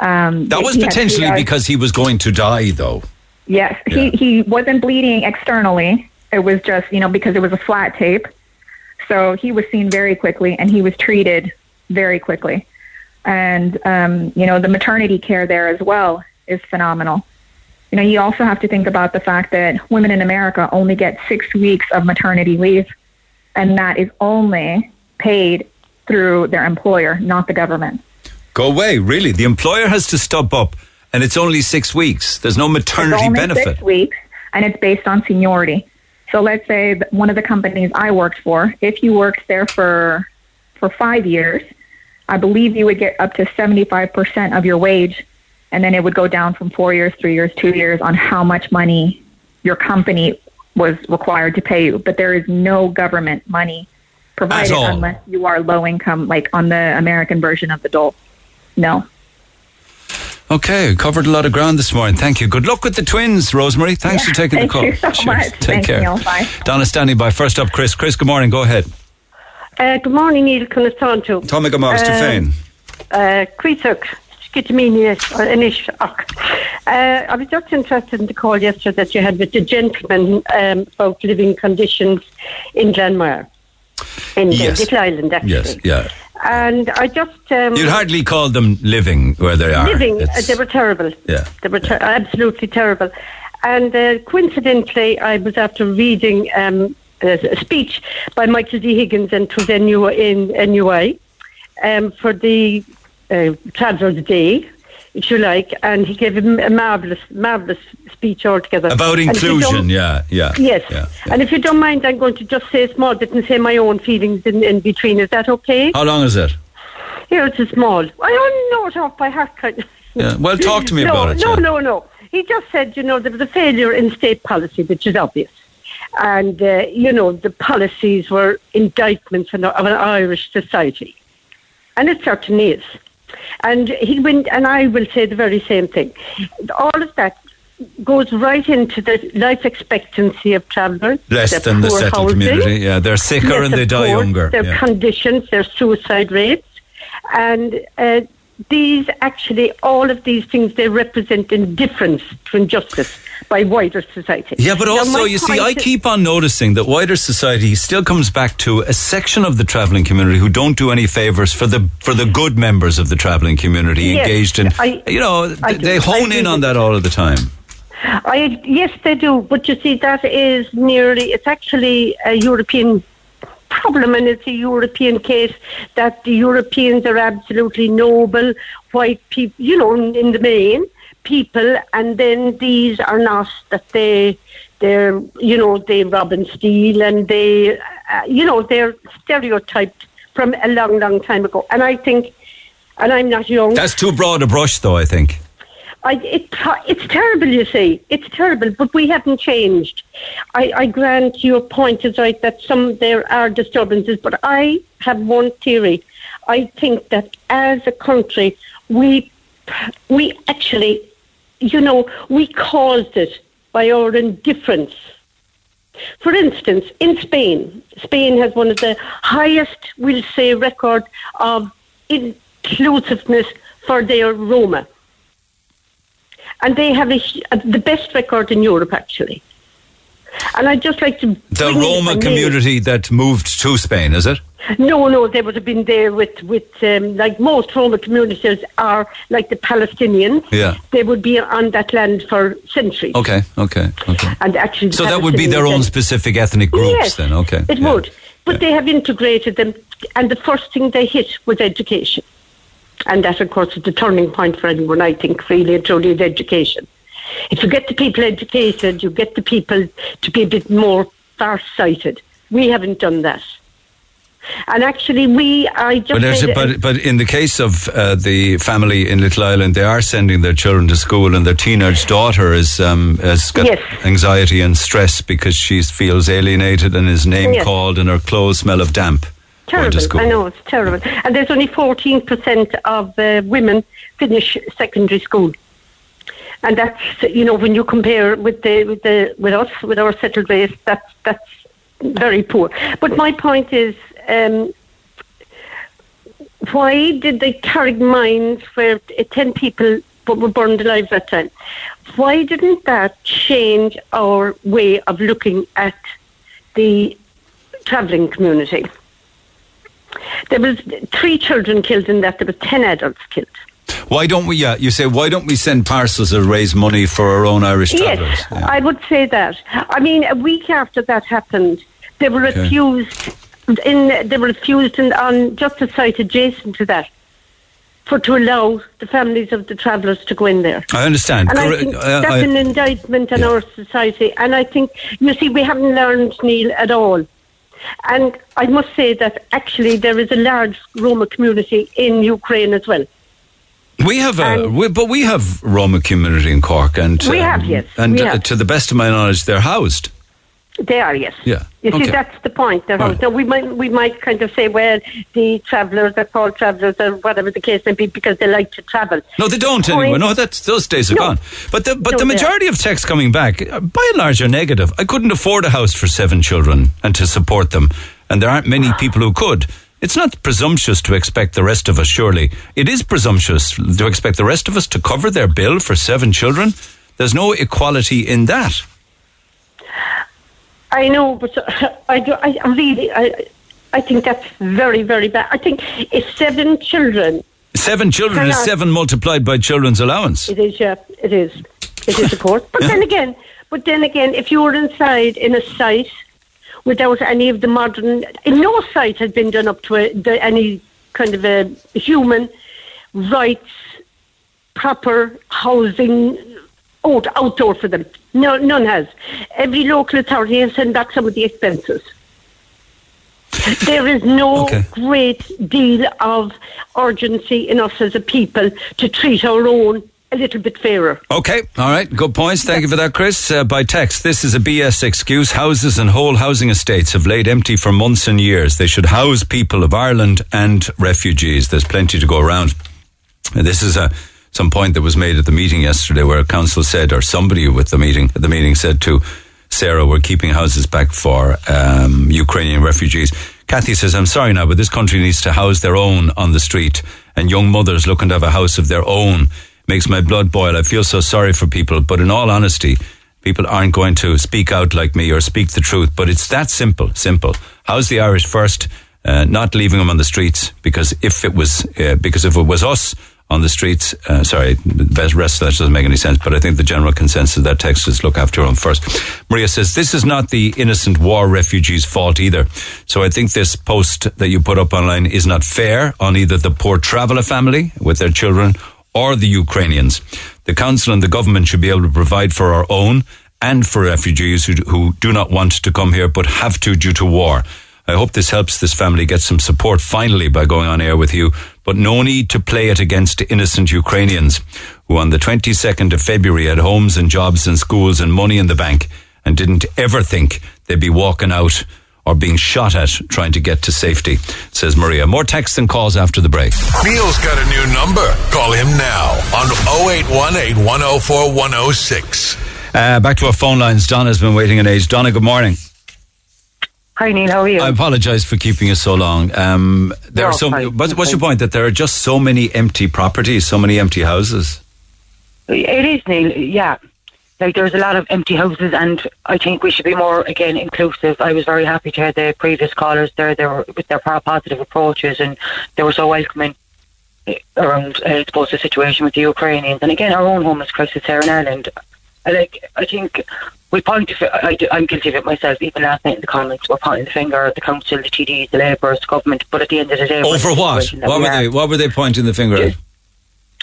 Speaker 20: Um,
Speaker 2: That was potentially because he was going to die, though.
Speaker 20: Yes, he he wasn't bleeding externally. It was just you know because it was a flat tape, so he was seen very quickly, and he was treated very quickly. And um, you know the maternity care there as well is phenomenal. You know you also have to think about the fact that women in America only get six weeks of maternity leave, and that is only paid through their employer, not the government.
Speaker 2: Go away, really. The employer has to step up, and it's only six weeks. There's no maternity
Speaker 20: it's only
Speaker 2: benefit.
Speaker 20: Six weeks, and it's based on seniority. So let's say that one of the companies I worked for, if you worked there for for five years, I believe you would get up to seventy five percent of your wage, and then it would go down from four years, three years, two years on how much money your company was required to pay you. But there is no government money provided unless you are low income, like on the American version of the dole. No.
Speaker 2: Okay, covered a lot of ground this morning. Thank you. Good luck with the twins, Rosemary. Thanks
Speaker 20: Yeah,
Speaker 2: for taking
Speaker 20: thank
Speaker 2: the call.
Speaker 20: Thank you so
Speaker 2: Cheers.
Speaker 20: much.
Speaker 2: Take
Speaker 20: Thanks,
Speaker 2: care.
Speaker 20: Neil. Bye.
Speaker 2: Donna standing by. First up, Chris. Chris, good morning. Go ahead.
Speaker 21: Uh, good morning, Neil Constanto.
Speaker 2: Tommy Stefan.
Speaker 21: Uh, Cuisoc, Skitmini, or Inish. Uh, I was just interested in the call yesterday that you had with the gentleman um, about living conditions in Glanmire, in
Speaker 2: Yes.
Speaker 21: the Little Island, actually.
Speaker 2: Yes, yeah.
Speaker 21: And I just. Um,
Speaker 2: You'd hardly call them living where they are.
Speaker 21: Living, uh, they were terrible.
Speaker 2: yeah.
Speaker 21: They were ter- absolutely terrible. And uh, coincidentally, I was after reading um, a, a speech by Michael D. Higgins and it was NU, in NUI um, for the uh, Travellers' Day, if you like, and he gave a, marvellous, marvellous speech altogether.
Speaker 2: About
Speaker 21: And if you
Speaker 2: inclusion, yeah, yeah.
Speaker 21: Yes.
Speaker 2: Yeah.
Speaker 21: And if you don't mind, I'm going to just say a small bit and say my own feelings in, in between. Is that okay?
Speaker 2: How long is it?
Speaker 21: Here, it's a small. I don't know it off by heart. kind of.
Speaker 2: Yeah. Well, talk to me
Speaker 21: no,
Speaker 2: about it.
Speaker 21: No,
Speaker 2: yeah.
Speaker 21: no, no. He just said, you know, there was a failure in state policy, which is obvious. And, uh, you know, the policies were indictments of an Irish society. And it certainly is. And he went, and I will say the very same thing. All of that goes right into the life expectancy of travellers.
Speaker 2: Less than the settled
Speaker 21: housing,
Speaker 2: community. Yeah, they're sicker and they die younger.
Speaker 21: Their
Speaker 2: Yeah.
Speaker 21: conditions, their suicide rates, and uh, these actually, all of these things, they represent indifference to injustice by wider society.
Speaker 2: Yeah, but also, you see, I keep on noticing that wider society still comes back to a section of the travelling community who don't do any favours for the for the good members of the travelling community
Speaker 21: Yes,
Speaker 2: engaged in.
Speaker 21: I-
Speaker 2: you know,
Speaker 21: I
Speaker 2: th-
Speaker 21: do.
Speaker 2: they
Speaker 21: I
Speaker 2: hone in on that all of the time.
Speaker 21: I yes, they do. But you see, that is nearly. It's actually a European problem, and it's a European case that the Europeans are absolutely noble white people. You know, in, the main people, and then these are not that they. They're, you know, they rob and steal, and they, uh, you know, they're stereotyped from a long, long time ago. And I think, and I'm not young.
Speaker 2: That's too broad a brush, though. I think.
Speaker 21: I, it, it's terrible, you see. It's terrible, but we haven't changed. I, I grant your point is right that some there are disturbances, but I have one theory. I think that as a country, we we actually, you know, we caused it by our indifference. For instance, in Spain, Spain has one of the highest, we'll say, record of inclusiveness for their Roma and they have a, uh, the best record in Europe, actually. And I'd just like to.
Speaker 2: The Roma
Speaker 21: a name.
Speaker 2: community that moved to Spain, is it?
Speaker 21: No, no, they would have been there with, with um, like most Roma communities are like the Palestinians.
Speaker 2: Yeah.
Speaker 21: They would be on that land for centuries.
Speaker 2: Okay. Okay. Okay.
Speaker 21: And actually,
Speaker 2: So that would be their own specific ethnic groups,
Speaker 21: Yes,
Speaker 2: then. Okay.
Speaker 21: It
Speaker 2: yeah.
Speaker 21: would. But they have integrated them, and the first thing they hit was education. And that, of course, is the turning point for anyone, I think, really and truly, is education. If you get the people educated, you get the people to be a bit more far-sighted. We haven't done that. And actually, we, I just
Speaker 2: But, there's a,
Speaker 21: a-
Speaker 2: but but in the case of uh, the family in Little Island, they are sending their children to school, and their teenage daughter is um, has got
Speaker 21: Yes.
Speaker 2: anxiety and stress because she feels alienated and is name
Speaker 21: Yes.
Speaker 2: called, and her clothes smell of damp.
Speaker 21: Terrible. I know it's terrible. And there's only 14% of uh, women finish secondary school. And that's you know when you compare with the with the with us with our settled base, that's that's very poor. But my point is, um, why did the Carrickmines where uh, ten people were burned alive that time? Why didn't that change our way of looking at the travelling community? There was three children killed in that. There was ten adults killed.
Speaker 2: Why don't we? Yeah, you say why don't we send parcels to raise money for our own Irish travellers?
Speaker 21: Yes, I would say that. I mean, a week after that happened, they were
Speaker 2: Okay.
Speaker 21: refused. In they were refused in, on just a site adjacent to that, for to allow the families of the travellers to go in there.
Speaker 2: I understand.
Speaker 21: And I think
Speaker 2: Uh,
Speaker 21: that's
Speaker 2: I-
Speaker 21: an indictment on our society. And I think, you see, we haven't learned, Neil, at all. And I must say that actually there is a large Roma community in Ukraine as well.
Speaker 2: We have a, we, but we have Roma community in Cork, and
Speaker 21: We have, yes,
Speaker 2: and uh,
Speaker 21: have.
Speaker 2: to the best of my knowledge, they're housed.
Speaker 21: They are, yes.
Speaker 2: Yeah.
Speaker 21: You see, that's the point. They're
Speaker 2: All.
Speaker 21: Now, we might we might kind of say, well, the travellers are called travellers or whatever the case may be because they like to travel.
Speaker 2: No, they don't
Speaker 21: The point-
Speaker 2: anymore. No, that's those days are
Speaker 21: No.
Speaker 2: gone. But the but
Speaker 21: No,
Speaker 2: the majority of texts coming back, uh, by and large, are negative. I couldn't afford a house for seven children and to support them, and there aren't many people who could. It's not presumptuous to expect the rest of us. Surely, it is presumptuous to expect the rest of us to cover their bill for seven children. There's no equality in that.
Speaker 21: I know, but uh, I do. I I really, I, I think that's very, very bad. I think if seven children,
Speaker 2: Seven children is seven multiplied by children's allowance.
Speaker 21: it is, yeah, it is, it is, of course. But then again, but then again, if you were inside in a site without any of the modern, no site has been done up to a, the, any kind of a human rights, proper housing, out, outdoor for them. No, none has. Every local authority has sent back some of the expenses. There is no great deal of urgency in us as a people to treat our own a little bit fairer.
Speaker 2: Okay, all right, good points. Thank you for that, Chris. Uh, by text, this is a BS excuse. Houses and whole housing estates have laid empty for months and years. They should house people of Ireland and refugees. There's plenty to go around. This is a some point that was made at the meeting yesterday, where a council said, or somebody with the meeting at the meeting said to Sarah, "We're keeping houses back for um, Ukrainian refugees." Kathy says, I'm sorry now, but this country needs to house their own on the street. And young mothers looking to have a house of their own makes my blood boil. I feel so sorry for people. But in all honesty, people aren't going to speak out like me or speak the truth. But it's that simple, simple. House the Irish first, uh, not leaving them on the streets because if it was, uh, because if it was us, on the streets. Uh, sorry, the rest of that doesn't make any sense, but I think the general consensus of that text is look after your own first. Maria says, this is not the innocent war refugees' fault either. So I think this post that you put up online is not fair on either the poor traveller family with their children or the Ukrainians. The council and the government should be able to provide for our own and for refugees who, who do not want to come here but have to due to war. I hope this helps this family get some support finally by going on air with you, but no need to play it against innocent Ukrainians who on the 22nd of February had homes and jobs and schools and money in the bank and didn't ever think they'd be walking out or being shot at trying to get to safety, says Maria. More texts and calls after the break.
Speaker 1: Neil's got a new number. Call him now on 0818 104 106.
Speaker 2: Uh, back to our phone lines. Donna's been waiting an age. Donna, good morning.
Speaker 22: Hi Neil, how are you?
Speaker 2: I apologise for keeping you so long. Um, there
Speaker 22: No,
Speaker 2: are so.
Speaker 22: fine.
Speaker 2: What's, what's your point? That there are just so many empty properties, so many empty houses.
Speaker 22: It is Neil, yeah. Like there's a lot of empty houses, and I think we should be more again inclusive. I was very happy to hear the previous callers there. They were with their positive approaches, and they were so welcoming eh, around, uh, I suppose, the situation with the Ukrainians, and again our own homeless crisis here in Ireland. I like. I think we point. To, I, I'm guilty of it myself. Even last night in the comments, we're pointing the finger at the council, the TDs, the Labourers, the government. But at the end of the day,
Speaker 2: Over what? What
Speaker 22: we
Speaker 2: were they? What were they pointing the finger at?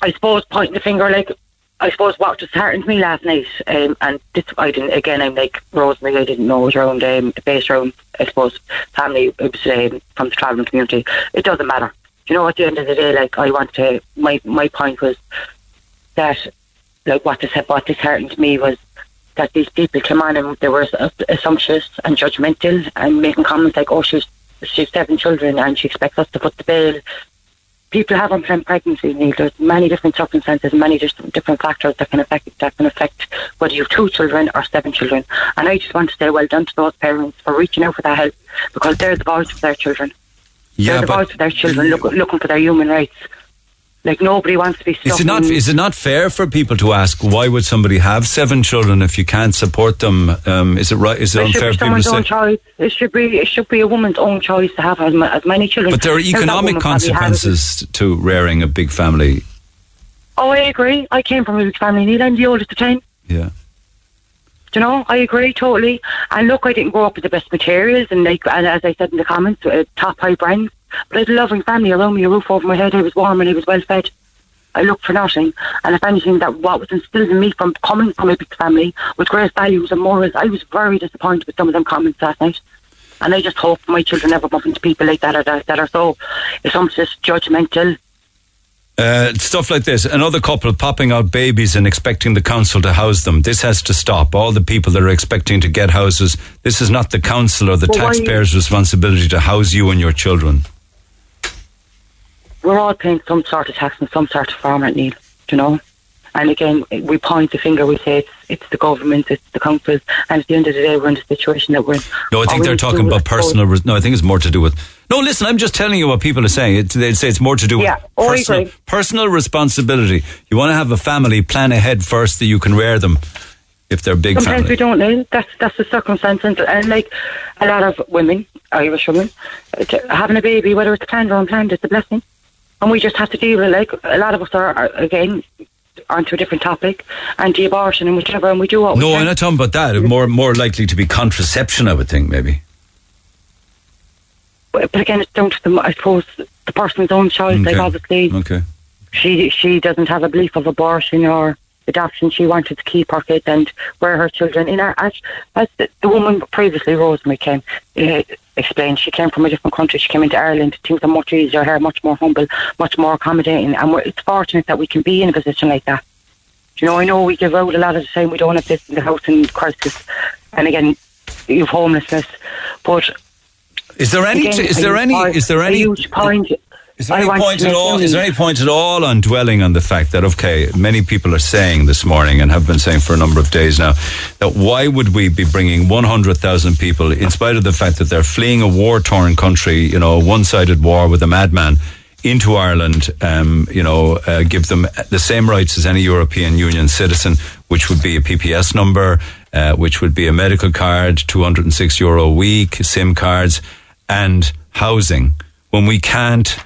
Speaker 22: I suppose pointing the finger like I suppose what disheartened me last night, um, and this I didn't again. I'm like Rosemary. I didn't know it was around um, based around I suppose family. It was um, from the travelling community. It doesn't matter. You know, at the end of the day, like I want to. My my point was that like what dis what disheartened me was that these people came on and they were assu- assumptuous and judgmental and making comments like, "Oh, she's she's seven children and she expects us to put the bill." people have unplanned pregnancies. Neil. There's many different circumstances, and many different factors that can affect that can affect whether you have two children or seven children. And I just want to say well done to those parents for reaching out for that help because they're the voice of their children.
Speaker 2: Yeah,
Speaker 22: they're the voice of their children, look, looking for their human rights. Like nobody wants to be
Speaker 2: is it not? Is it not fair for people to ask why would somebody have seven children if you can't support them? Um, is it right? Is it
Speaker 22: it
Speaker 2: unfair for people to say?
Speaker 22: choice. It should be. It should be a woman's own choice to have as, as many children.
Speaker 2: But there are economic
Speaker 22: woman probably had-
Speaker 2: consequences to rearing a big family.
Speaker 22: Oh, I agree. I came from a big family. Neil, I'm the oldest of ten.
Speaker 2: Yeah.
Speaker 22: Do you know, I agree totally. And look, I didn't grow up with the best materials, and like, and as I said in the comments, uh, top high brands. But I had a loving family around me, a roof over my head. I was warm and I was well fed. I looked for nothing, and if anything, that what was instilled in me from coming from a big family with great values and morals, I was very disappointed with some of them comments last night. And I just hope my children never bump into people like that, or that, that are so assumptuous, judgmental.
Speaker 2: Uh, stuff like this. Another couple popping out babies and expecting the council to house them. This has to stop. All the people that are expecting to get houses. This is not the council or the
Speaker 22: Well,
Speaker 2: taxpayers' responsibility to house you and your children.
Speaker 22: We're all paying some sort of tax and some sort of farm rent, Neil, you know? And again, we point the finger, we say it's, it's the government, it's the councils, and at the end of the day, we're in the situation that we're in.
Speaker 2: No, I think they're talking about personal. Res- no, I think it's more to do with. No, listen, I'm just telling you what people are saying. It's, they say it's more to do
Speaker 22: Yeah,
Speaker 2: with
Speaker 22: oh,
Speaker 2: personal, personal responsibility. You want to have a family, plan ahead first that you can rear them if they're big
Speaker 22: Sometimes
Speaker 2: family.
Speaker 22: we don't know. That's that's the circumstance, and, and like a lot of women, Irish women, having a baby, whether it's planned or unplanned, it's a blessing, and we just have to deal with. it. Like a lot of us are, are again onto a different topic, anti-abortion and whichever, and we do what
Speaker 2: No. I'm not talking about that. More, more likely to be contraception, I would think, maybe.
Speaker 22: But but again, it's down to the, I suppose, the person's own choice. Like
Speaker 2: Okay.
Speaker 22: obviously,
Speaker 2: Okay.
Speaker 22: she she doesn't have a belief of abortion or adoption. She wanted to keep her kids and rear her children. In her, as, as the, the woman previously, Rosemary came uh, explained, she came from a different country. She came into Ireland. Things are much easier here, much more humble, much more accommodating, and we're, it's fortunate that we can be in a position like that. You know, I know we give out a lot of the time. We don't have this in the housing crisis, and again, you've homelessness, but
Speaker 2: Is there any?
Speaker 22: Again,
Speaker 2: is
Speaker 22: a
Speaker 2: there any? Is there
Speaker 22: a
Speaker 2: any?
Speaker 22: huge point?
Speaker 2: Is there, any point at all, is there any point at all on dwelling on the fact that, okay, many people are saying this morning and have been saying for a number of days now that why would we be bringing 100,000 people, in spite of the fact that they're fleeing a war torn country, you know, a one sided war with a madman, into Ireland, um, you know, uh, give them the same rights as any European Union citizen, which would be a PPS number, uh, which would be a medical card, 206 euro a week, SIM cards, and housing, when we can't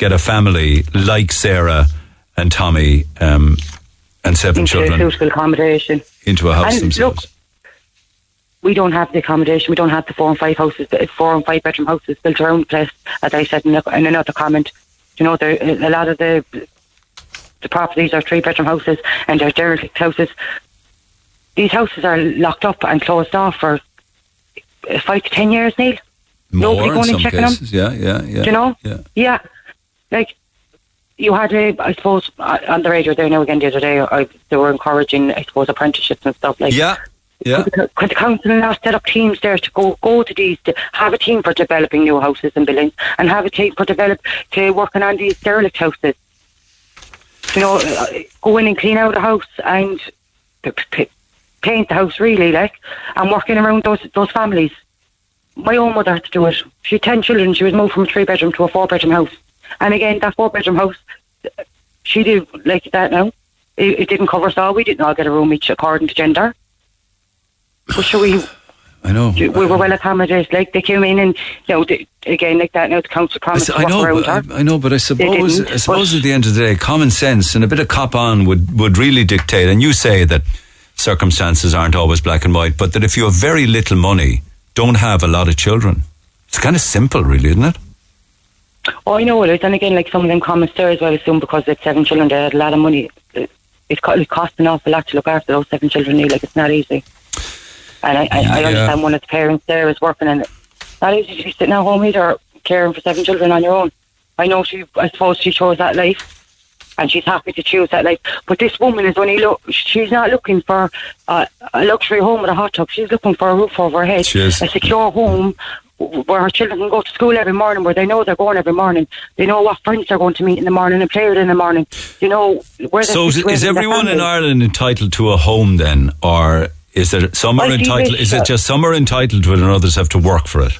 Speaker 2: get a family like Sarah and Tommy um, and seven
Speaker 22: into
Speaker 2: children
Speaker 22: suitable accommodation.
Speaker 2: into a house
Speaker 22: And
Speaker 2: themselves.
Speaker 22: Look, we don't have the accommodation. We don't have the four and five houses, four and five bedroom houses built around the place. As I said in, in another comment, you know, there a lot of the the properties are three bedroom houses and they're derelict houses. These houses are locked up and closed off for five to ten years, Neil.
Speaker 2: More
Speaker 22: Nobody going
Speaker 2: some
Speaker 22: and checking
Speaker 2: cases.
Speaker 22: them.
Speaker 2: Yeah, yeah, yeah.
Speaker 22: Do you know?
Speaker 2: Yeah.
Speaker 22: Yeah. Like, you had, a, I suppose, uh, on the radio there now again the other day, I, they were encouraging, I suppose, apprenticeships and stuff like
Speaker 2: Yeah, yeah.
Speaker 22: Could, the- could the council now set up teams there to go go to these, to have a team for developing new houses and buildings, and have a team for develop to working on these derelict houses? You know, uh, go in and clean out a house and p- p- paint the house really, like, and working around those those families. My own mother had to do it. She had ten children. She was moved from a three bedroom to a four bedroom house, and again that four bedroom house, she did like that now. It, it didn't cover us all. We didn't all get a room each according to gender. But sure, we
Speaker 2: I know.
Speaker 22: we were well accommodated. Like they came in and you know they, again like that. Now the council promised to
Speaker 2: I know, but. I, I know, but I suppose, I suppose
Speaker 22: but-
Speaker 2: at the end of the day, common sense and a bit of cop on would, would really dictate. And you say that circumstances aren't always black and white, but that if you have very little money, don't have a lot of children. It's kind of simple, really, isn't it?
Speaker 22: Oh, I know well it is. And again, like some of them comments there as well, I assume because they had seven children, they had a lot of money. It, it, it an awful lot to look after those seven children. Neil. Like it's not easy. And I, I, I understand one of the parents there is working, and it's not easy to be sitting at home either, caring for seven children on your own. I know she, I suppose she chose that life, and she's happy to choose that life. But this woman is only look, she's not looking for uh, a luxury home with a hot tub. She's looking for a roof over her head, a secure home where her children can go to school every morning, where they know they're going every morning. They know what friends they're going to meet in the morning and play with in the morning. You know where. they're
Speaker 2: So is, is everyone in. Ireland entitled to a home then, or is there some are entitled? Is it just some are entitled to it and others have to work for it?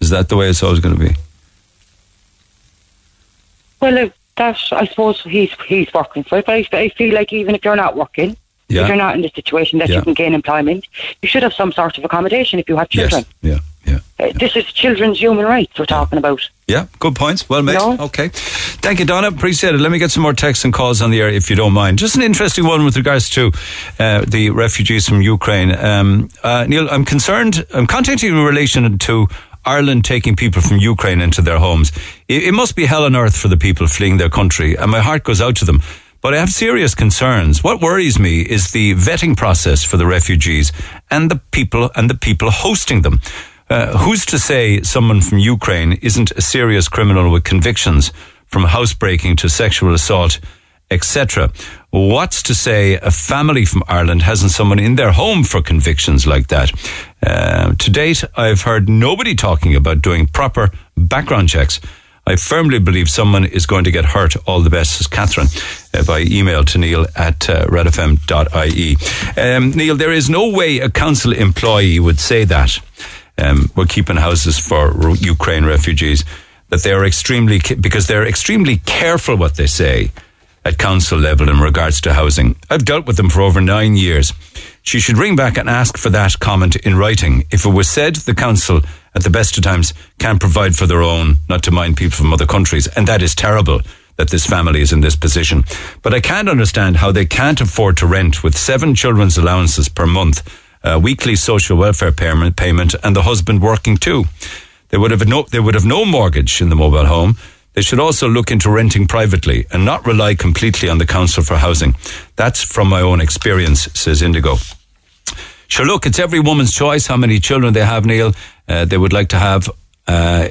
Speaker 2: Is that the way it's always going to be?
Speaker 22: Well, uh, that's I suppose he's he's working for it, but I, I feel like even if you're not working,
Speaker 2: Yeah.
Speaker 22: if you're not in the situation that
Speaker 2: Yeah.
Speaker 22: you can gain employment, you should have some sort of accommodation if you have children.
Speaker 2: Yes. Yeah.
Speaker 22: Uh, this is children's human rights we're talking about.
Speaker 2: Yeah, good points. Well made.
Speaker 22: No.
Speaker 2: Okay. Thank you, Donna. Appreciate it. Let me get some more texts and calls on the air if you don't mind. Just an interesting one with regards to uh, the refugees from Ukraine. Um, uh, Neil, I'm concerned, I'm contacting you in relation to Ireland taking people from Ukraine into their homes. It, it must be hell on earth for the people fleeing their country, and my heart goes out to them. But I have serious concerns. What worries me is the vetting process for the refugees and the people and the people hosting them. Uh, who's to say someone from Ukraine isn't a serious criminal with convictions from housebreaking to sexual assault, etc.? What's to say a family from Ireland hasn't someone in their home for convictions like that? Uh, to date, I've heard nobody talking about doing proper background checks. I firmly believe someone is going to get hurt. All the best, says Catherine, uh, by email to Neil at uh, redfm.ie. Um, Neil, there is no way a council employee would say that. Um, we're keeping houses for Ukraine refugees. That they are extremely, because they're extremely careful what they say at council level in regards to housing. I've dealt with them for over nine years. She should ring back and ask for that comment in writing. If it was said the council at the best of times can't provide for their own, not to mind people from other countries, and that is terrible that this family is in this position. But I can't understand how they can't afford to rent with seven children's allowances per month, uh, weekly social welfare payment, payment, and the husband working too. They would have no, they would have no mortgage in the mobile home. They should also look into renting privately and not rely completely on the council for housing. That's from my own experience, says Indigo. Sure, look, it's every woman's choice how many children they have, Neil. Uh, they would like to have. Uh,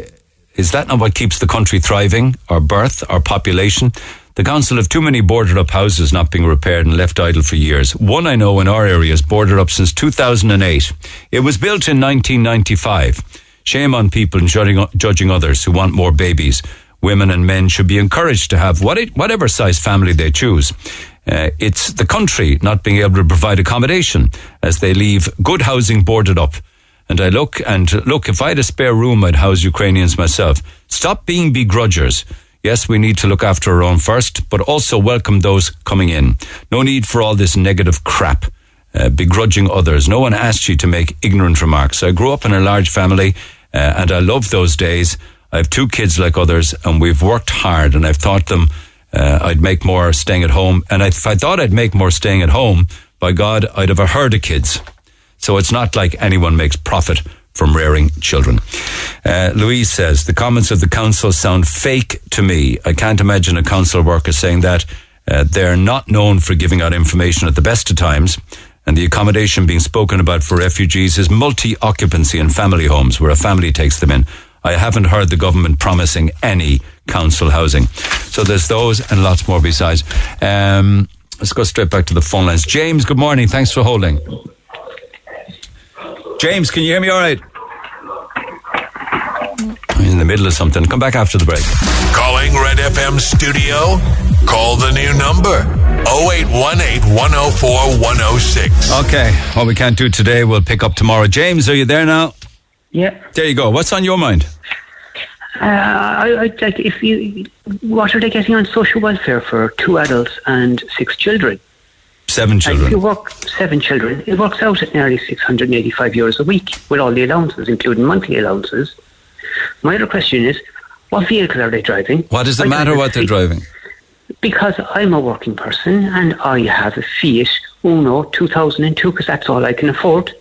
Speaker 2: is that not what keeps the country thriving? Our birth, our population? The council have too many boarded up houses not being repaired and left idle for years. One I know in our area is boarded up since 2008. It was built in 1995. Shame on people judging, judging others who want more babies. Women and men should be encouraged to have what it, whatever size family they choose. Uh, it's the country not being able to provide accommodation as they leave good housing boarded up. And I look and look, if I had a spare room, I'd house Ukrainians myself. Stop being begrudgers. Yes, we need to look after our own first, but also welcome those coming in. No need for all this negative crap, uh, begrudging others. No one asked you to make ignorant remarks. I grew up in a large family, uh, and I love those days. I have two kids like others, and we've worked hard, and I've taught them uh, I'd make more staying at home. And if I thought I'd make more staying at home, by God, I'd have a herd of kids. So it's not like anyone makes profit from rearing children. Uh, Louise says, the comments of the council sound fake to me. I can't imagine a council worker saying that. Uh, they're not known for giving out information at the best of times. And the accommodation being spoken about for refugees is multi-occupancy and family homes where a family takes them in. I haven't heard the government promising any council housing. So there's those and lots more besides. Um, let's go straight back to the phone lines. James, good morning. Thanks for holding. James, can you hear me all right? I'm in the middle of something. Come back after the break.
Speaker 1: Calling Red FM studio? Call the new number 0818 104 106.
Speaker 2: Okay, what we can't do today, we'll pick up tomorrow. James, are you there now?
Speaker 23: Yeah.
Speaker 2: There you go. What's on your mind?
Speaker 23: Uh, I, I, like if you, what are they getting on social welfare for two adults and six children?
Speaker 2: Seven
Speaker 23: if you
Speaker 2: children.
Speaker 23: work seven children, it works out at nearly 685 euros a week with all the allowances, including monthly allowances. My other question is, what vehicle are they driving?
Speaker 2: What does it matter what they're driving?
Speaker 23: Because I'm a working person and I have a Fiat Uno 2002 because that's all I can afford.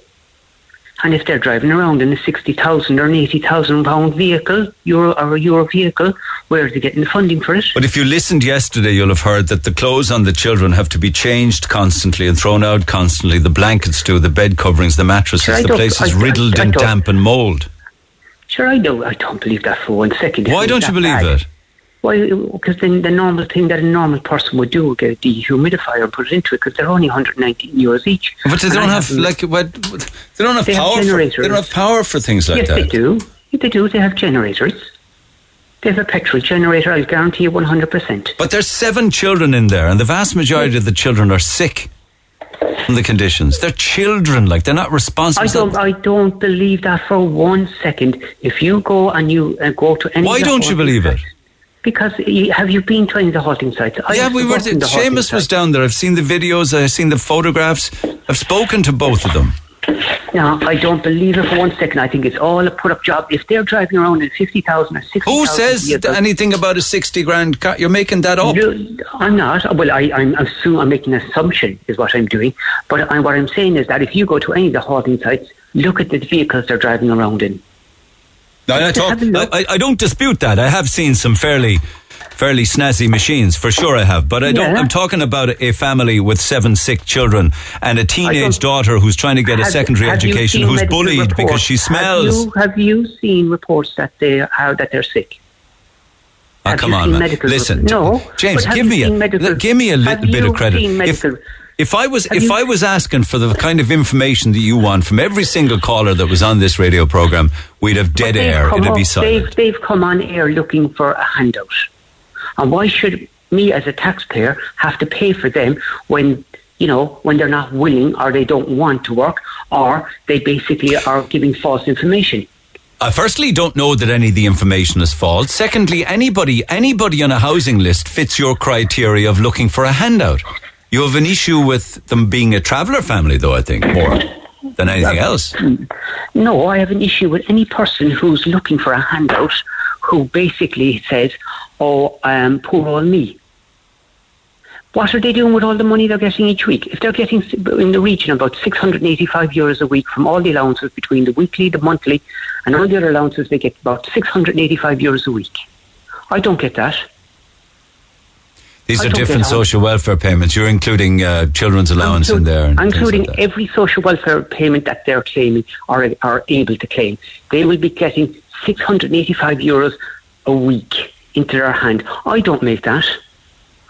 Speaker 23: And if they're driving around in a 60,000 or an 80,000 pound vehicle, euro or a euro vehicle, where are they getting the funding for it?
Speaker 2: But if you listened yesterday, you'll have heard that the clothes on the children have to be changed constantly and thrown out constantly. The blankets do, the bed coverings, the mattresses.
Speaker 23: Sure,
Speaker 2: the place is
Speaker 23: I- I-
Speaker 2: riddled
Speaker 23: I
Speaker 2: in damp and mold.
Speaker 23: Sure, I know. I don't believe that for one second.
Speaker 2: Why don't you believe
Speaker 23: bad.
Speaker 2: it?
Speaker 23: Why? Because then the normal thing that a normal person would do would get a dehumidifier and put it into it because they're only 119 euros each.
Speaker 2: But they
Speaker 23: And
Speaker 2: don't
Speaker 23: I
Speaker 2: have like what? They don't have
Speaker 23: They have
Speaker 2: power. for, they don't have power for things like
Speaker 23: yes,
Speaker 2: that.
Speaker 23: they do. Yes, They do. They have generators. They have a petrol generator. I'll guarantee you 100%.
Speaker 2: But there's seven children in there, and the vast majority of the children are sick from the conditions. They're children, like they're not responsible.
Speaker 23: I don't. I don't believe that for one second. If you go and you uh, go to any,
Speaker 2: Why don't you believe it?
Speaker 23: Because have you been to any of the halting sites? I
Speaker 2: yeah, we were.
Speaker 23: work in the halting
Speaker 2: Seamus was down there. I've seen the videos. I've seen the photographs. I've spoken to both of them.
Speaker 23: No, I don't believe it for one second. I think it's all a put up job. If they're driving around in 50,000 or 60,000
Speaker 2: Who says
Speaker 23: vehicles-
Speaker 2: anything about a sixty grand car? You're making that up.
Speaker 23: I'm not. Well, I, I'm assuming I'm making an assumption is what I'm doing. But I, what I'm saying is that if you go to any of the halting sites, look at the vehicles they're driving around in.
Speaker 2: No, I, talk, I, I- don't dispute that. I have seen some fairly, fairly snazzy machines for sure. I have, but I don't.
Speaker 23: Yeah.
Speaker 2: I'm talking about a family with seven sick children and a teenage daughter who's trying to get a secondary education, who's bullied because she smells.
Speaker 23: Have you, have you seen reports that they are that they're sick?
Speaker 2: Oh, come on, man. Listen.
Speaker 23: No,
Speaker 2: James, give me a
Speaker 23: medical-
Speaker 2: give me a little bit of credit. If, if I was
Speaker 23: Have
Speaker 2: if
Speaker 23: you-
Speaker 2: I was asking for the kind of information that you want from every single caller that was on this radio program, we'd have dead
Speaker 23: They've
Speaker 2: air.
Speaker 23: come
Speaker 2: It'd be
Speaker 23: up-
Speaker 2: silent.
Speaker 23: They've, they've come on air looking for a handout. And why should me as a taxpayer have to pay for them when, you know, when they're not willing or they don't want to work or they basically are giving false information?
Speaker 2: I firstly don't know that any of the information is false. Secondly, anybody anybody on a housing list fits your criteria of looking for a handout. You have an issue with them being a traveller family, though. I think more than anything else.
Speaker 23: No, I have an issue with any person who's looking for a handout who basically says, oh, um, poor old me. What are they doing with all the money they're getting each week? If they're getting in the region about 685 euros a week from all the allowances between the weekly, the monthly, and all the other allowances, they get about 685 euros a week. I don't get that.
Speaker 2: These
Speaker 23: I
Speaker 2: are different social welfare payments. You're including uh, children's allowance in there. and
Speaker 23: including
Speaker 2: like
Speaker 23: every social welfare payment that they're claiming or are able to claim. They will be getting 685 euros a week into their hand. I don't make that,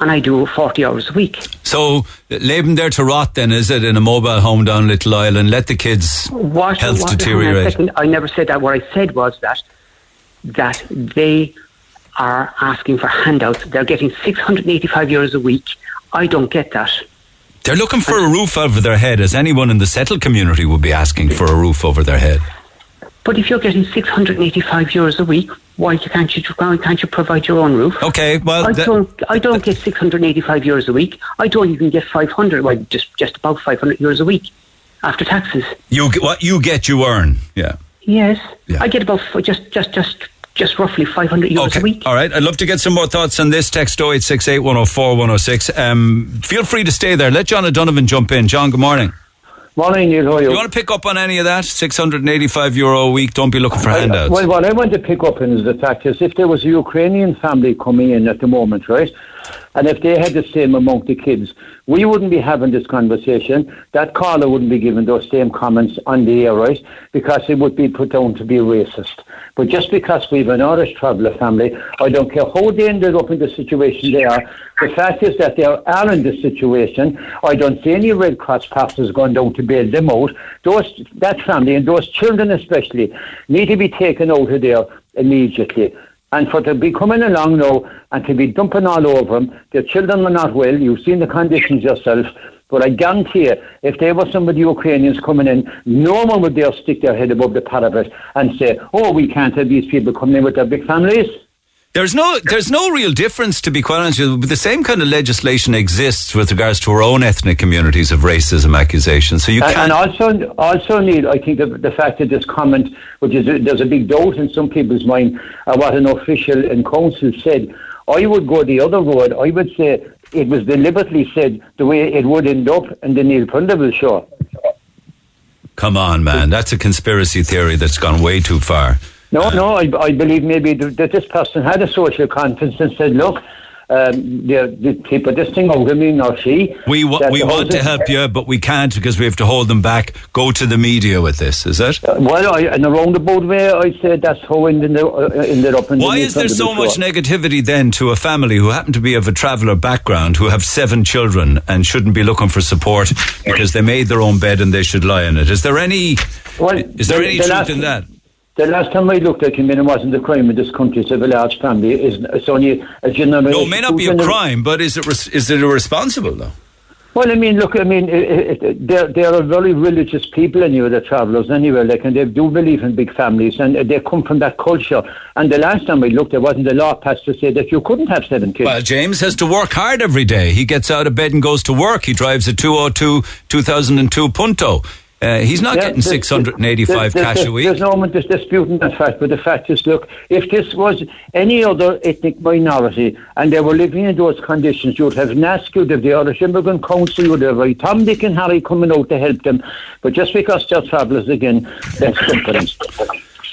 Speaker 23: and I do 40 hours a week.
Speaker 2: So leave them there to rot. Then is it in a mobile home down Little Island? let the kids
Speaker 23: What,
Speaker 2: health
Speaker 23: what- hang on a
Speaker 2: deteriorate?
Speaker 23: second, I never said that. What I said was that that they are asking for handouts. They're getting 685 euros a week. I don't get that.
Speaker 2: They're looking for a roof over their head, as anyone in the settled community would be asking for a roof over their head.
Speaker 23: But if you're getting 685 euros a week, why can't you can't you provide your own roof?
Speaker 2: Okay, well,
Speaker 23: I
Speaker 2: that-
Speaker 23: don't I don't get 685 euros a week. I don't even get 500. Well, just just about 500 euros a week after taxes.
Speaker 2: You what you get, you earn. Yeah.
Speaker 23: Yes, I get about just just just just roughly 500 euros
Speaker 2: Okay.
Speaker 23: a week.
Speaker 2: All right. I'd love to get some more thoughts on this. Text 0868 104 106. Um, feel free to stay there. Let John O'Donovan jump in. John, good morning.
Speaker 24: Morning, Neil. How are you?
Speaker 2: You want to pick up on any of that? 685 euro a week. Don't be looking for handouts.
Speaker 24: Well, what I want to pick up on is the fact is if there was a Ukrainian family coming in at the moment, right, and if they had the same amount of kids, we wouldn't be having this conversation. That caller wouldn't be giving those same comments on the air, right, because it would be put down to be racist. But just because we've an Irish traveller family, I don't care how they ended up in the situation they are. The fact is that they are in this situation. I don't see any Red Cross passes going down to bail them out. Those that family and those children especially need to be taken out of there immediately. And for to be coming along now and to be dumping all over them, their children are not well. You've seen the conditions yourself. But I guarantee you, if there were some of the Ukrainians coming in, no one would dare stick their head above the parapet and say, oh, we can't have these people coming in with their big families.
Speaker 2: There's no, there's no real difference, to be quite honest. with you. The same kind of legislation exists with regards to our own ethnic communities of racism accusations. So you
Speaker 24: and,
Speaker 2: can't.
Speaker 24: and also, also, Neil, I think the, the fact that this comment, which is there's a big doubt in some people's mind, uh, what an official in council said. I would go the other road. I would say it was deliberately said the way it would end up in the Neil Prendeville show.
Speaker 2: Come on, man. That's a conspiracy theory that's gone way too far.
Speaker 24: No, no, I, I believe maybe th- that this person had a social conscience and said, look, um, the, the people, this thing over me or she.
Speaker 2: We, wa- we want to help you, but we can't because we have to hold them back. Go to the media with this, is it?
Speaker 24: Uh, Well, I, in a roundabout way, I said that's how it ended, uh, ended up in the
Speaker 2: Why
Speaker 24: Neil
Speaker 2: is there so
Speaker 24: Prendeville
Speaker 2: much negativity then to a family who happen to be of a traveller background, who have seven children and shouldn't be looking for support because they made their own bed and they should lie in it? Is there any?
Speaker 24: Well,
Speaker 2: is there
Speaker 24: the-
Speaker 2: any
Speaker 24: the
Speaker 2: truth
Speaker 24: last-
Speaker 2: in that?
Speaker 24: The last time I looked, at him, in, it wasn't a crime in this country to have a large family. It's, it's only a general.
Speaker 2: No, it may not be a crime, but is it res- is it irresponsible though?
Speaker 24: Well, I mean, look, I mean, it, it, they're, they're very religious people anyway, the travellers anyway, like, and they do believe in big families, and they come from that culture. And the last time I looked, there wasn't a law passed to say that you couldn't have seven kids.
Speaker 2: Well, James has to work hard every day. He gets out of bed and goes to work. He drives a 202 2002 Punto. Uh, he's not
Speaker 24: Yeah,
Speaker 2: getting 685
Speaker 24: there's-
Speaker 2: cash
Speaker 24: there's-
Speaker 2: a week.
Speaker 24: There's no one dis- disputing that fact, but the fact is, look, if this was any other ethnic minority and they were living in those conditions, you'd have NASC, you'd have the Irish Immigrant Council, you'd have right, Tom, Dick and Harry coming out to help them. But just because they're travellers again, that's different.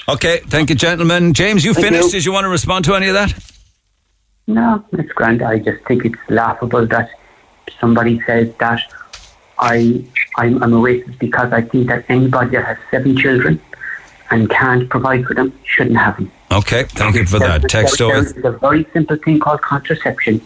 Speaker 2: Okay, thank you, gentlemen. James, you
Speaker 24: Thank
Speaker 2: finished?
Speaker 24: you.
Speaker 2: Did you want to respond to any of that?
Speaker 23: No, it's grand. I just think it's laughable that somebody says that I I'm, I'm a racist because I think that anybody that has seven children and can't provide for them shouldn't have them.
Speaker 2: Okay, thank you for that. Text
Speaker 23: There-. There's a very simple thing called contraception.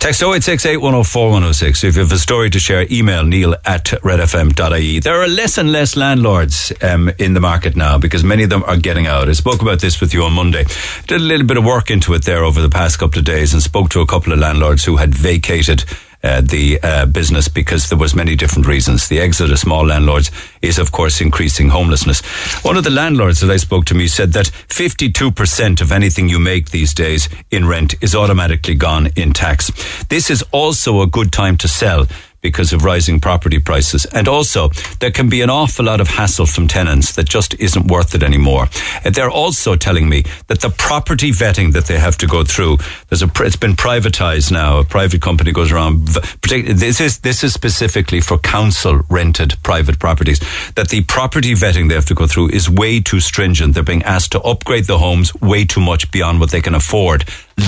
Speaker 2: Text 0868 104 106. If you have a story to share, email neil at redfm.ie. There are less and less landlords um, in the market now because many of them are getting out. I spoke about this with you on Monday. Did a little bit of work into it there over the past couple of days and spoke to a couple of landlords who had vacated uh, the uh, business because there was many different reasons. The exit of small landlords is, of course, increasing homelessness. One of the landlords that I spoke to me said that 52% of anything you make these days in rent is automatically gone in tax. This is also a good time to sell because of rising property prices. And also, there can be an awful lot of hassle from tenants that just isn't worth it anymore. And they're also telling me that the property vetting that they have to go through, there's a, it's been privatized now. A private company goes around, this is, this is specifically for council rented private properties, that the property vetting they have to go through is way too stringent. They're being asked to upgrade the homes way too much beyond what they can afford.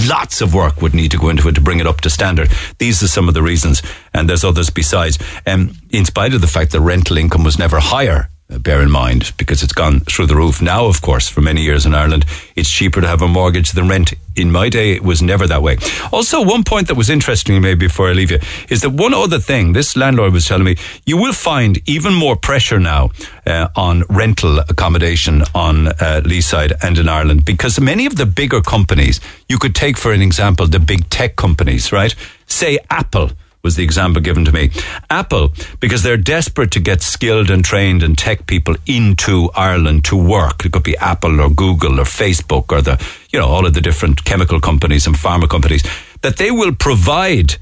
Speaker 2: Lots of work would need to go into it to bring it up to standard. These are some of the reasons, and there's besides. Um, in spite of the fact that rental income was never higher Uh, bear in mind because it's gone through the roof. Now, of course, for many years in Ireland, it's cheaper to have a mortgage than rent. In my day, it was never that way. Also, one point that was interesting, maybe before I leave you, is that one other thing this landlord was telling me, you will find even more pressure now uh, on rental accommodation on uh, Leeside and in Ireland because many of the bigger companies, you could take for an example the big tech companies, right? Say Apple was the example given to me. Apple, because they're desperate to get skilled and trained and tech people into Ireland to work. It could be Apple or Google or Facebook or the, you know, all of the different chemical companies and pharma companies, that they will provide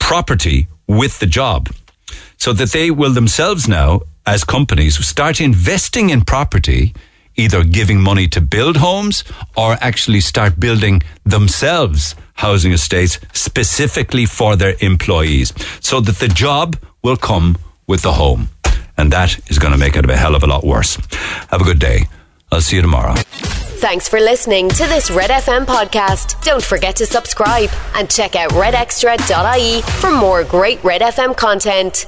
Speaker 2: property with the job so that they will themselves now, as companies, start investing in property either giving money to build homes or actually start building themselves housing estates specifically for their employees so that the job will come with the home. And that is going to make it a hell of a lot worse. Have a good day. I'll see you tomorrow.
Speaker 25: Thanks for listening to this Red FM podcast. Don't forget to subscribe and check out redextra.ie for more great Red FM content.